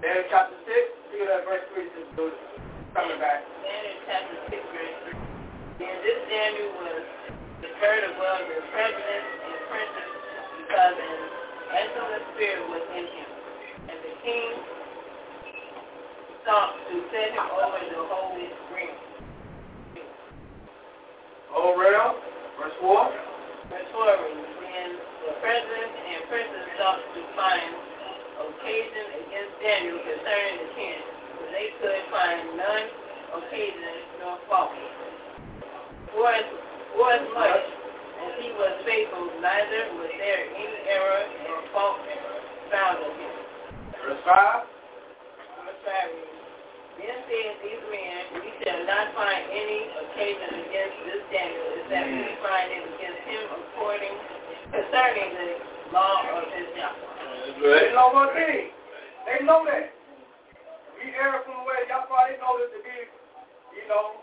Daniel chapter 6, look at that verse 3, just do. Coming back. Daniel chapter 6, verse 3. And this Daniel was third of well the president and princes because an excellent spirit was in him. And the king sought to set him over the whole realm. Whole realm, verse 4. Verse 4 reads, When the president and princes sought to find occasion against Daniel concerning the king, but they could find none occasion nor fault. For as, for as much as he was faithful, neither was there any error nor fault found in him. Verse 5. Verse 5 reads, Then said these men, We shall not find any occasion against this Daniel, except we find it against him according concerning the law of his Yahweh. They know one thing. They know that. We err from the way y'all probably know this to be, you know,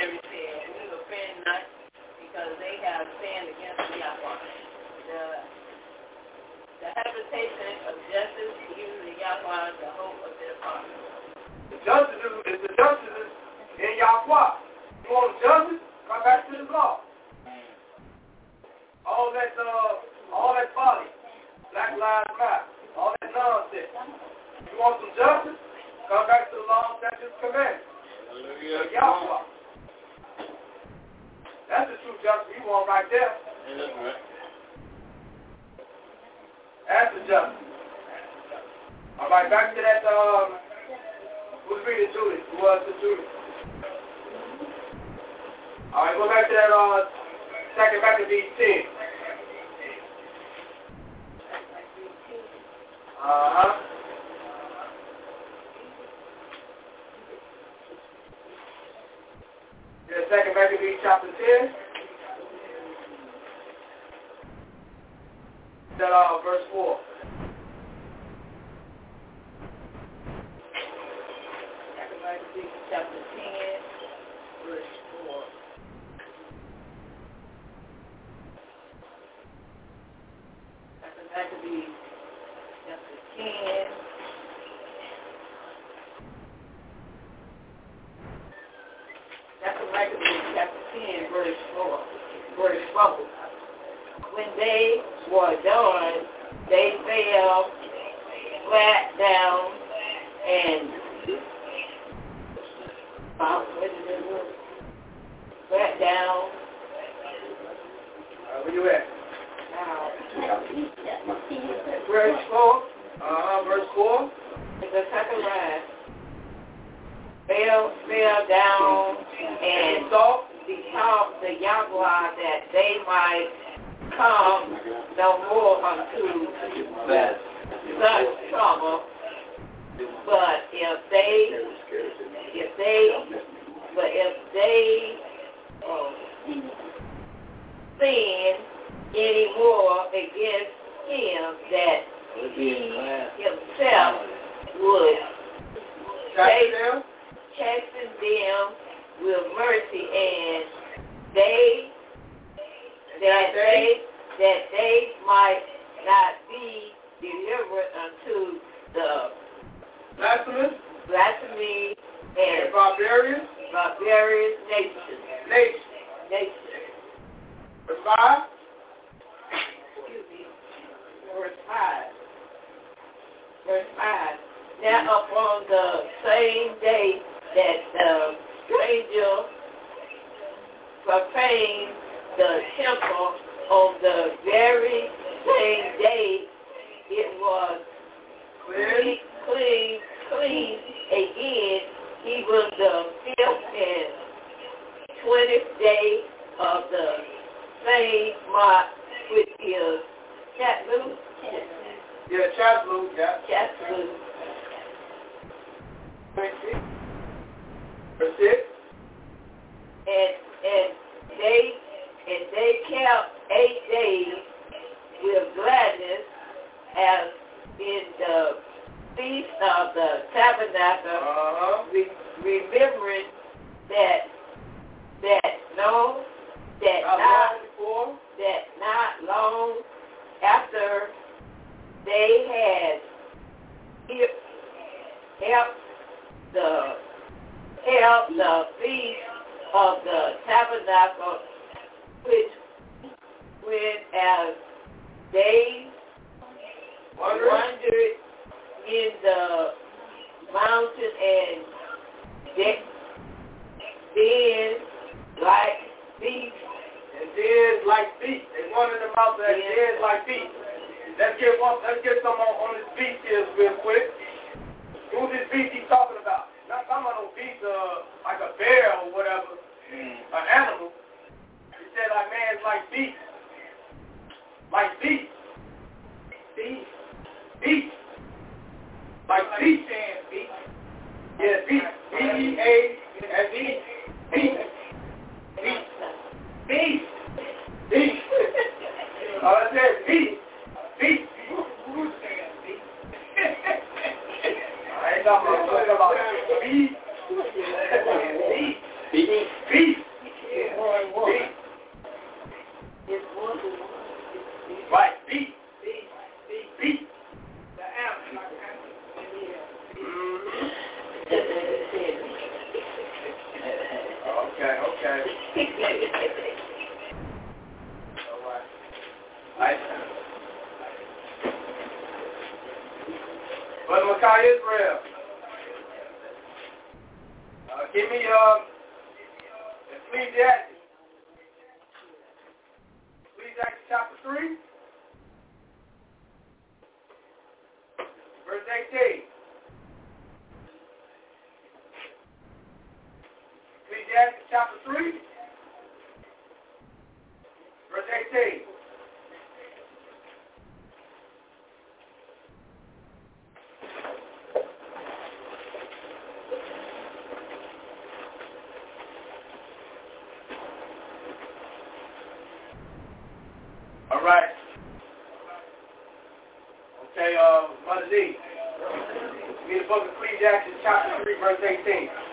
everything, and we not because they have sinned against Yahweh. The, the habitation of justice is usually Yahweh, the hope of their father. The justice is the justice is in Yahweh. You want justice? Come back to the law. All that all that folly, Black Lives Matter, all that nonsense. You want some justice? Come back to the law and statutes commandments. Hallelujah. That's the true justice we want right there. That's the justice. All right, back to that. Um, who's reading Judas? Who was the Judas? All right, go back to that. Uh, second back to these ten. Uh huh. That's Second Maccabees chapter 10. That uh, verse 4. Second Maccabees chapter 10. will All right. Okay, uh, Mother Z. Read the book of Ecclesiastes, chapter 3, verse 18.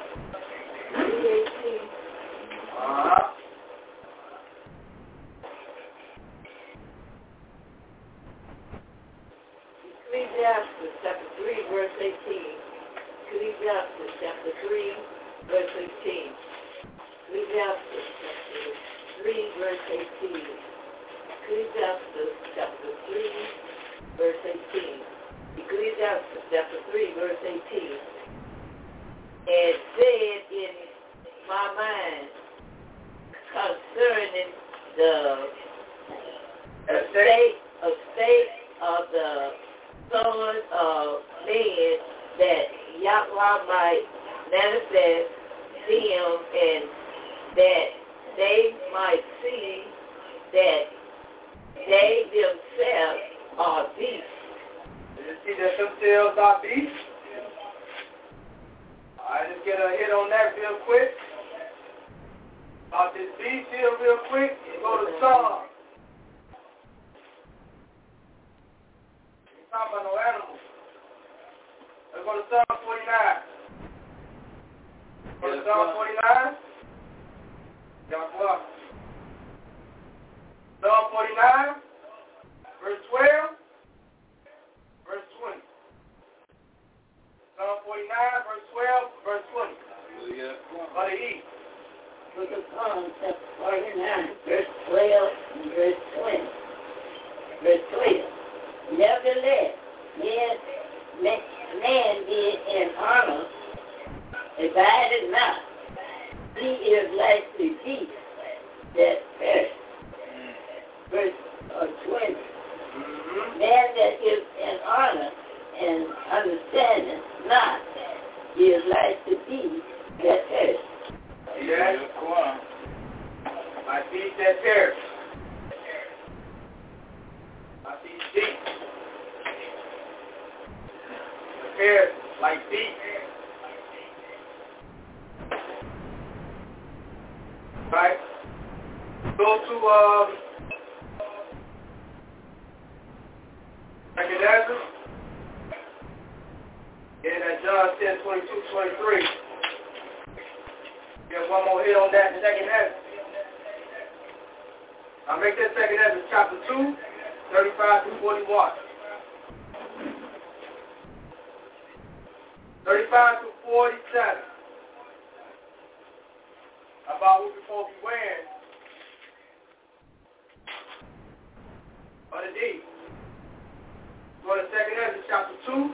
2,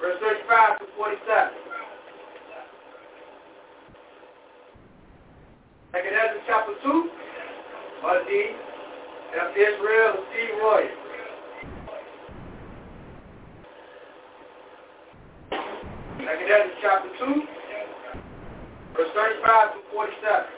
verse 35 to 47. Second Ezra chapter 2, verse D, of Israel, Steve Royal. Second Ezra chapter 2, verse 35 to 47.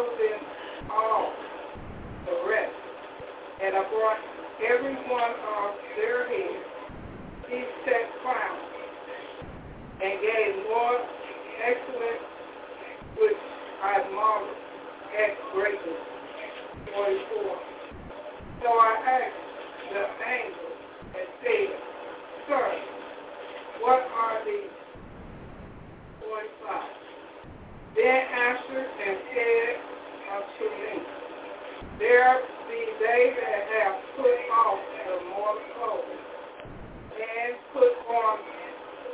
Taller than um, all the rest, and upon every one of their heads he set crowns, and gave more excellent, which I marveled at greatly. 44. So I asked the angel and said, Sir, what are these? 45. Then answered and said unto me, There be they that have put off the mortal clothes and put on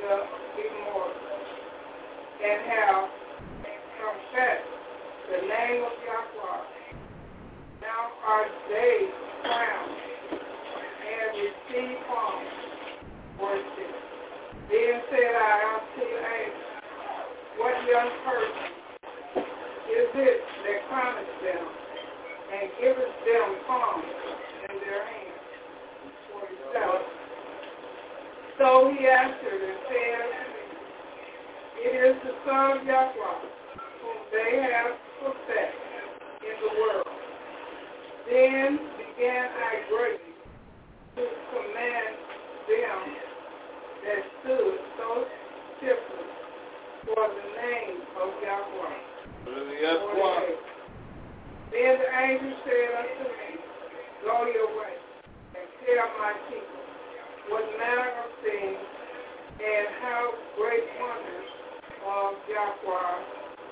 the immortal, and have confessed the name of Yahweh. Now are they crowned and receive worship. Then said I unto the angel, What young person is it that crowneth them and giveth them palms in their hands? 47. So he answered and said It is the Son of Yahweh, whom they have perfect in the world. Then began I greatly to command them that stood so stiffly for the name of Yahweh. Yahweh. Then the angel said unto me, Go your way, and tell my people what manner of things and how great wonders of Yahweh,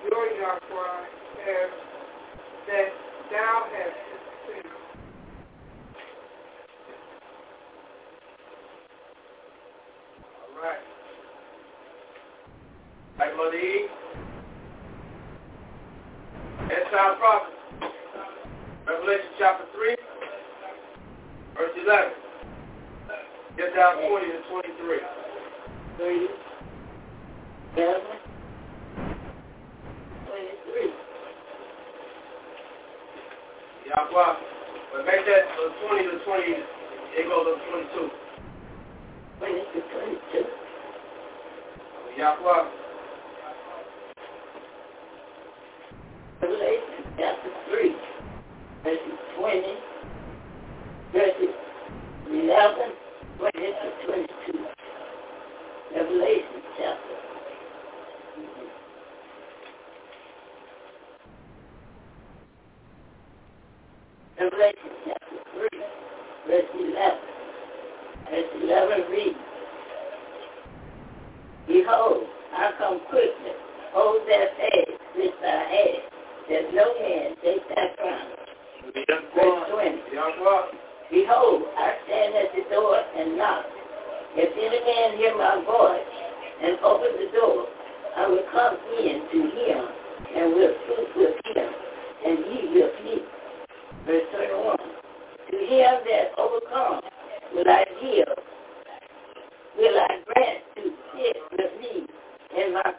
your Yahweh, has that thou hast seen. All right. Right, Mother E. End time prophecy. Revelation chapter 3, verse 11. Get down 20 to 23. Eleven. Twenty-three. Yeah, well, but make that uh, 20 to 20, it goes up to 22. Twenty to twenty-two. Yeah, Revelation chapter three, verses twenty, verses eleven, twenty to twenty-two. Revelation chapter. Revelation chapter three, verse eleven. Verse eleven reads, Behold, I come quickly. Hold that fast which thou hast, that no man take thy crown. Verse 20. Behold, I stand at the door and knock. If any man hear my voice and open the door, I will come in to him and will speak with him, and he with me. Verse 21. To him that overcomes will I give, will I grant to sit with me in my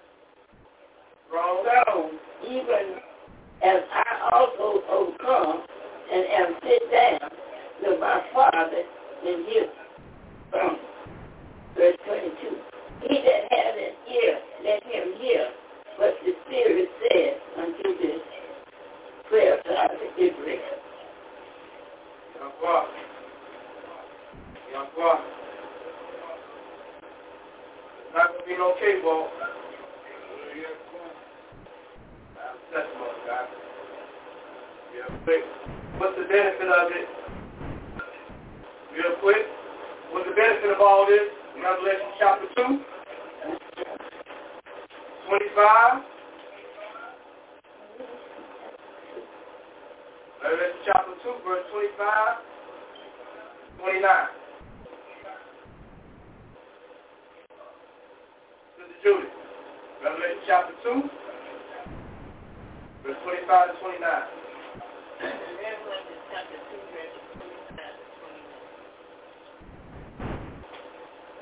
throne, even as I also overcome and am sit down with my Father in his throne. Verse 22. He that hath an ear, let him hear what the Spirit says unto this prayer God of Israel. yeah, well, yeah, well. It's not going to be no cable. Yeah, quick. What's the benefit of it? Real quick. What's the benefit of all this? Revelation chapter 2, 25. Revelation chapter 2, verse 25, 29. Sister. Revelation chapter 2, verse 25 to 29. Revelation chapter 2, verse 25 to 29.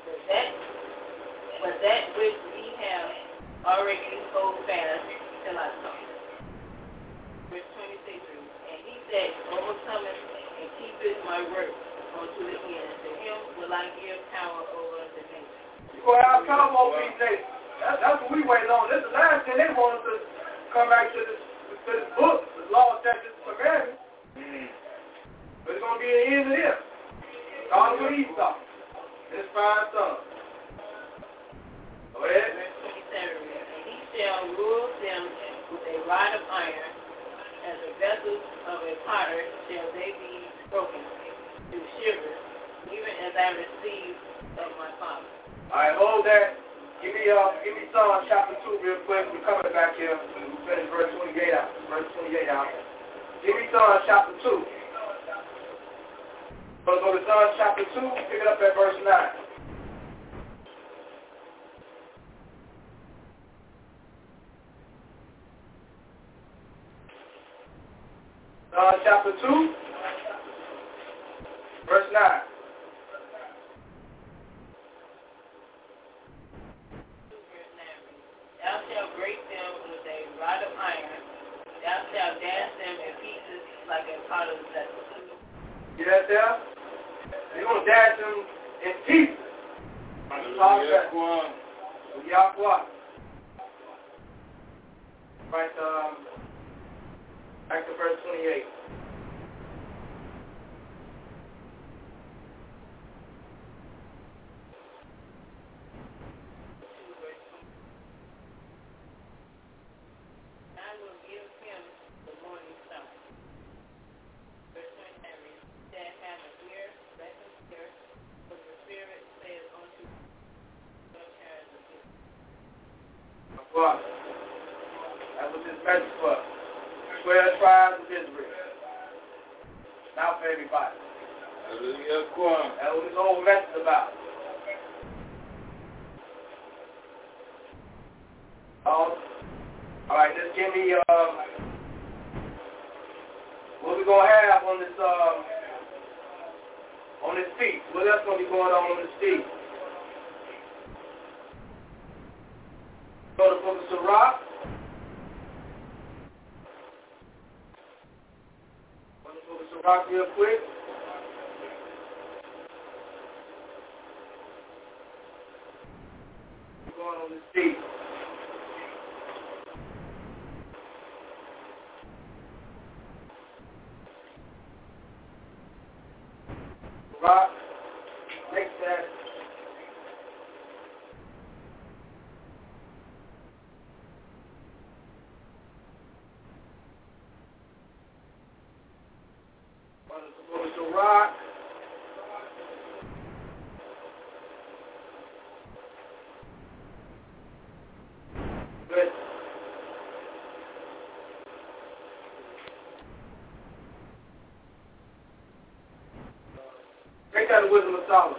But that, but that which we have already hold fast till I come. Verse 26 reads, And he that overcometh and keepeth my work unto the end, to him will I give power over the nations. Well, I'll come on these days. That's, that's what we waiting on. This is the last thing they want us to come back to this, to this book, the law, statutes, and commandments. But it's going to be the end of this. God with Esau. His five sons. Go ahead. Verse 27 And he shall rule them with a rod of iron, as the vessels of a potter shall they be broken to shivers, even as I received of my Father. Right, hold that. Give me, uh, give me Psalm uh, chapter 2 real quick. We're coming back here. Finish verse 28 out. Verse 28 out. Give me Psalm uh, chapter 2. So go to Psalm chapter 2, pick it up at verse 9. Psalm chapter 2, verse 9. Thou shalt break them with a rod of iron. Thou shalt dash them in pieces like a potter's vessel. You that there? You're going to dash them in pieces. Yahweh. Right, um, back to verse 28. Down the wisdom of Solomon.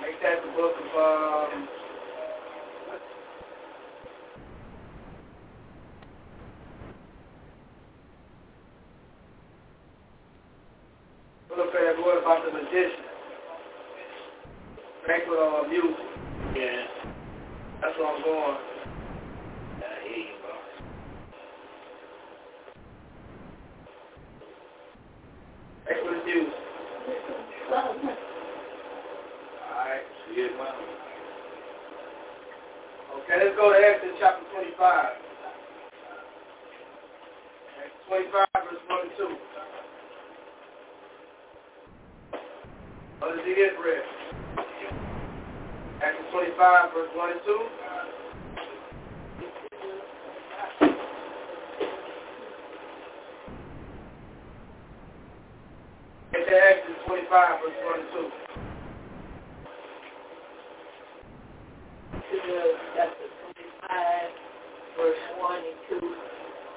Make that the book of um, Look at that word about the magician. Banquet on music. Yeah. That's where I'm going. I hear you, bro. Banquet of music. Alright. Yeah, man. Okay, let's go to Exodus chapter 25. Exodus 25, verse 1 and 2. What does he get read? Exodus 25, verse 1 and 2. Get to Exodus 25, verse 1 and 2. Exodus chapter 25, verse 1 and 2.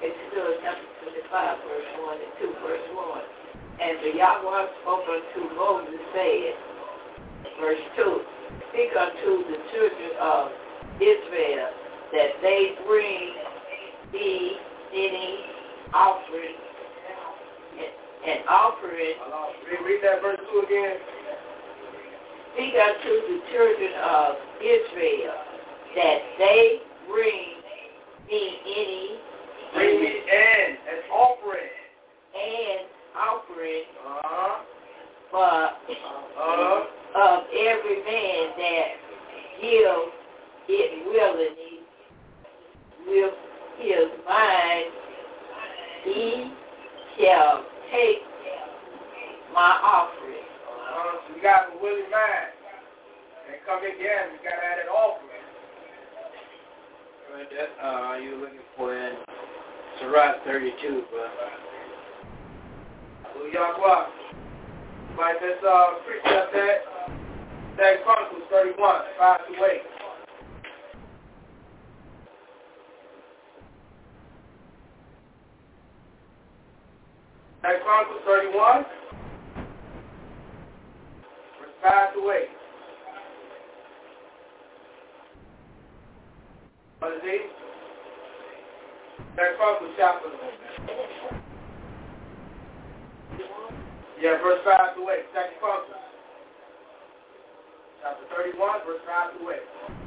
Exodus chapter 25, verse 1 and 2, verse 1. And the Yahweh spoke unto Moses, saying, verse 2, Speak unto the children of Israel that they bring thee any offering, an offering read, that verse 2 again. speak unto the children of Israel that they bring me any Bring me in an offering. and offering Uh-huh. for Uh-huh. Of every man that give it willingly with his mind, he shall take my offering. Uh, so you got a willing mind. And come again, you got to add an offering. Right, that, uh, you looking for in Sirach 32, bro. So Yahweh. Like this uh, precept that, that Chronicles 31, 5 to 8. That Chronicles 31, verse 5 to 8. What is it? That Chronicles chapter Yeah, verse 5 to 8. Second Chronicles. Chapter 31, verse 5 to 8.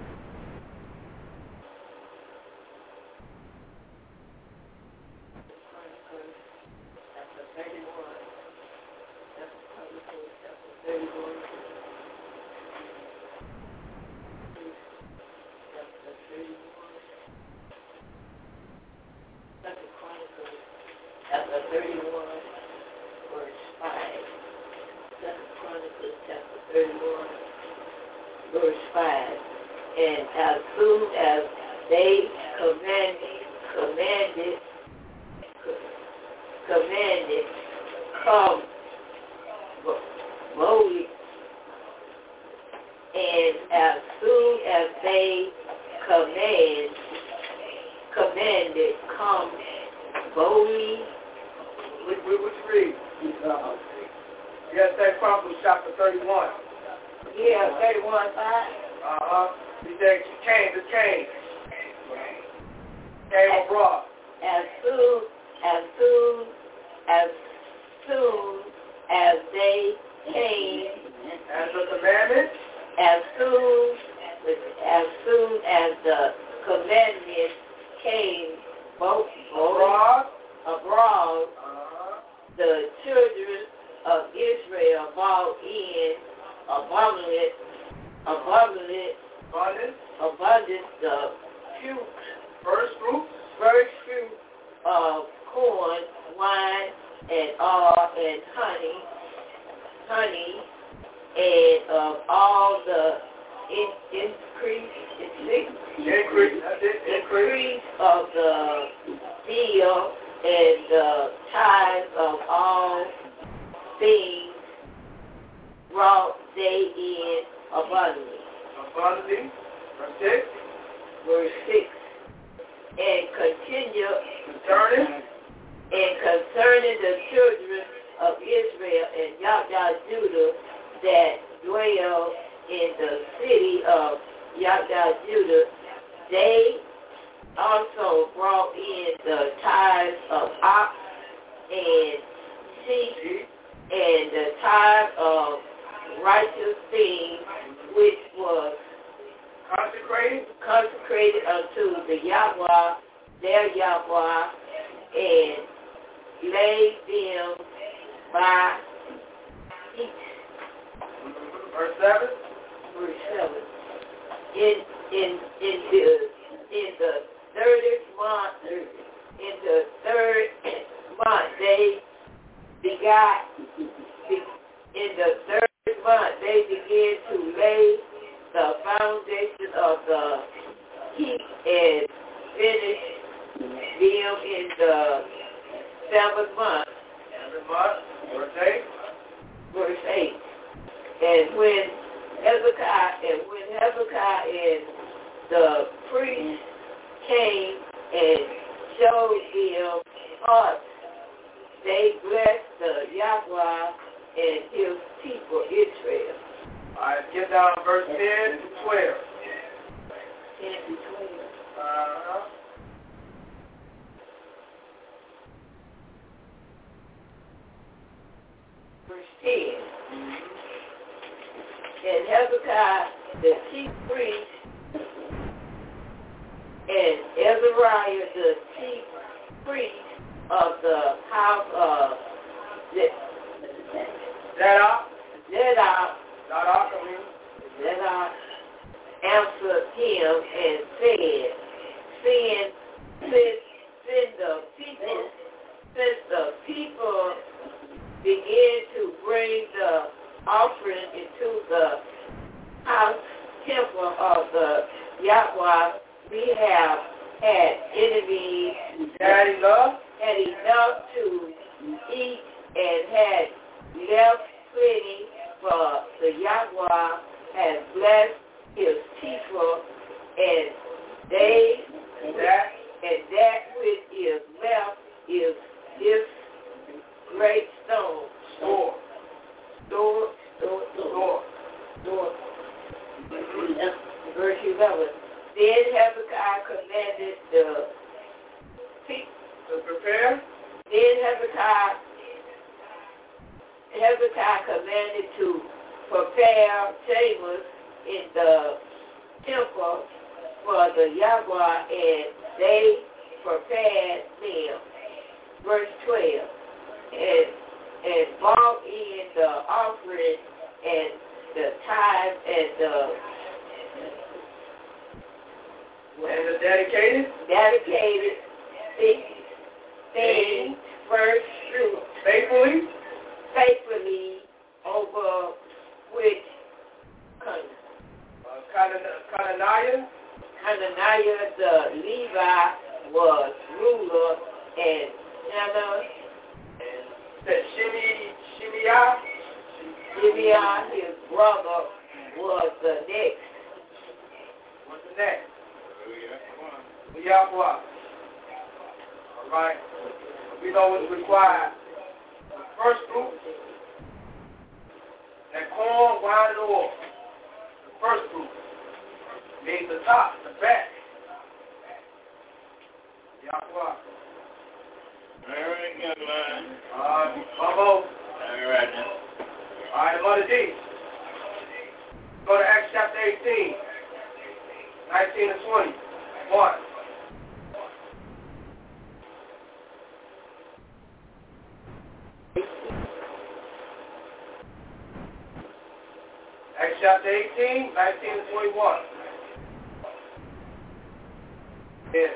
Righteous things which was consecrated, consecrated unto the Yahweh, their Yahweh, and laid them by each. verse 7, Verse 7. In, in, in the, in the thirtieth month, in the third month, they begot, in the third month, they begin to lay the foundation of the heap and finish them in the seventh month, seven months, verse 8, verse 8. And when Hezekiah, and when Hezekiah and the priest came and showed them hearts, they blessed the Yahweh and his people Israel. all right, get down to verse 10 to 12. 10 to 12. Uh-huh. Verse 10. And Hezekiah, the chief priest, and Azariah, the chief priest of the house of Zadok, Zedek, Zadok, I mean, Zedek answered him and said, Send, send, send the people, since the people begin to bring the offering into the house temple of the Yahweh, we have had enemies, had enough, had enough to eat and had left plenty for the Yahweh has blessed his people and they that, and that which is left is this great stone. store, Store, store, store, store. Verse 11. Then Hezekiah commanded the people, To prepare, then Hezekiah, Hezekiah commanded to prepare chambers in the temple for the Yahweh, and they prepared them. Verse 12. And, and brought in the offering and the tithe and the and the dedicated, dedicated things, things first fruit faithfully, faithfully over which country. uh, Hananiah the Levi was ruler and Hannah and Shimei, Shimei, Gibeah, his brother, was the next. what's the next? Yahweh. All right. We know what's required first group that corn wide off, the first group, made the top, the back. Yahweh. Very good, man. Uh, Bubbo. All right, now. All right, Mother D. Go to Acts chapter 18, 19 to 20. 1. Chapter 18, 19 to 21. Yes.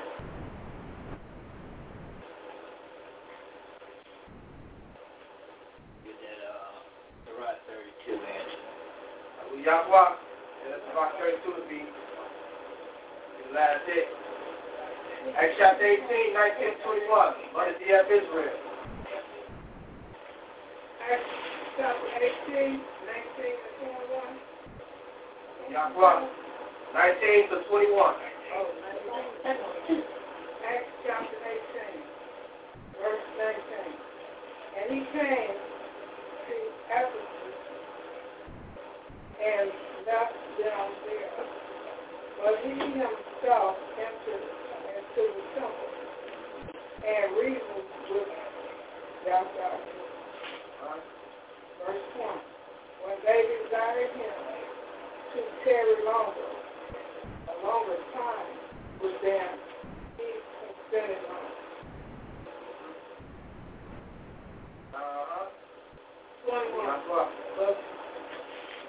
Get that, uh, Sirach 32 answer. Abu Yahweh. Yeah, that's about 32 to be the last day. Acts chapter 18, 19 to 21. Mother D. F. Israel. Acts chapter 18, 19 and 21. Yahweh. 19 to 21. Oh, 19. Acts chapter 18, verse 19. And he came to Ephesus and left them there. But he himself entered into the temple and reasoned with Yahweh. Verse 1. When they desired him to tarry longer, a longer time with them, he consented not. Uh-huh. 21. Yahweh. But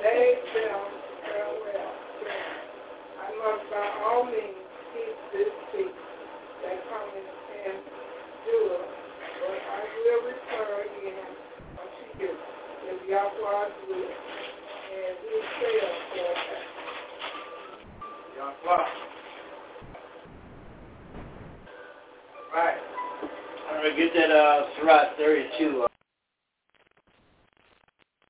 they them farewell, I must by all means keep this feast that cometh in Judah, but I will return again unto you, if Yahweh will. Right. All right, get that, uh, Sirach 32.